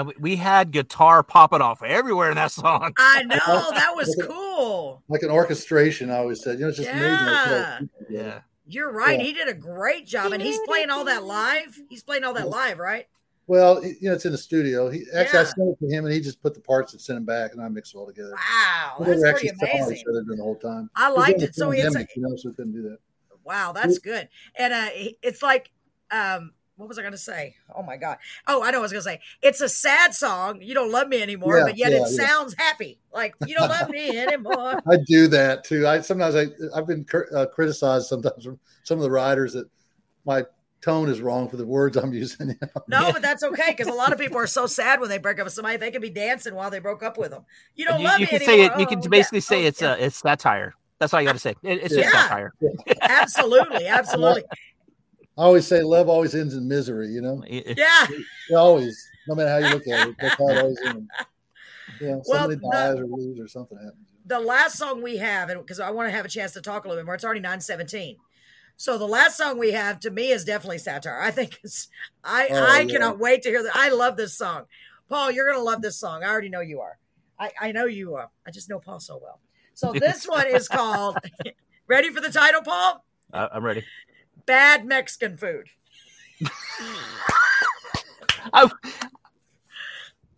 Man, we, we had guitar popping off everywhere in that song. I know that was cool. Like an orchestration, I always said. You know, it's just Yeah. amazing. Yeah. You're right. Yeah. He did a great job, and he's playing all that live. He's playing all that live, right? Well, you know, it's in the studio. He actually I sent it to him, and he just put the parts and sent them back, and I mixed it all together. Wow, We that's pretty actually saw each amazing. other during the whole time. I liked it. So the it's a, pandemic, you know, so we couldn't do that. wow, that's good. And uh, it's like, um, what was I going to say? Oh my god! Oh, I know what I was going to say. It's a sad song. You don't love me anymore, Yeah, but yet yeah, it yeah. sounds happy. Like you don't love me anymore. I do that too. I sometimes I I've been cur- uh, criticized sometimes from some of the writers that my tone is wrong for the words I'm using. you know? No, but that's okay because a lot of people are so sad when they break up with somebody. They could be dancing while they broke up with them. You don't You, love you me can anymore. say it. You Oh, can yeah. basically say Oh, it's yeah. uh, it's satire. That's all you got to say. It, it's just Yeah. satire. absolutely, absolutely. I always say love always ends in misery. You know, It- it- Yeah. it always, no matter how you look at it, that's how it always ends. You know, Well, somebody the- dies or loses or something happens. the last song we have, and because I want to have a chance to talk a little bit more, it's already nine seventeen. So the last song we have to me is definitely satire. I think it's I Oh, I yeah. cannot wait to hear that. I love this song. Paul, you're gonna love this song. I already know you are. I, I know you are. I just know Paul so well. So this one is called Ready for the title, Paul? I- I'm ready. Bad Mexican food. I,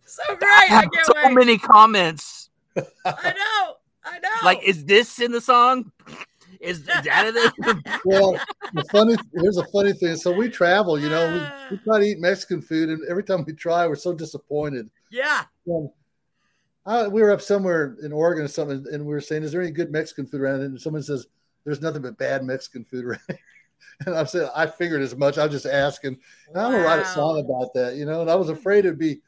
So great. I I have can't so wait. many comments. I know. I know. Like, is this in the song? Is, is that in it? Well, the funny here's a funny thing. So we travel, you know, we, we try to eat Mexican food, and every time we try, we're so disappointed. yeah. Well, I, we were up somewhere in Oregon or something, and we were saying, "Is there any good Mexican food around?" And someone says, "There's nothing but bad Mexican food around." Here." And I said, "I figured as much. I was just asking." And I'm gonna write a song about that, you know. And I was afraid it'd be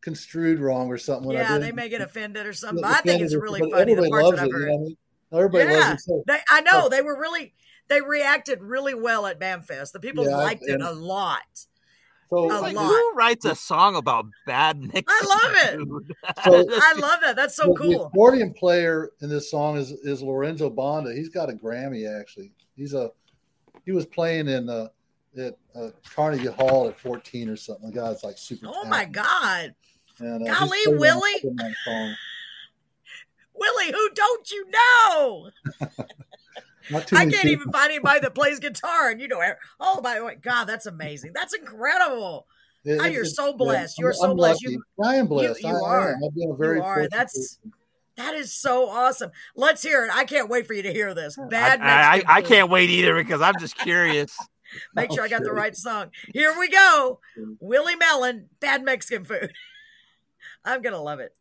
construed wrong or something. When I Yeah, did. they may get offended or something. Yeah, But I think it's really but funny. Everybody parts loves that it. You know I mean? Everybody Yeah. loves it. So, They, I know oh. they were really they reacted really well at BAMFest. The people Yeah, liked it a lot. so A Like, lot. who writes a song about bad Mexican I love it. So- I love that. That's so the, the cool. accordion player in this song is is Lorenzo Bonda. He's got a Grammy actually. He's a he was playing in uh, at uh, Carnegie Hall at 14 or something. The guy's like super. Oh my. God, And, uh, Golly, Willie. playing on song. Willie, who don't you know? I can't people. even find anybody that plays guitar, and you know, oh my God, that's amazing. That's incredible. It- Oh, you're so blessed. You're so I'm blessed. You- I am blessed. you I, I are. I've been a very You are. That's- person. That is so awesome. Let's hear it. I can't wait for you to hear this. Bad I, I, I can't wait either because I'm just curious. Make sure I got the right song. Here we go. Mm. Willie Mellon, Bad Mexican Food. I'm going to love it.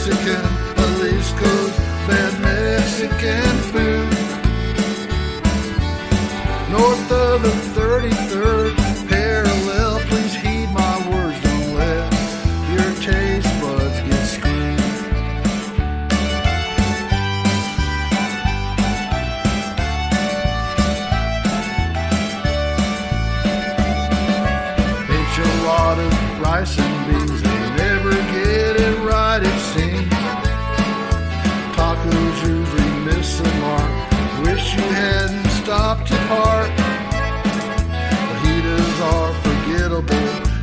Mexican Jalisco's bad Mexican food. North of the 33rd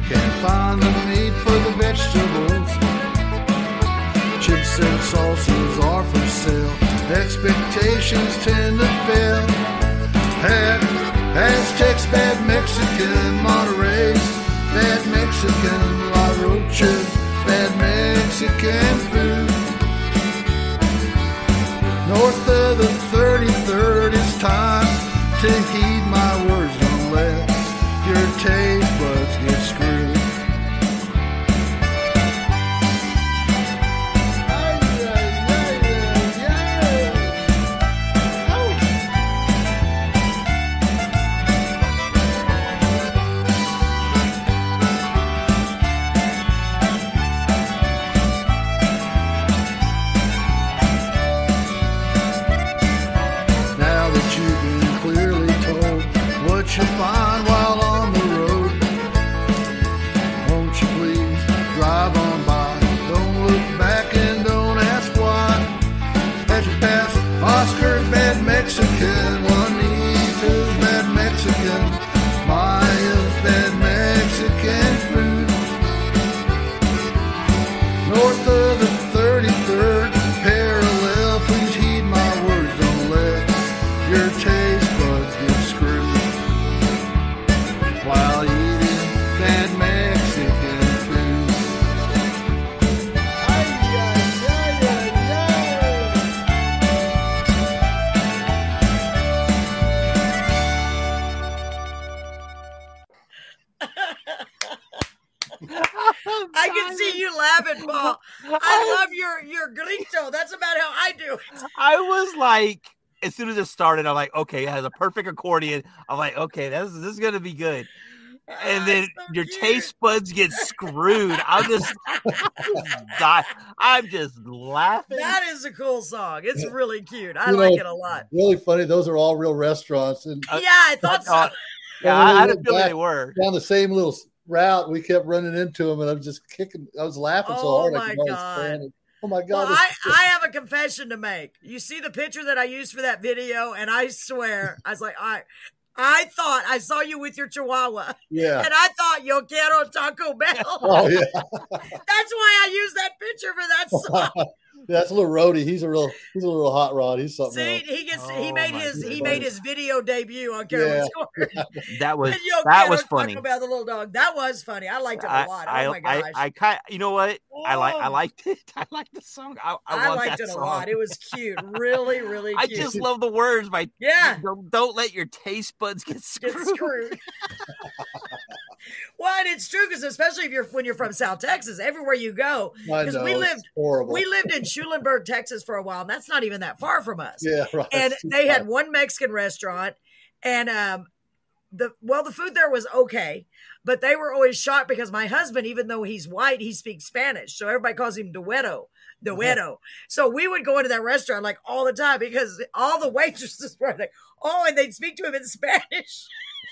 Can't find the meat for the vegetables. Chips and salsas are for sale. Expectations tend to fail. Had Aztecs, bad Mexican, Monterey's, bad Mexican, La Rocha's, bad Mexican food. North of the soon as it started, I'm like, okay, it has a perfect accordion. I'm like, okay, this, this is gonna be good. And Ah, then so your cute. taste buds get screwed. I'm just, die. I'm just laughing. That is a cool song. It's really cute. I You like know, it a lot. Really funny. Those are all real restaurants, and Uh, yeah, I thought so. uh, yeah, I, I didn't feel back- they were. down the same little route, we kept running into them, and I was just kicking. I was laughing so Oh hard. my I could almost God. Oh my god! Well, I, I have a confession to make. You see the picture that I used for that video, and I swear, I was like, I, I thought I saw you with your chihuahua, yeah. and I thought yo quiero Taco Bell. Oh yeah. That's why I used that picture for that song. That's a little roadie. He's a real. He's a little hot rod. He's something See, else. he gets he Oh made my his he made his video debut on Carolyn Yeah. Score. That was that was funny. about the little dog. That was funny. I liked it a lot. I, oh my gosh. I, I kind you know what? I like I Oh. liked it. I liked the song. I, I, I liked that it a song. lot. It was cute. Really, really I just love the words. My yeah. don't, don't let your taste buds get get screwed. screwed. well, and it's true because especially if you're when you're from South Texas, everywhere you go, I 'cause know, we lived- horrible. we lived in Schulenburg, Texas, for a while, and that's not even that far from us. yeah, right. And they had one Mexican restaurant, and um, the well, the food there was okay, but they were always shocked because my husband, even though he's white, he speaks Spanish, so everybody calls him Dueto. Dueto. So we would go into that restaurant like all the time because all the waitresses were like, oh, and they'd speak to him in Spanish.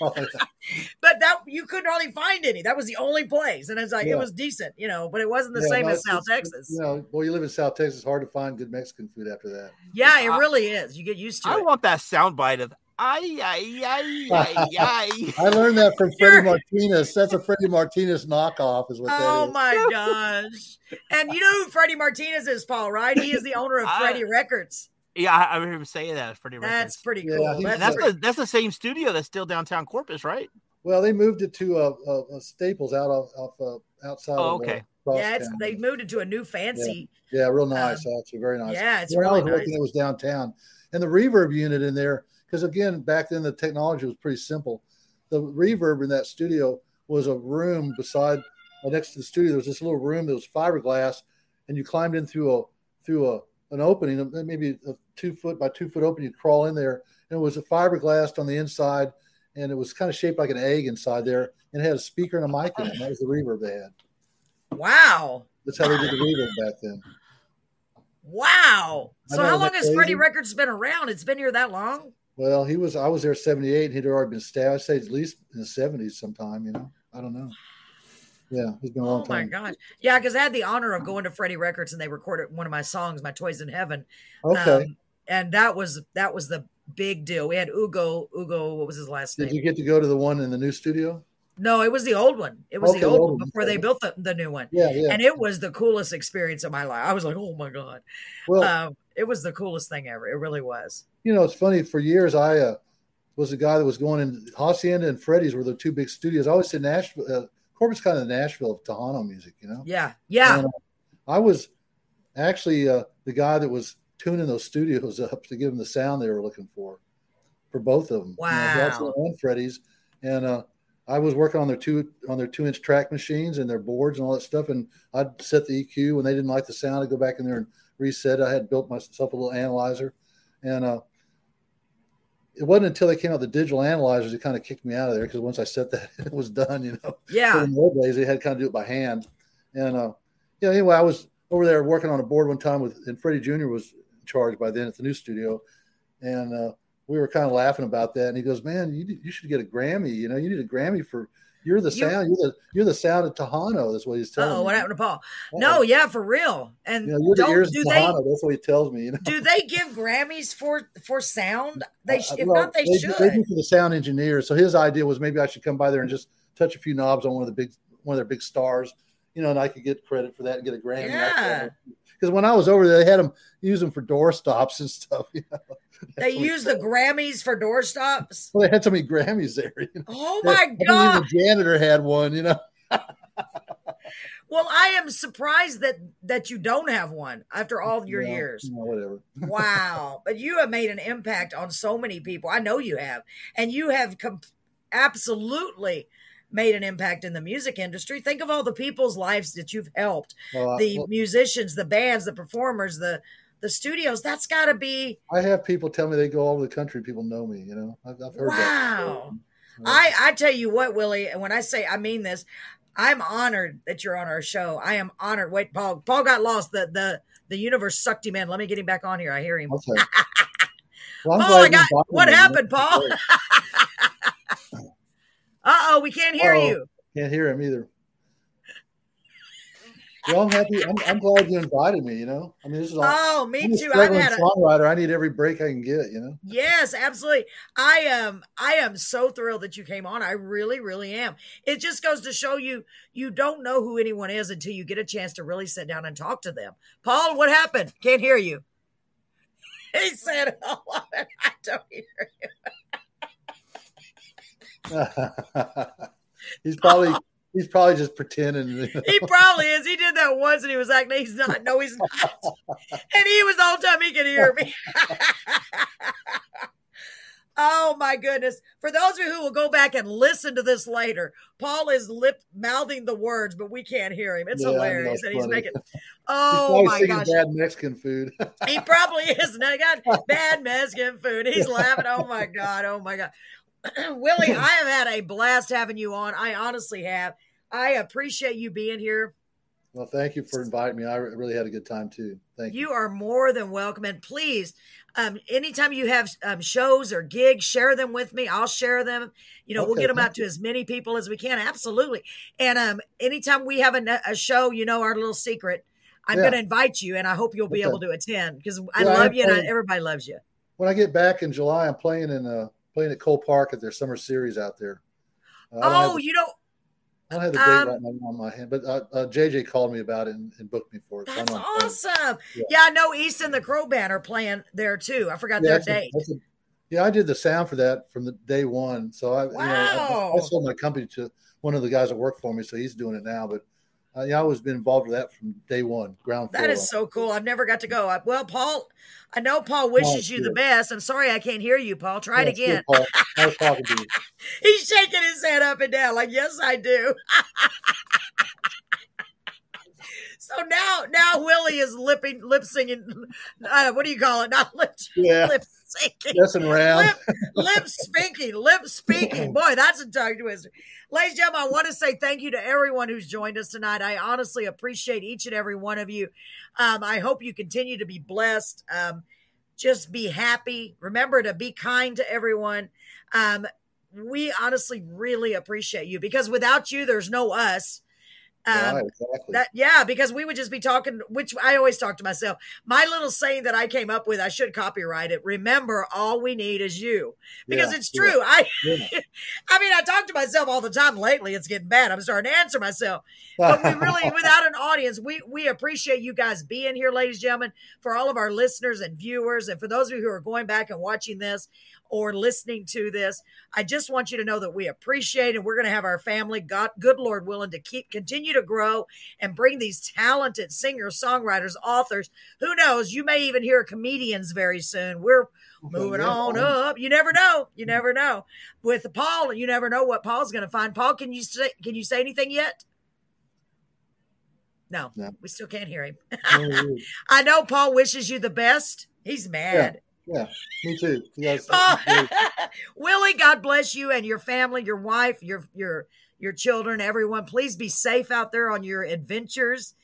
But that you couldn't hardly find any. That was the only place, and it's like Yeah. it was decent, you know, but it wasn't the Yeah, same as South it's- Texas. You know, well, you live in South Texas. It's hard to find good Mexican food after that. yeah, it I- really is. You get used to it. I it. want that soundbite of ay ay ay ay ay. I learned that from Sure. Freddie Martinez. That's a Freddie Martinez knockoff, is what that oh is. Oh my gosh! And you know who Freddie Martinez is, Paul? Right? He is the owner of I- Freddie Records. Yeah, I, I remember him saying that. Freddie That's Records. pretty cool. he's That's And that's pretty- the that's the same studio that's still downtown Corpus, right? Well, they moved it to a, uh, uh, Staples out of, off uh, outside. Oh, of, uh, okay. yeah, it's, they moved into a new fancy. Yeah, real nice. actually, very nice. yeah, it's when I really was working, nice. it was downtown, and the reverb unit in there. Because again, back then the technology was pretty simple. The reverb in that studio was a room beside, uh, next to the studio. There was this little room that was fiberglass, and you climbed in through a through a an opening, uh, maybe a two foot by two foot open. You'd crawl in there, and it was a fiberglass on the inside, and it was kind of shaped like an egg inside there, and it had a speaker and a mic in it. And that was the reverb they had. Wow! That's how they did the reverb back then. Wow! So how long has Freddie? Records been around? It's been here that long? Well, he was. I was there '78, and he'd already been stabbed. I'd say at least in the '70s, sometime. You know, I don't know. Yeah, he's been a long Oh my gosh! Yeah, because I had the honor of going to Freddie Records and they recorded one of my songs, "My Toys in Heaven." Okay. Um, and that was that was the big deal. We had Ugo. Ugo, what was his last Did name? Did you get to go to the one in the new studio? no, it was the old one. It was Okay, the old old one one, before they built the, the new one. Yeah, yeah. And it was the coolest experience of my life. I was like, oh my god, well, um, it was the coolest thing ever. It really was. you know, it's funny. For years, I uh, was the guy that was going in. Hacienda and Freddie's were the two big studios. I always said Nashville. Uh, kind of the Nashville of Tejano music. You know. Yeah, yeah. And, uh, I was actually uh, the guy that was tuning those studios up to give them the sound they were looking for, for both of them. You know, Wow. And Freddie's, and uh, I was working on their two on their two inch track machines and their boards and all that stuff. And I'd set the EQ when they didn't like the sound. I'd go back in there and reset. I had built myself a little analyzer, and uh, it wasn't until they came out with the digital analyzers that kind of kicked me out of there because once I set that, it was done. You know. Yeah. In the old days, they had to kind of do it by hand. And uh, yeah, anyway, I was over there working on a board one time with, and Freddie Jr. was charge by then at the new studio, and uh, we were kind of laughing about that. And he goes, "Man, you you should get a Grammy. You know, you need a Grammy for you're the sound. You're the you're the sound of Tejano. That's what he's telling Oh, what happened to Paul? Uh-oh. No, yeah, for real. And know, you're the don't ears do of they That's what he tells me. You know, do they give Grammys for for sound? They sh- Uh, if well, not, they, do- should. They do for the sound engineer. So his idea was maybe I should come by there and just touch a few knobs on one of the big one of their big stars, you know, and I could get credit for that and get a Grammy. Yeah. Because when I was over there, they had them use them for door stops and stuff. You know? They use the Grammys for doorstops. Well, they had so many Grammys there. You know? Oh my even god! The janitor had one. You know. Well, I am surprised that that you don't have one after all your Yeah, years. know, whatever. Wow! But you have made an impact on so many people. I know you have, and you have com- absolutely made an impact in the music industry. Think of all the people's lives that you've helped. Well, the well, musicians, the bands, the performers, the the studios. That's got to be I have people tell me they go all over the country. People know me. You know, I've, I've heard wow. Yeah. I I tell you what, Willie, and when I say I mean this, I'm honored that you're on our show. I am honored. Wait, Paul. Paul got lost. The the the universe sucked him in. Let me get him back on here. I hear him. Okay. Well, Paul, I got what happened, Paul? uh oh, we can't hear Uh-oh. you. Can't hear him either. Well, I'm happy. I'm, I'm glad you invited me. You know, I mean, this is all. Oh, me I'm too. Had a songwriter. I need every break I can get. You know. Yes, absolutely. I am I am so thrilled that you came on. I really, really am. It just goes to show you you don't know who anyone is until you get a chance to really sit down and talk to them. Paul, what happened? Can't hear you. He said, oh, I don't hear you. he's probably he's probably just pretending. He probably is. He did that once and he was acting. He's not. No, he's not. And he was the whole time he could hear me. oh my goodness. For those of you who will go back and listen to this later, Paul is lip mouthing the words, but we can't hear him. It's Yeah, hilarious. And he's making oh probably my gosh. bad Mexican food. He probably is. Now got bad Mexican food. He's laughing. Oh my God. Oh my God. Willie, I have had a blast having you on. I honestly have. I appreciate you being here. well, thank you for inviting me. I really had a good time too. Thank you. You are more than welcome. And please, um, anytime you have um, shows or gigs, share them with me. I'll share them. You know, we'll get them out to as many people as we can. Absolutely. And um, anytime we have a, a show, you know, our little secret, I'm Yeah. going to invite you and I hope you'll be Okay. able to attend because I Yeah, love am you and I, everybody loves you. When I get back in July, I'm playing in uh playing at Cole Park at their summer series out there. Uh, don't Oh, the- you know, I don't have the date um, right now on my hand, but uh, uh, JJ called me about it and, and booked me for it. that's know awesome. Yeah. Yeah. I know East and the Crow Band are playing there too. I forgot Yeah, their that's a- date. a- yeah, I did the sound for that from the day one. So I, you know, I, Wow. I sold my company to one of the guys that worked for me, so he's doing it now. But I was been involved with that from day one, ground floor. That is so cool. I've never got to go. I, well, Paul, I know Paul wishes you the best. I'm sorry I can't hear you, Paul. Try Yeah, it again. Paul. Talking to you. He's shaking his head up and down, like, yes, I do. so now, now Willie is lipping, lip singing. Uh, what do you call it? Not lip, Yeah, lip messing around. Lip, lip speaking, lip speaking. Boy, that's a tongue twister. Ladies and gentlemen, I want to say thank you to everyone who's joined us tonight. I honestly appreciate each and every one of you. Um, I hope you continue to be blessed. Um, just be happy. Remember to be kind to everyone. Um, we honestly really appreciate you because without you, there's no us. Um, right, exactly. that yeah, because we would just be talking, which I always talk to myself. My little saying that I came up with, I should copyright it. Remember, all we need is you. Because Yeah, it's yeah, true. I yeah. I mean, I talk to myself all the time lately. It's getting bad. I'm starting to answer myself. But we really, without an audience, we we appreciate you guys being here, ladies and gentlemen, for all of our listeners and viewers, and for those of you who are going back and watching this or listening to this. I just want you to know that we appreciate and we're going to have our family, God, good Lord willing, to keep continue to grow and bring these talented singers, songwriters, authors. Who knows? You may even hear comedians very soon. We're moving Yeah. on oh. up. You never know. You never know. With Paul, you never know what Paul's going to find. Paul, can you say can you say anything yet? No, No. we still can't hear him. Oh, I know Paul wishes you the best. He's mad. Yeah, me too. Guys, Willie, God bless you and your family, your wife, your your your children, everyone. Please be safe out there on your adventures.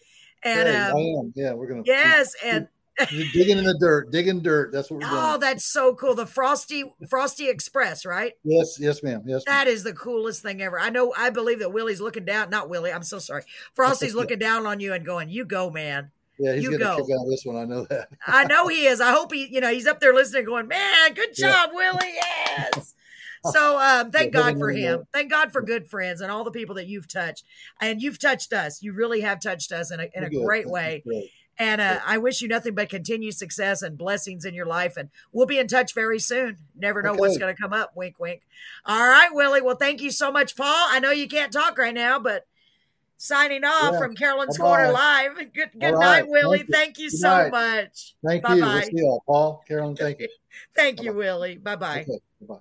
And Hey, um, I am. Yeah, we're gonna. yes, and You're digging in the dirt, digging dirt. That's what we're doing. oh, that's so cool. The Frosty Frosty Express, right? yes, yes, ma'am. Yes, ma'am. That is the coolest thing ever. I know. I believe that Willie's looking down. Not Willie. I'm so sorry. Frosty's looking down on you and going, "You go, man." Yeah, he's you getting go. kick out this one. I know that. I know he is. I hope he, you know, he's up there listening, going, "Man, good Yeah. job, Willie." Yes. So, um, thank Yeah, God for him. Thank God for good friends and all the people that you've touched, and you've touched us. You really have touched us in a in a great way. And uh. I wish you nothing but continued success and blessings in your life. And we'll be in touch very soon. Never know what's going to come up. Wink, wink. All right, Willie. Well, thank you so much, Paul. I know you can't talk right now, but signing off Yeah. from Carolyn's Bye-bye. Corner Live. Good, good All night, right. Willie. Thank you. Thank you so night. much. Thank Bye-bye. you. Y'all. Paul, Carolyn, thank you. Thank you, Willie. Bye bye. Okay. Bye.